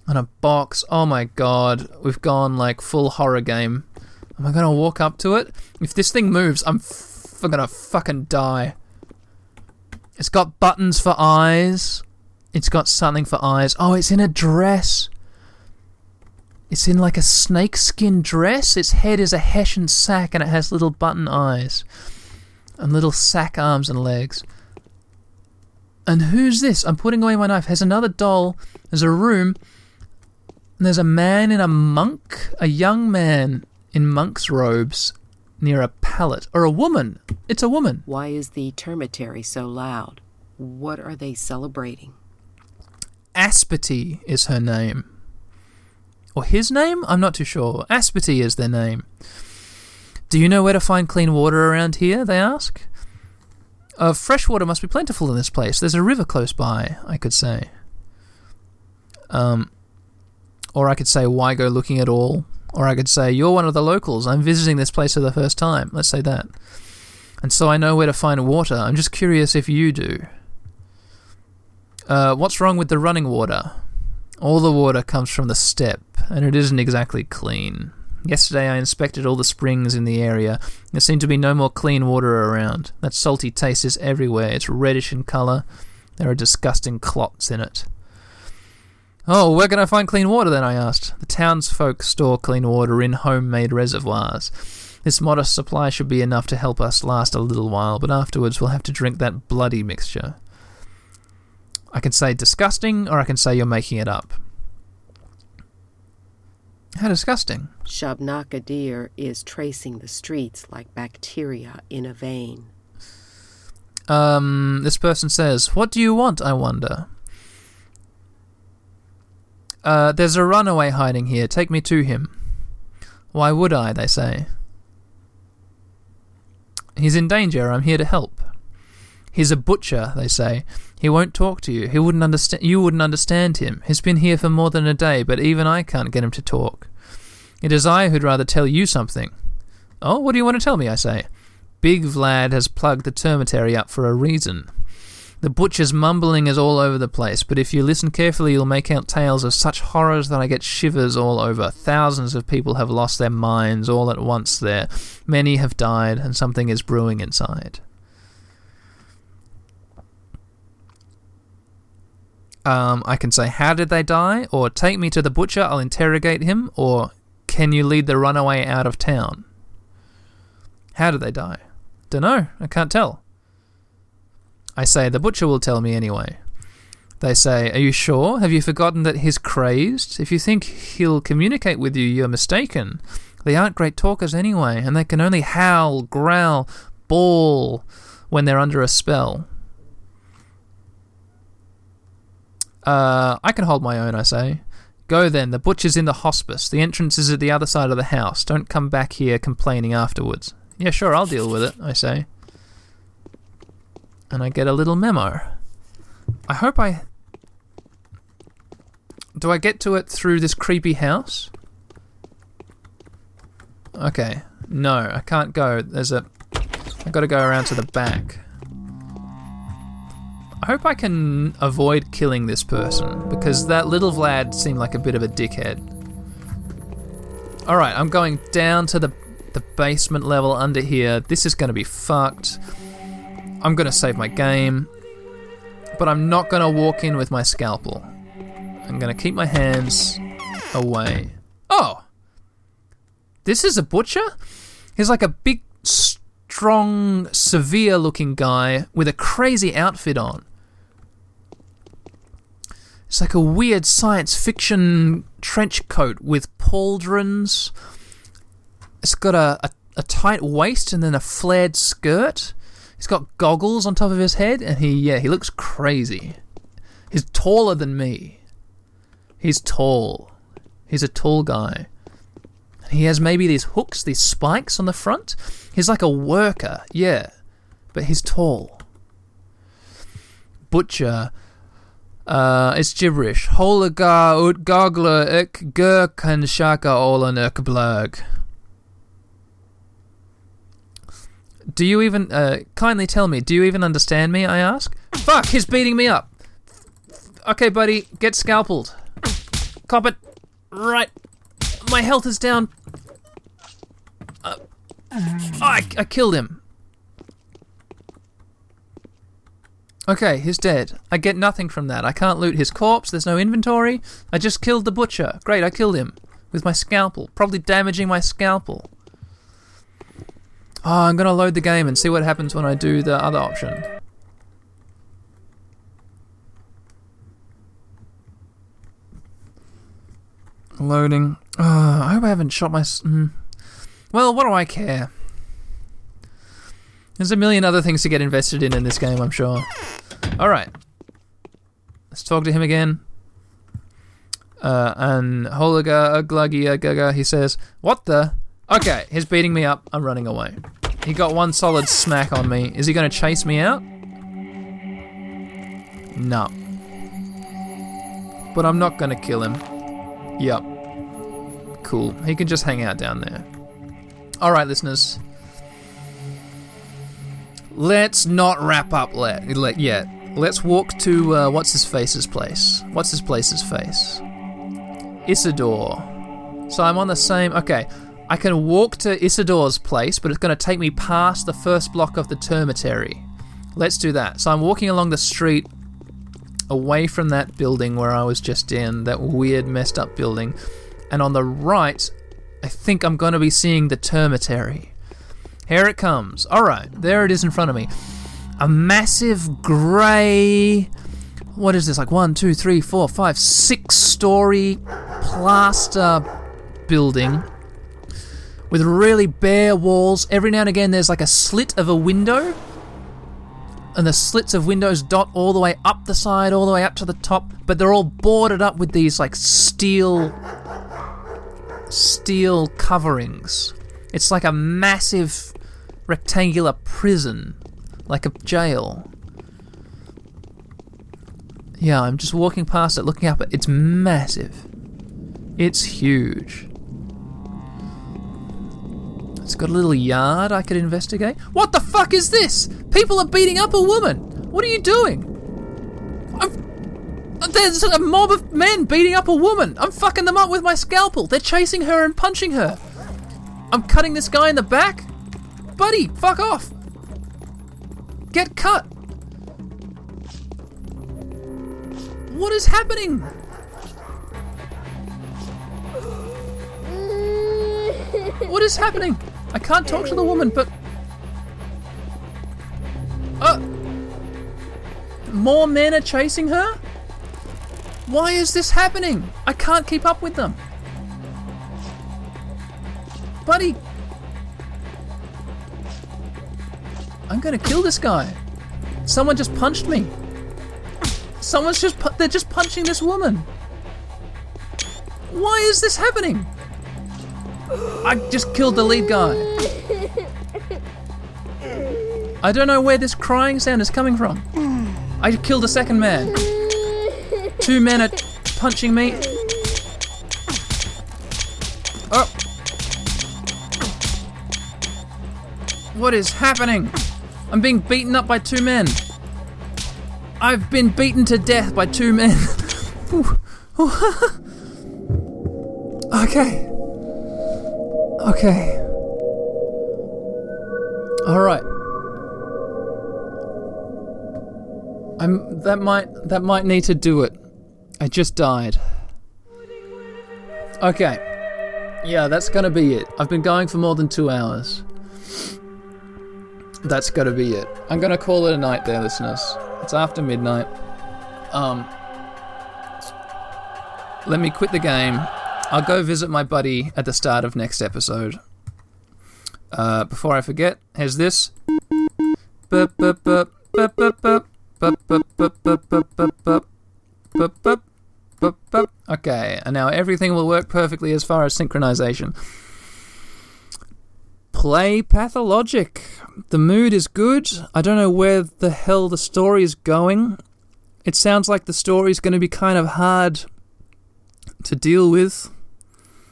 And a box. Oh my god. We've gone like full horror game. Am I gonna walk up to it? If this thing moves, I'm f- gonna fucking die. It's got buttons for eyes. It's got something for eyes. Oh, it's in a dress. It's in like a snakeskin dress. Its head is a hessian sack and it has little button eyes and little sack arms and legs. And who's this? I'm putting away my knife. Has another doll. There's a room. And there's a man in a monk, a young man in monk's robes near a pallet. Or a woman. It's a woman. Why is the termitary so loud? What are they celebrating? Aspity is her name. Or his name? I'm not too sure. Aspity is their name. Do you know where to find clean water around here? They ask. Uh, fresh water must be plentiful in this place. There's a river close by, I could say. Um, or I could say, why go looking at all? Or I could say, you're one of the locals. I'm visiting this place for the first time. Let's say that. And so I know where to find water. I'm just curious if you do. Uh, what's wrong with the running water? All the water comes from the steppe, and it isn't exactly clean. Yesterday I inspected all the springs in the area. There seemed to be no more clean water around. That salty taste is everywhere. It's reddish in colour. There are disgusting clots in it. Oh, where can I find clean water then? I asked. The townsfolk store clean water in homemade reservoirs. This modest supply should be enough to help us last a little while, but afterwards we'll have to drink that bloody mixture. I can say disgusting, or I can say you're making it up. How disgusting. Shabnak-Adyr is tracing the streets like bacteria in a vein. Um, this person says, What do you want, I wonder? Uh, there's a runaway hiding here. Take me to him. Why would I, they say. He's in danger. I'm here to help. He's a butcher, they say. He won't talk to you. He wouldn't understand. You wouldn't understand him. He's been here for more than a day, but even I can't get him to talk. It is I who'd rather tell you something. Oh, what do you want to tell me? I say. Big Vlad has plugged the termitary up for a reason. The butcher's mumbling is all over the place, but if you listen carefully, you'll make out tales of such horrors that I get shivers all over. Thousands of people have lost their minds all at once there. Many have died, and something is brewing inside. Um, I can say, How did they die? Or take me to the butcher, I'll interrogate him. Or can you lead the runaway out of town? How did they die? Dunno, I can't tell. I say, The butcher will tell me anyway. They say, Are you sure? Have you forgotten that he's crazed? If you think he'll communicate with you, you're mistaken. They aren't great talkers anyway, and they can only howl, growl, bawl when they're under a spell. Uh, I can hold my own, I say. Go then, the butcher's in the hospice. The entrance is at the other side of the house. Don't come back here complaining afterwards. Yeah, sure, I'll deal with it, I say. And I get a little memo. I hope I. Do I get to it through this creepy house? Okay. No, I can't go. There's a. I've gotta go around to the back. I hope I can avoid killing this person, because that little Vlad seemed like a bit of a dickhead. Alright, I'm going down to the, the basement level under here. This is going to be fucked. I'm going to save my game, but I'm not going to walk in with my scalpel. I'm going to keep my hands away. Oh! This is a butcher? He's like a big, strong, severe looking guy with a crazy outfit on. It's like a weird science fiction trench coat with pauldrons. It's got a, a, a, tight waist and then a flared skirt. He's got goggles on top of his head, and he yeah he looks crazy. He's taller than me. He's tall. He's a tall guy. He has maybe these hooks, these spikes on the front. He's like a worker, yeah, but he's tall. Butcher uh, it's gibberish. Holaga ut gogla ek gur kan shaka olan ek blag. Do you even, uh, kindly tell me, do you even understand me, I ask? Fuck, he's beating me up. Okay, buddy, get scalpeled. Cop it. Right. My health is down. Uh, I, I killed him. Okay, he's dead. I get nothing from that. I can't loot his corpse. There's no inventory. I just killed the butcher. Great, I killed him. with my scalpel, probably damaging my scalpel. Oh, I'm gonna load the game and see what happens when I do the other option. Loading. Oh, I hope I haven't shot my. mm. Well, what do I care? There's a million other things to get invested in in this game, I'm sure. Alright. Let's talk to him again. Uh, and Holiga Gluggy Gaga, he says, What the? Okay, he's beating me up. I'm running away. He got one solid smack on me. Is he going to chase me out? No. But I'm not going to kill him. Yep. Cool. He can just hang out down there. Alright, listeners. Let's not wrap up let, let yet. Let's walk to uh, what's his face's place. What's his place's face? Isidor. So I'm on the same. Okay, I can walk to Isidor's place, but it's going to take me past the first block of the termitary. Let's do that. So I'm walking along the street away from that building where I was just in, that weird, messed up building. And on the right, I think I'm going to be seeing the termitary. Here it comes. Alright, there it is in front of me. A massive grey. What is this? Like one, two, three, four, five, six story plaster building with really bare walls. Every now and again, there's like a slit of a window. And the slits of windows dot all the way up the side, all the way up to the top, but they're all boarded up with these like steel steel coverings. It's like a massive rectangular prison, like a jail. Yeah, I'm just walking past it, looking up. It's massive. It's huge. It's got a little yard I could investigate. What the fuck is this? People are beating up a woman. What are you doing? I'm, there's a mob of men beating up a woman. I'm fucking them up with my scalpel. They're chasing her and punching her. I'm cutting this guy in the back. Buddy, fuck off. Get cut. What is happening? What is happening? I can't talk to the woman, but. Uh. More men are chasing her? Why is this happening? I can't keep up with them. Buddy. I'm gonna kill this guy. Someone just punched me. Someone's just. Pu- they're just punching this woman. Why is this happening? I just killed the lead guy. I don't know where this crying sound is coming from. I killed a second man. Two men are punching me. Oh. What is happening? I'm being beaten up by two men. I've been beaten to death by two men. *laughs* *laughs* okay. Okay. All right. I'm that might that might need to do it. I just died. Okay. Yeah, that's gonna be it. I've been going for more than two hours. That's gotta be it. I'm gonna call it a night there, listeners. It's after midnight. Um let me quit the game. I'll go visit my buddy at the start of next episode. Uh, before I forget, here's this. Okay, and now everything will work perfectly as far as synchronization. Play Pathologic. The mood is good. I don't know where the hell the story is going. It sounds like the story is going to be kind of hard to deal with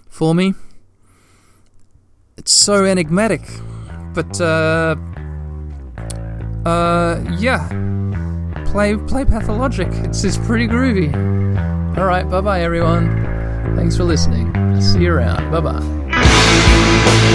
for me. It's so enigmatic. But uh uh yeah. Play play pathologic. It's it's pretty groovy. Alright, bye bye everyone. Thanks for listening. See you around. Bye bye.